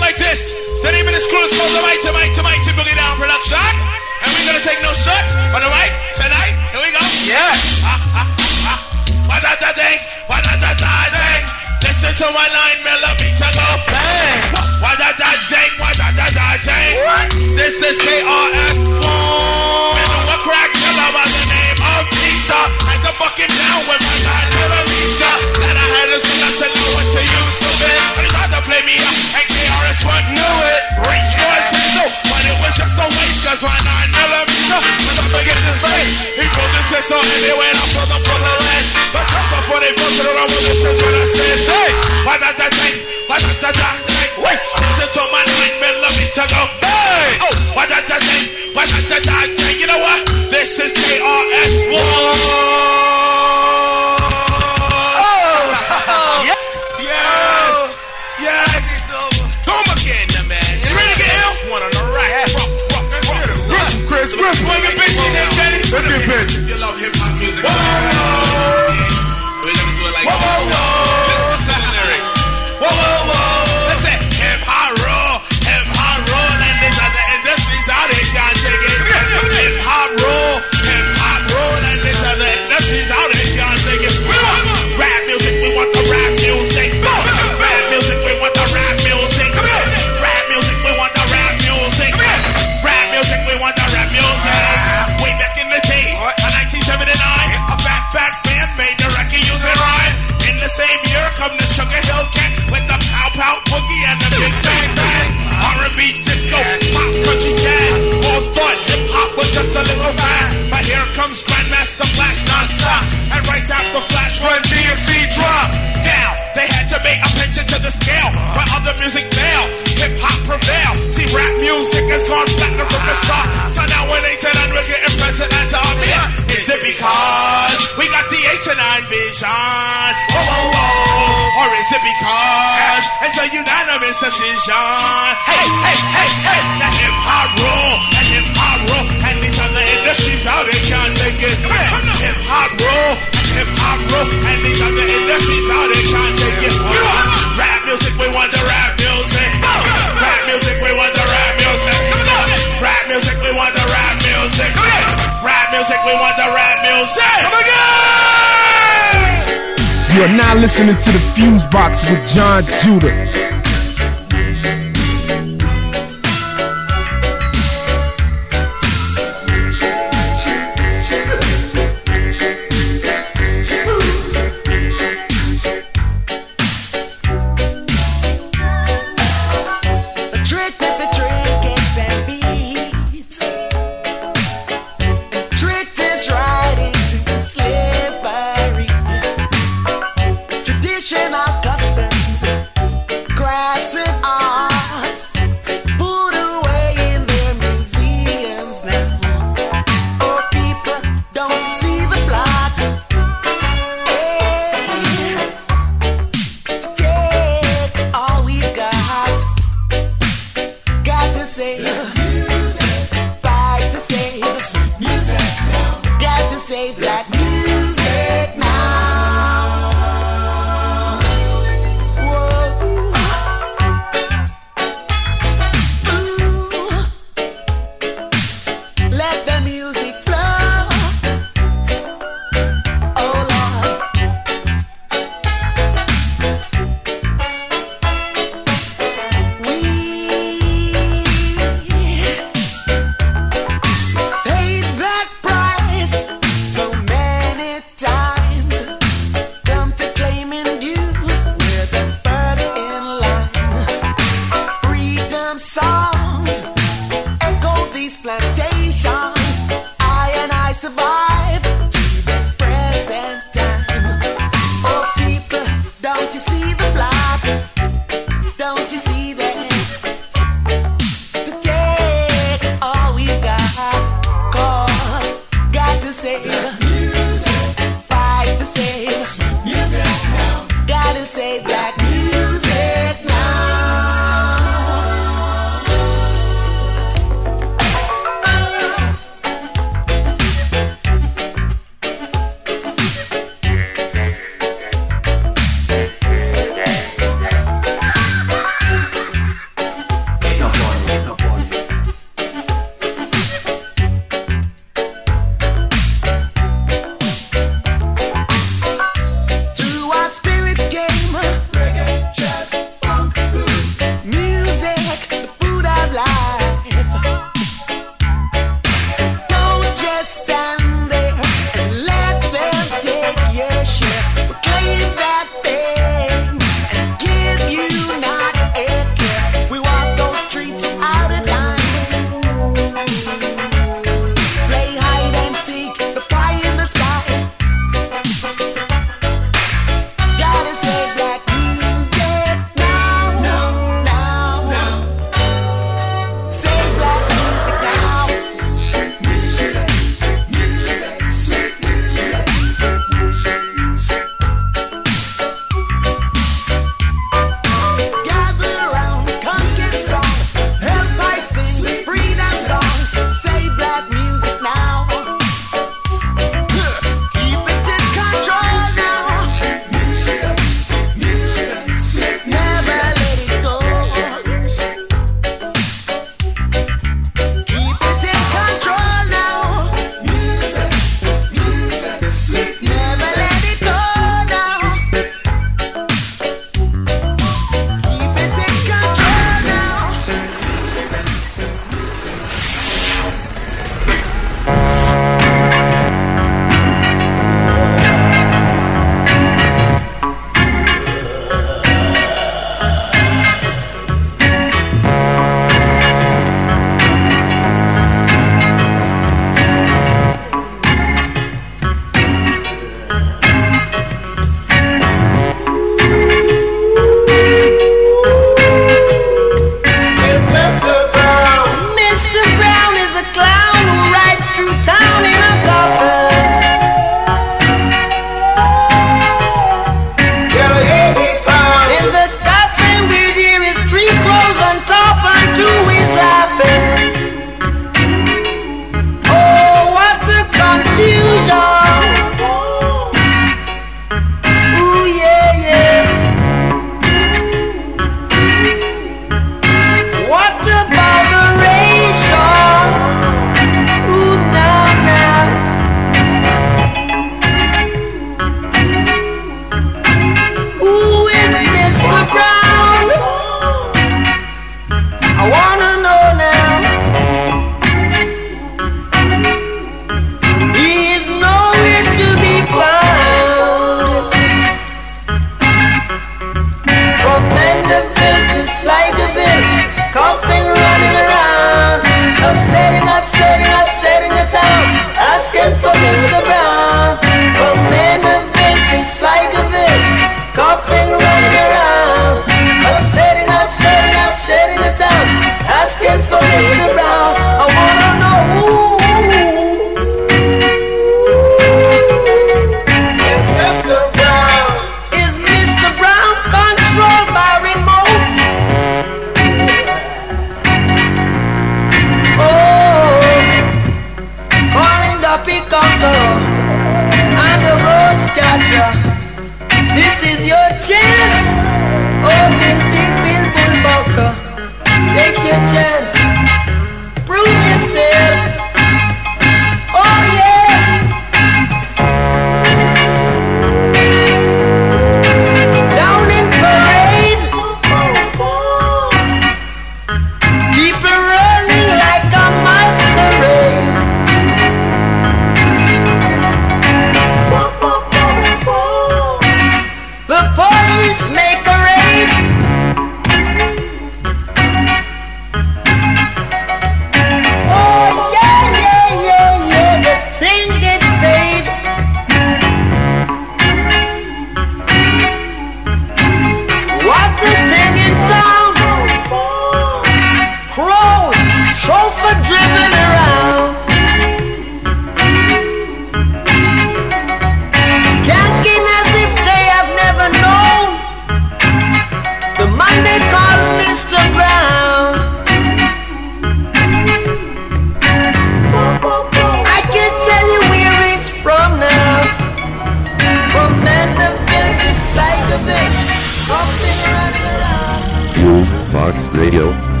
Fuse Box Radio.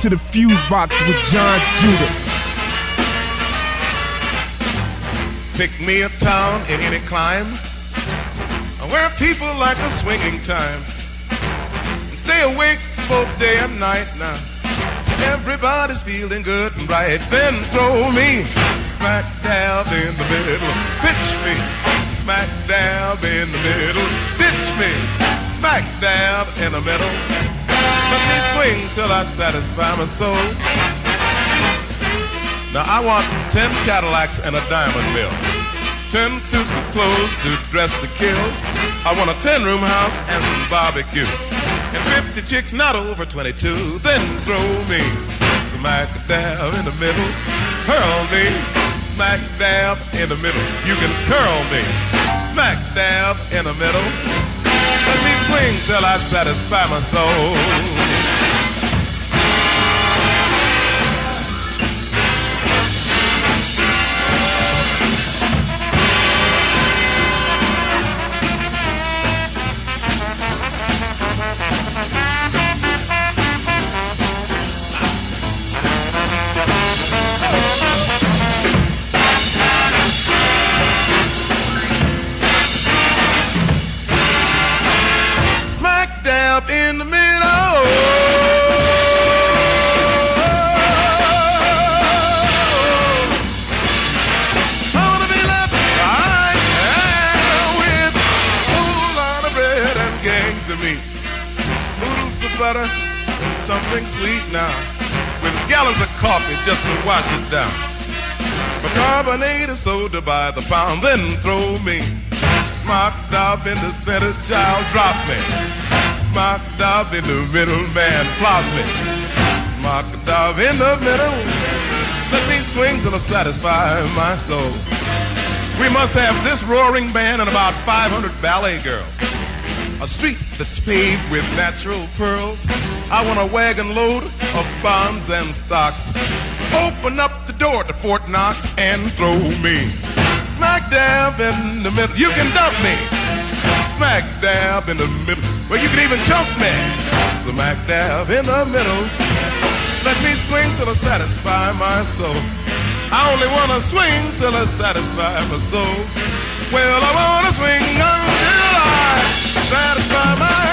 to the fuse box with John Judah. Pick me a town in any clime where people like a swinging time. And stay awake both day and night now. Everybody's feeling good and bright. Then throw me smack dab in the middle. Pitch me smack dab in the middle. Pitch me smack dab in the middle. Let me swing till I satisfy my soul. Now I want ten Cadillacs and a diamond mill. Ten suits of clothes to dress to kill. I want a ten room house and some barbecue. And fifty chicks not over twenty-two. Then throw me smack dab in the middle. Hurl me smack dab in the middle. You can curl me smack dab in the middle. Let me swing till I satisfy my soul. coffee just to wash it down. My carbonated soda by the pound, then throw me. Smacked up in the center, child, drop me. Smacked up in the middle, man, flop me. Smacked up in the middle. Let me swing till I satisfy my soul. We must have this roaring band and about 500 ballet girls a street that's paved with natural pearls. I want a wagon load of bonds and stocks. Open up the door to Fort Knox and throw me smack dab in the middle. You can dump me smack dab in the middle. Well, you can even choke me smack dab in the middle. Let me swing till I satisfy my soul. I only wanna swing till I satisfy my soul. Well, I wanna swing satisfy my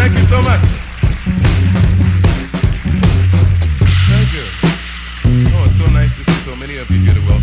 Thank you so much. Thank you. Oh, it's so nice to see so many of you here to welcome.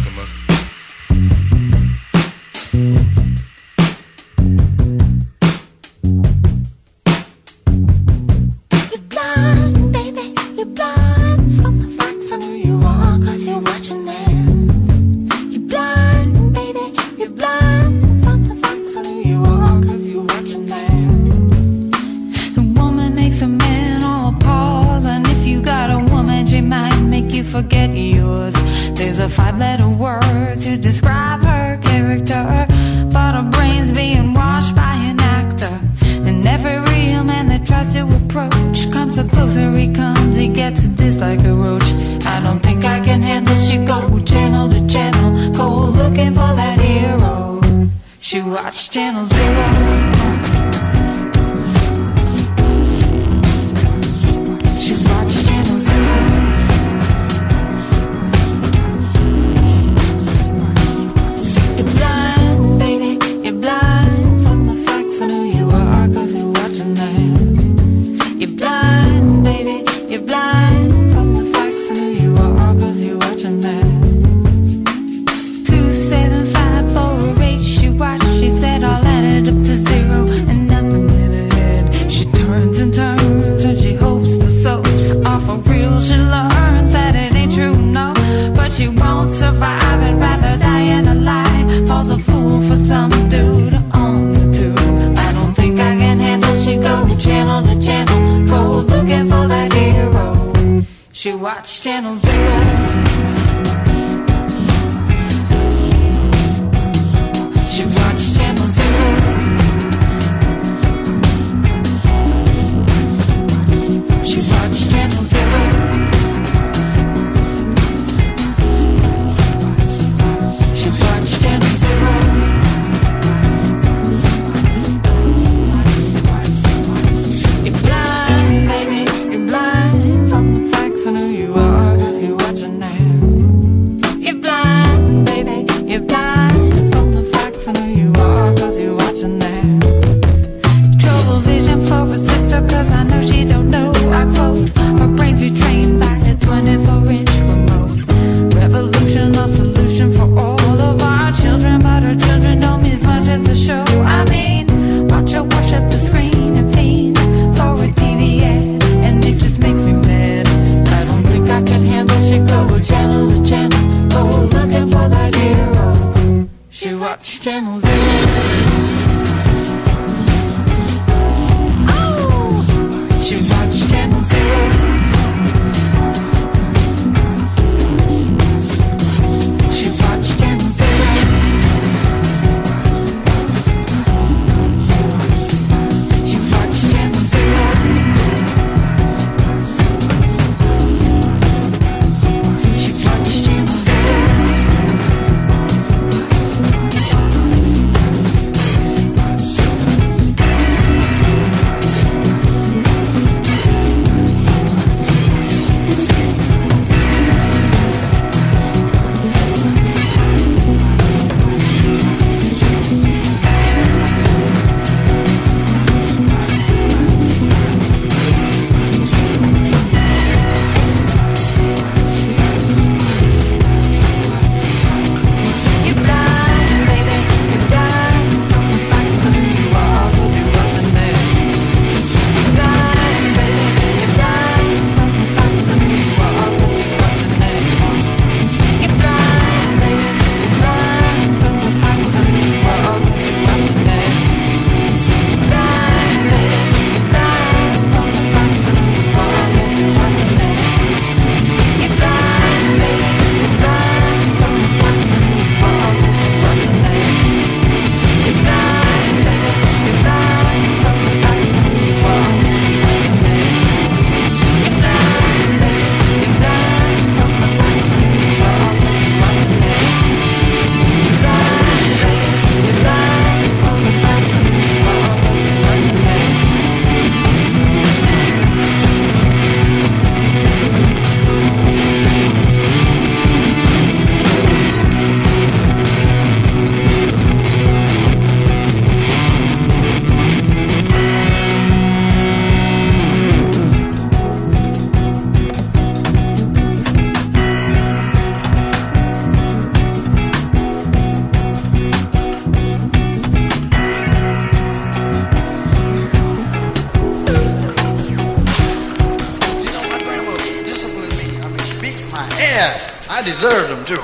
I deserved them too.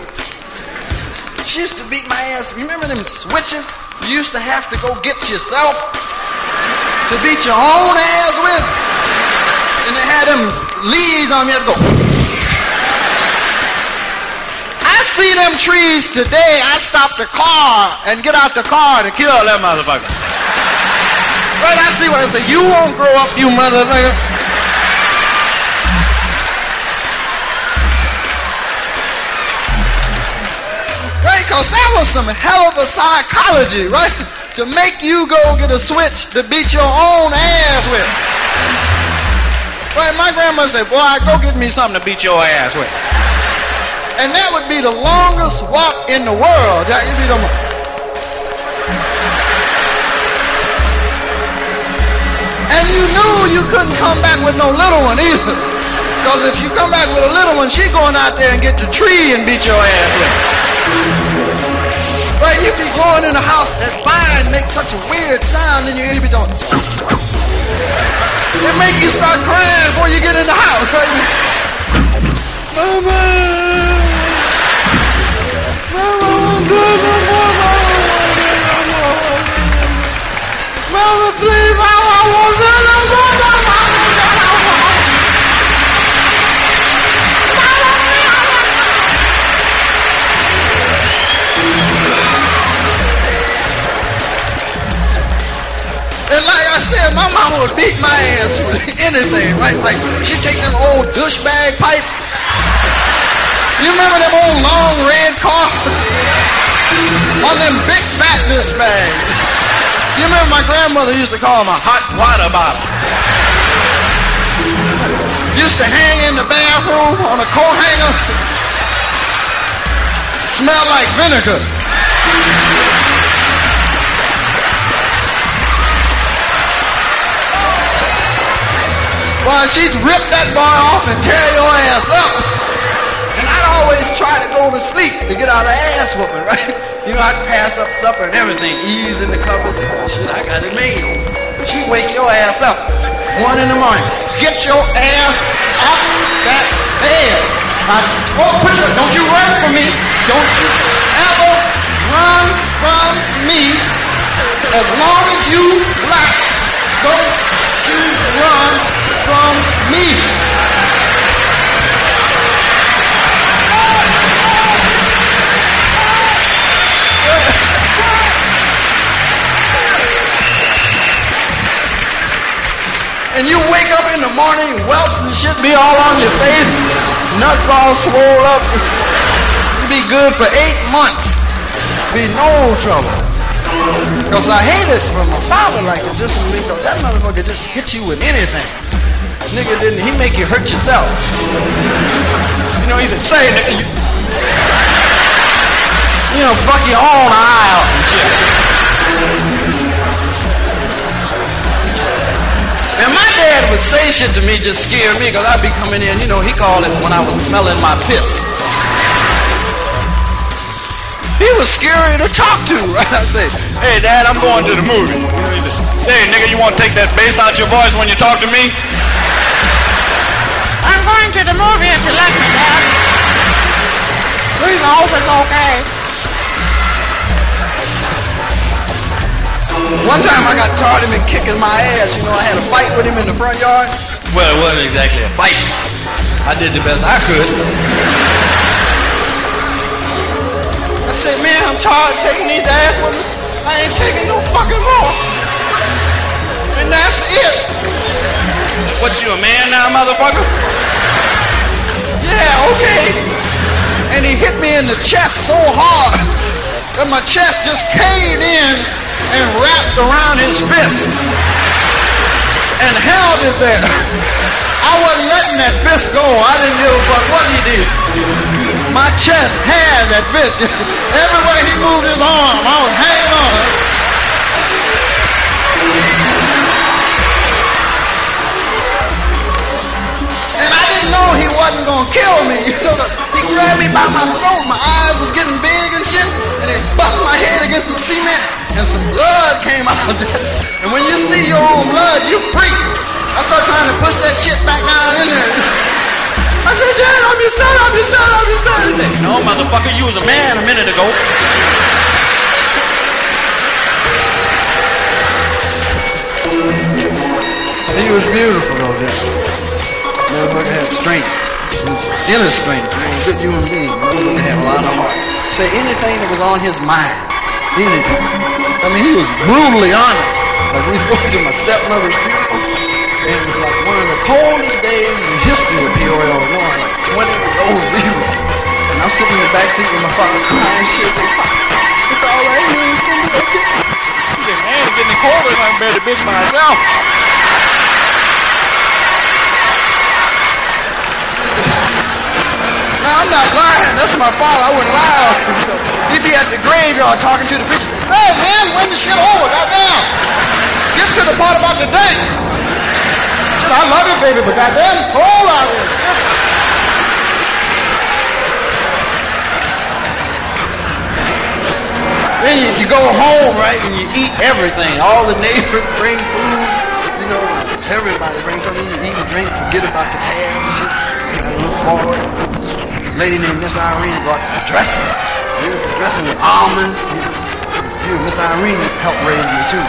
She used to beat my ass. Remember them switches you used to have to go get yourself to beat your own ass with? And they had them leaves on you. Go. I see them trees today. I stop the car and get out the car to kill that motherfucker. Right? I see what I say. You won't grow up, you motherfucker. Right? Because that was some hell of a psychology, right? To make you go get a switch to beat your own ass with. Right? My grandma said, boy, go get me something to beat your ass with. And that would be the longest walk in the world. That would be the And you knew you couldn't come back with no little one either. Because if you come back with a little one, she going out there and get the tree and beat your ass with. Right, you be going in the house, that vine makes such a weird sound in your ear, you be doing. It make you start crying before you get in the house, right? Mama! Mama, please, Mama, I want said, my mama would beat my ass with anything, right? Like she'd take them old douchebag pipes. You remember them old long red cars? On them big fat douchebags. You remember my grandmother used to call them a hot water bottle. Used to hang in the bathroom on a coat hanger. Smell like vinegar. Well, she'd rip that bar off and tear your ass up. And I'd always try to go to sleep to get out of the ass whooping, right? You know, I'd pass up supper and everything, ease in the covers. Oh, shit, I got it made. She'd wake your ass up. One in the morning. Get your ass out that bed. I, oh, put don't you run from me. Don't you ever run from me. As long as you black, don't you run from me. And you wake up in the morning, welts and shit be all on your face, nuts all swole up. You be good for eight months. Be no trouble. Because I hate it from my father like it just because that motherfucker just hit you with anything. Nigga didn't he make you hurt yourself. You know, he said, say you, you know, fuck your own eye out and shit. And my dad would say shit to me just scare me because I'd be coming in, you know, he called it when I was smelling my piss. He was scary to talk to, right? I say, Hey, Dad, I'm going to the movie. Say, nigga, you want to take that bass out your voice when you talk to me? I'm going to the movie if you let me, Dad. Please, I hope it's okay. One time I got tired of him kicking my ass. You know, I had a fight with him in the front yard. Well, it wasn't exactly a fight. I did the best I could. I said, man, I'm tired of taking these ass whoopings. I ain't taking no fucking more. And that's it. What, you a man now, motherfucker? Yeah, okay. And he hit me in the chest so hard that my chest just caved in and wrapped around his fist and held it there. I wasn't letting that fist go. I didn't give a fuck what he did. My chest had that fist. Everywhere he moved his arm, I was hanging on. Know he wasn't gonna kill me. he grabbed me by my throat. My eyes was getting big and shit. And he bust my head against the cement. And some blood came out. and when you see your own blood, you freak. I start trying to push that shit back down in there. I said, Dad, I'm your son, I'm your son, I'm your son. He said, No, motherfucker, you was a man a minute ago. He was beautiful though, motherfucker had strength. Inner strength. Was a good human being. Motherfucker had a lot of heart. Say anything that was on his mind. Anything. I mean, he was brutally honest. Like we going to my stepmother's funeral, and it was like one of the coldest days in the history of Peoria, Illinois, like 20 below zero. And I'm sitting in the back seat with my father crying shit. It's all right, man. It's gonna be okay. Man, it's getting colder and I'm better bitch myself. No, I'm not lying. That's my father. I wouldn't lie. He'd be at the graveyard talking to the preacher. Hey, man, when the shit over? Goddamn. Get to the part about the date. I love you, baby, but goddamn, out here. Then you, you go home, right, and you eat everything. All the neighbors bring food. You know, everybody brings something to eat and drink. Forget about the past and shit. Look forward. Lady named Miss Irene brought some dressing. Beautiful dressing with almonds. You it's beautiful. Miss Irene helped raise me too.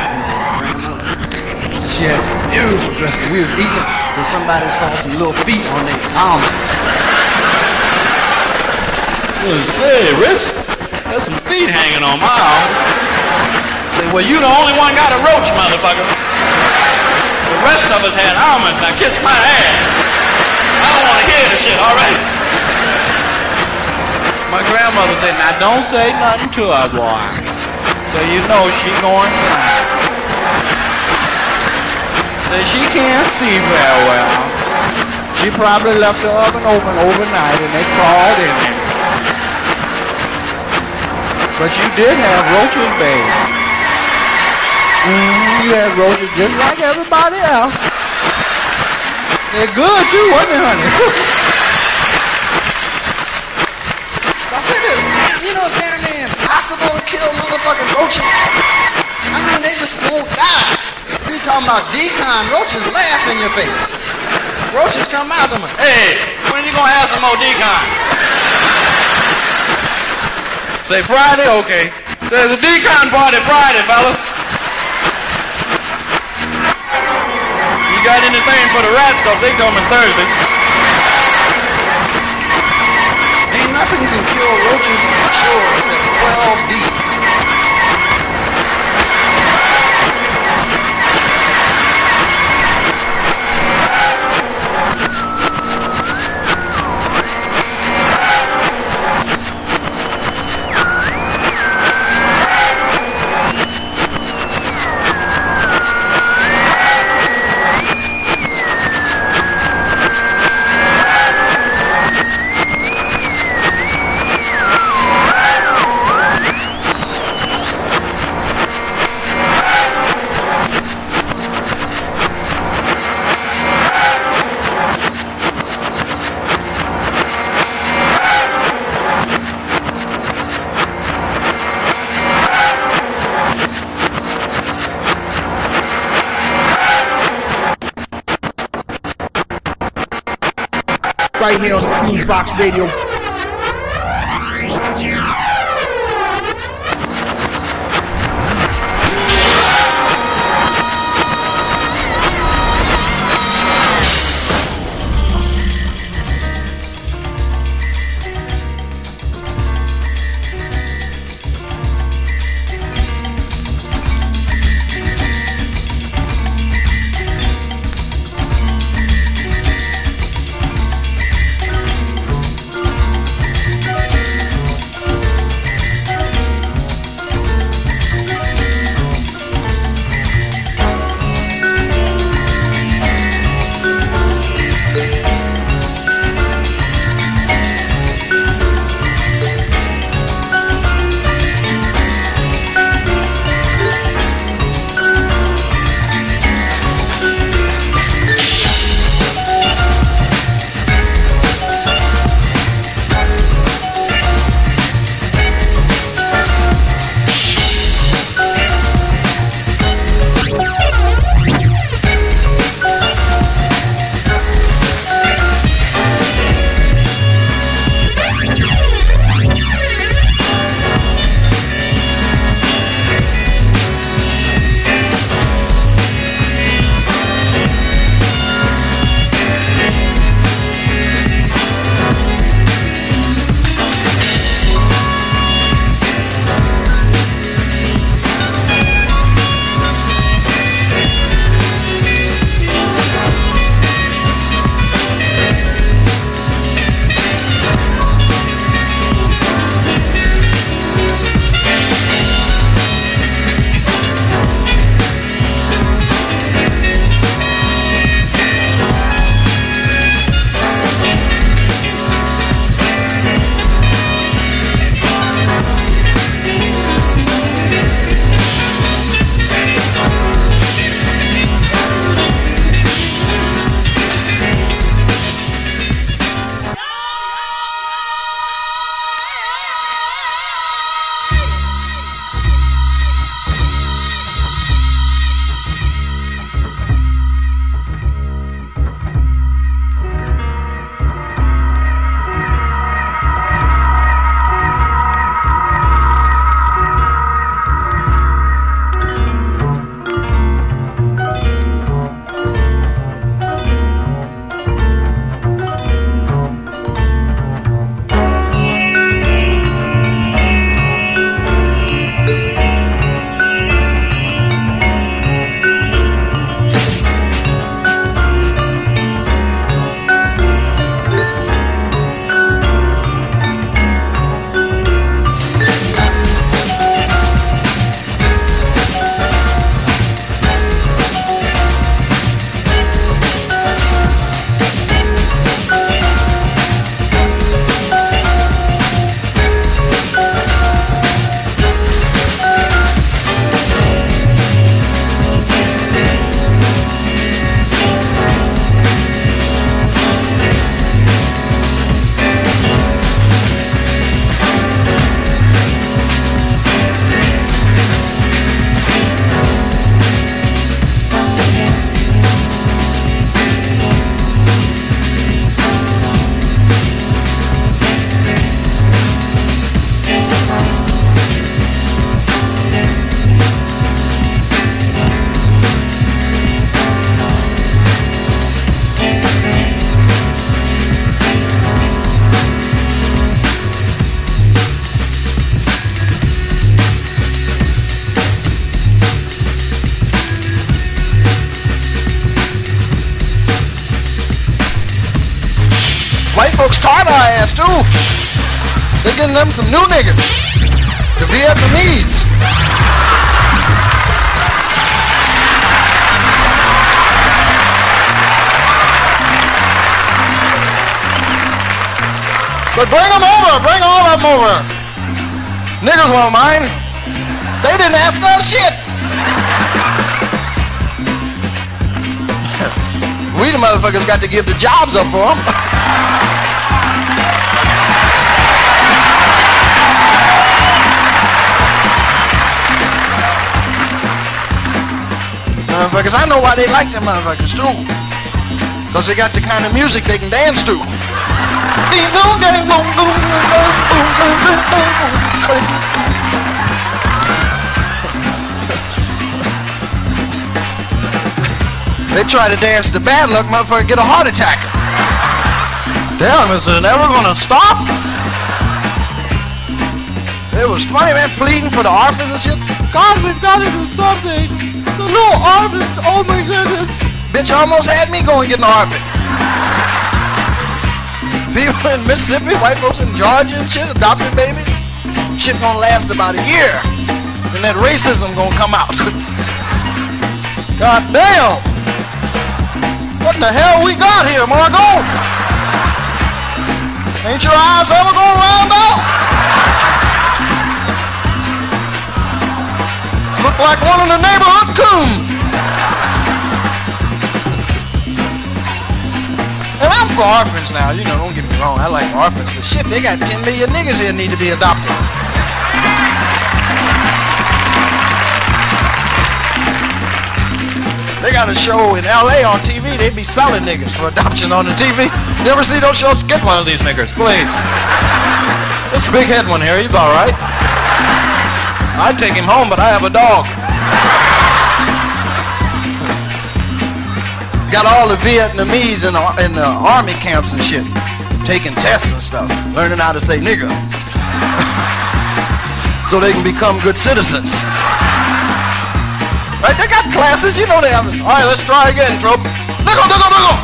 She had some beautiful dressing. We was eating, and somebody saw some little feet on their almonds. Say, Rich, there's some feet hanging on my arm. Say, well, you the only one got a roach, motherfucker. The rest of us had almonds. Now kiss my ass. I don't want to hear this shit, all right? My grandmother said, now don't say nothing to her, boy. So you know she going blind. Say she can't see very well. She probably left the oven open overnight and they crawled in there. But you did have roaches, babe. Mm, you had roaches just like everybody else. They're good too, wasn't they, honey? I said this, man, you know it's damn near impossible to kill motherfucking roaches. I mean, they just won't die. You talking about d-CON, roaches laugh in your face. Roaches come out of them. Hey, when you gonna have some more d-CON? Say Friday? Okay. There's a d-CON party Friday, fellas. You got anything for the rats? Cause they coming Thursday. Ain't nothing you can kill roaches for sure except 12 bees. Radio. That our too. They're getting them some new niggas. The Vietnamese. But bring them over. Bring all of them over. Niggas won't mind. They didn't ask us shit. we the motherfuckers got to give the jobs up for them. motherfuckers. I know why they like them motherfuckers too. Cause they got the kind of music they can dance to. they try to dance to bad luck, motherfucker get a heart attack. Damn, is it ever gonna stop? It was funny, man, pleading for the orphans and shit. God, we've got to do something. The little oh my goodness. Bitch almost had me going get an orphan. People in Mississippi, white folks in Georgia and shit, adopting babies. Shit gonna last about a year. And that racism gonna come out. God damn! What the hell we got here, Margot? Ain't your eyes ever gonna round out? Look like one of the neighborhood coons. And I'm for orphans now, you know, don't get me wrong, I like orphans, but shit, they got 10 million niggas here need to be adopted. They got a show in LA on TV, they be selling niggas for adoption on the TV. You ever see those shows? Get one of these niggas, please. It's a big head one here, he's alright. I'd take him home, but I have a dog. Got all the Vietnamese in the, in the army camps and shit, taking tests and stuff, learning how to say nigga, so they can become good citizens. Right? They got classes, you know they have. All right, let's try again, tropes. Niggle, niggle, niggle.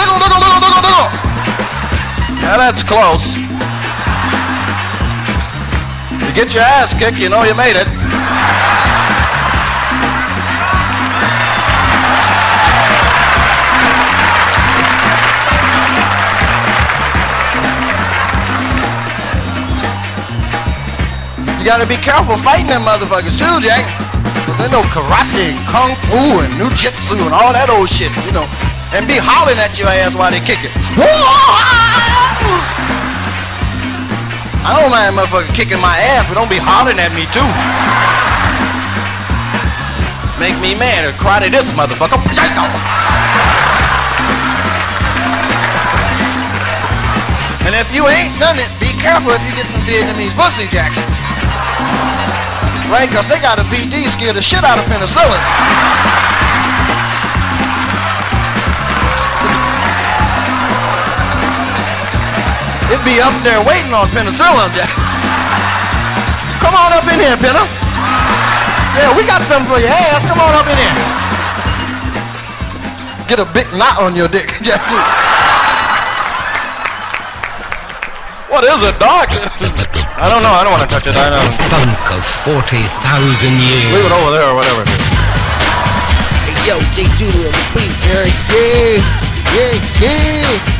Niggle, niggle, niggle, niggle, niggle. Yeah, that's close. Get your ass kicked, you know you made it. You gotta be careful fighting them motherfuckers too, Jack. Cause they know karate and kung fu and jujitsu and all that old shit, you know. And be hollering at your ass while they kick it. I don't mind motherfucker kicking my ass, but don't be hollering at me too. Make me mad or cry to this motherfucker. And if you ain't done it, be careful if you get some Vietnamese pussy, Jack. Right? Because they got a VD scare the shit out of penicillin. It'd be up there waiting on penicillin. Jack. Come on up in here, Penna. Yeah, we got something for your ass. Come on up in here. Get a big knot on your dick, Jack. What is it, Doc? I don't know. I don't want to touch it. I know. Funk of 40,000 years. Leave it over there or whatever. Hey, yo, J. Judah on the beat, man. Yeah, yeah, yeah.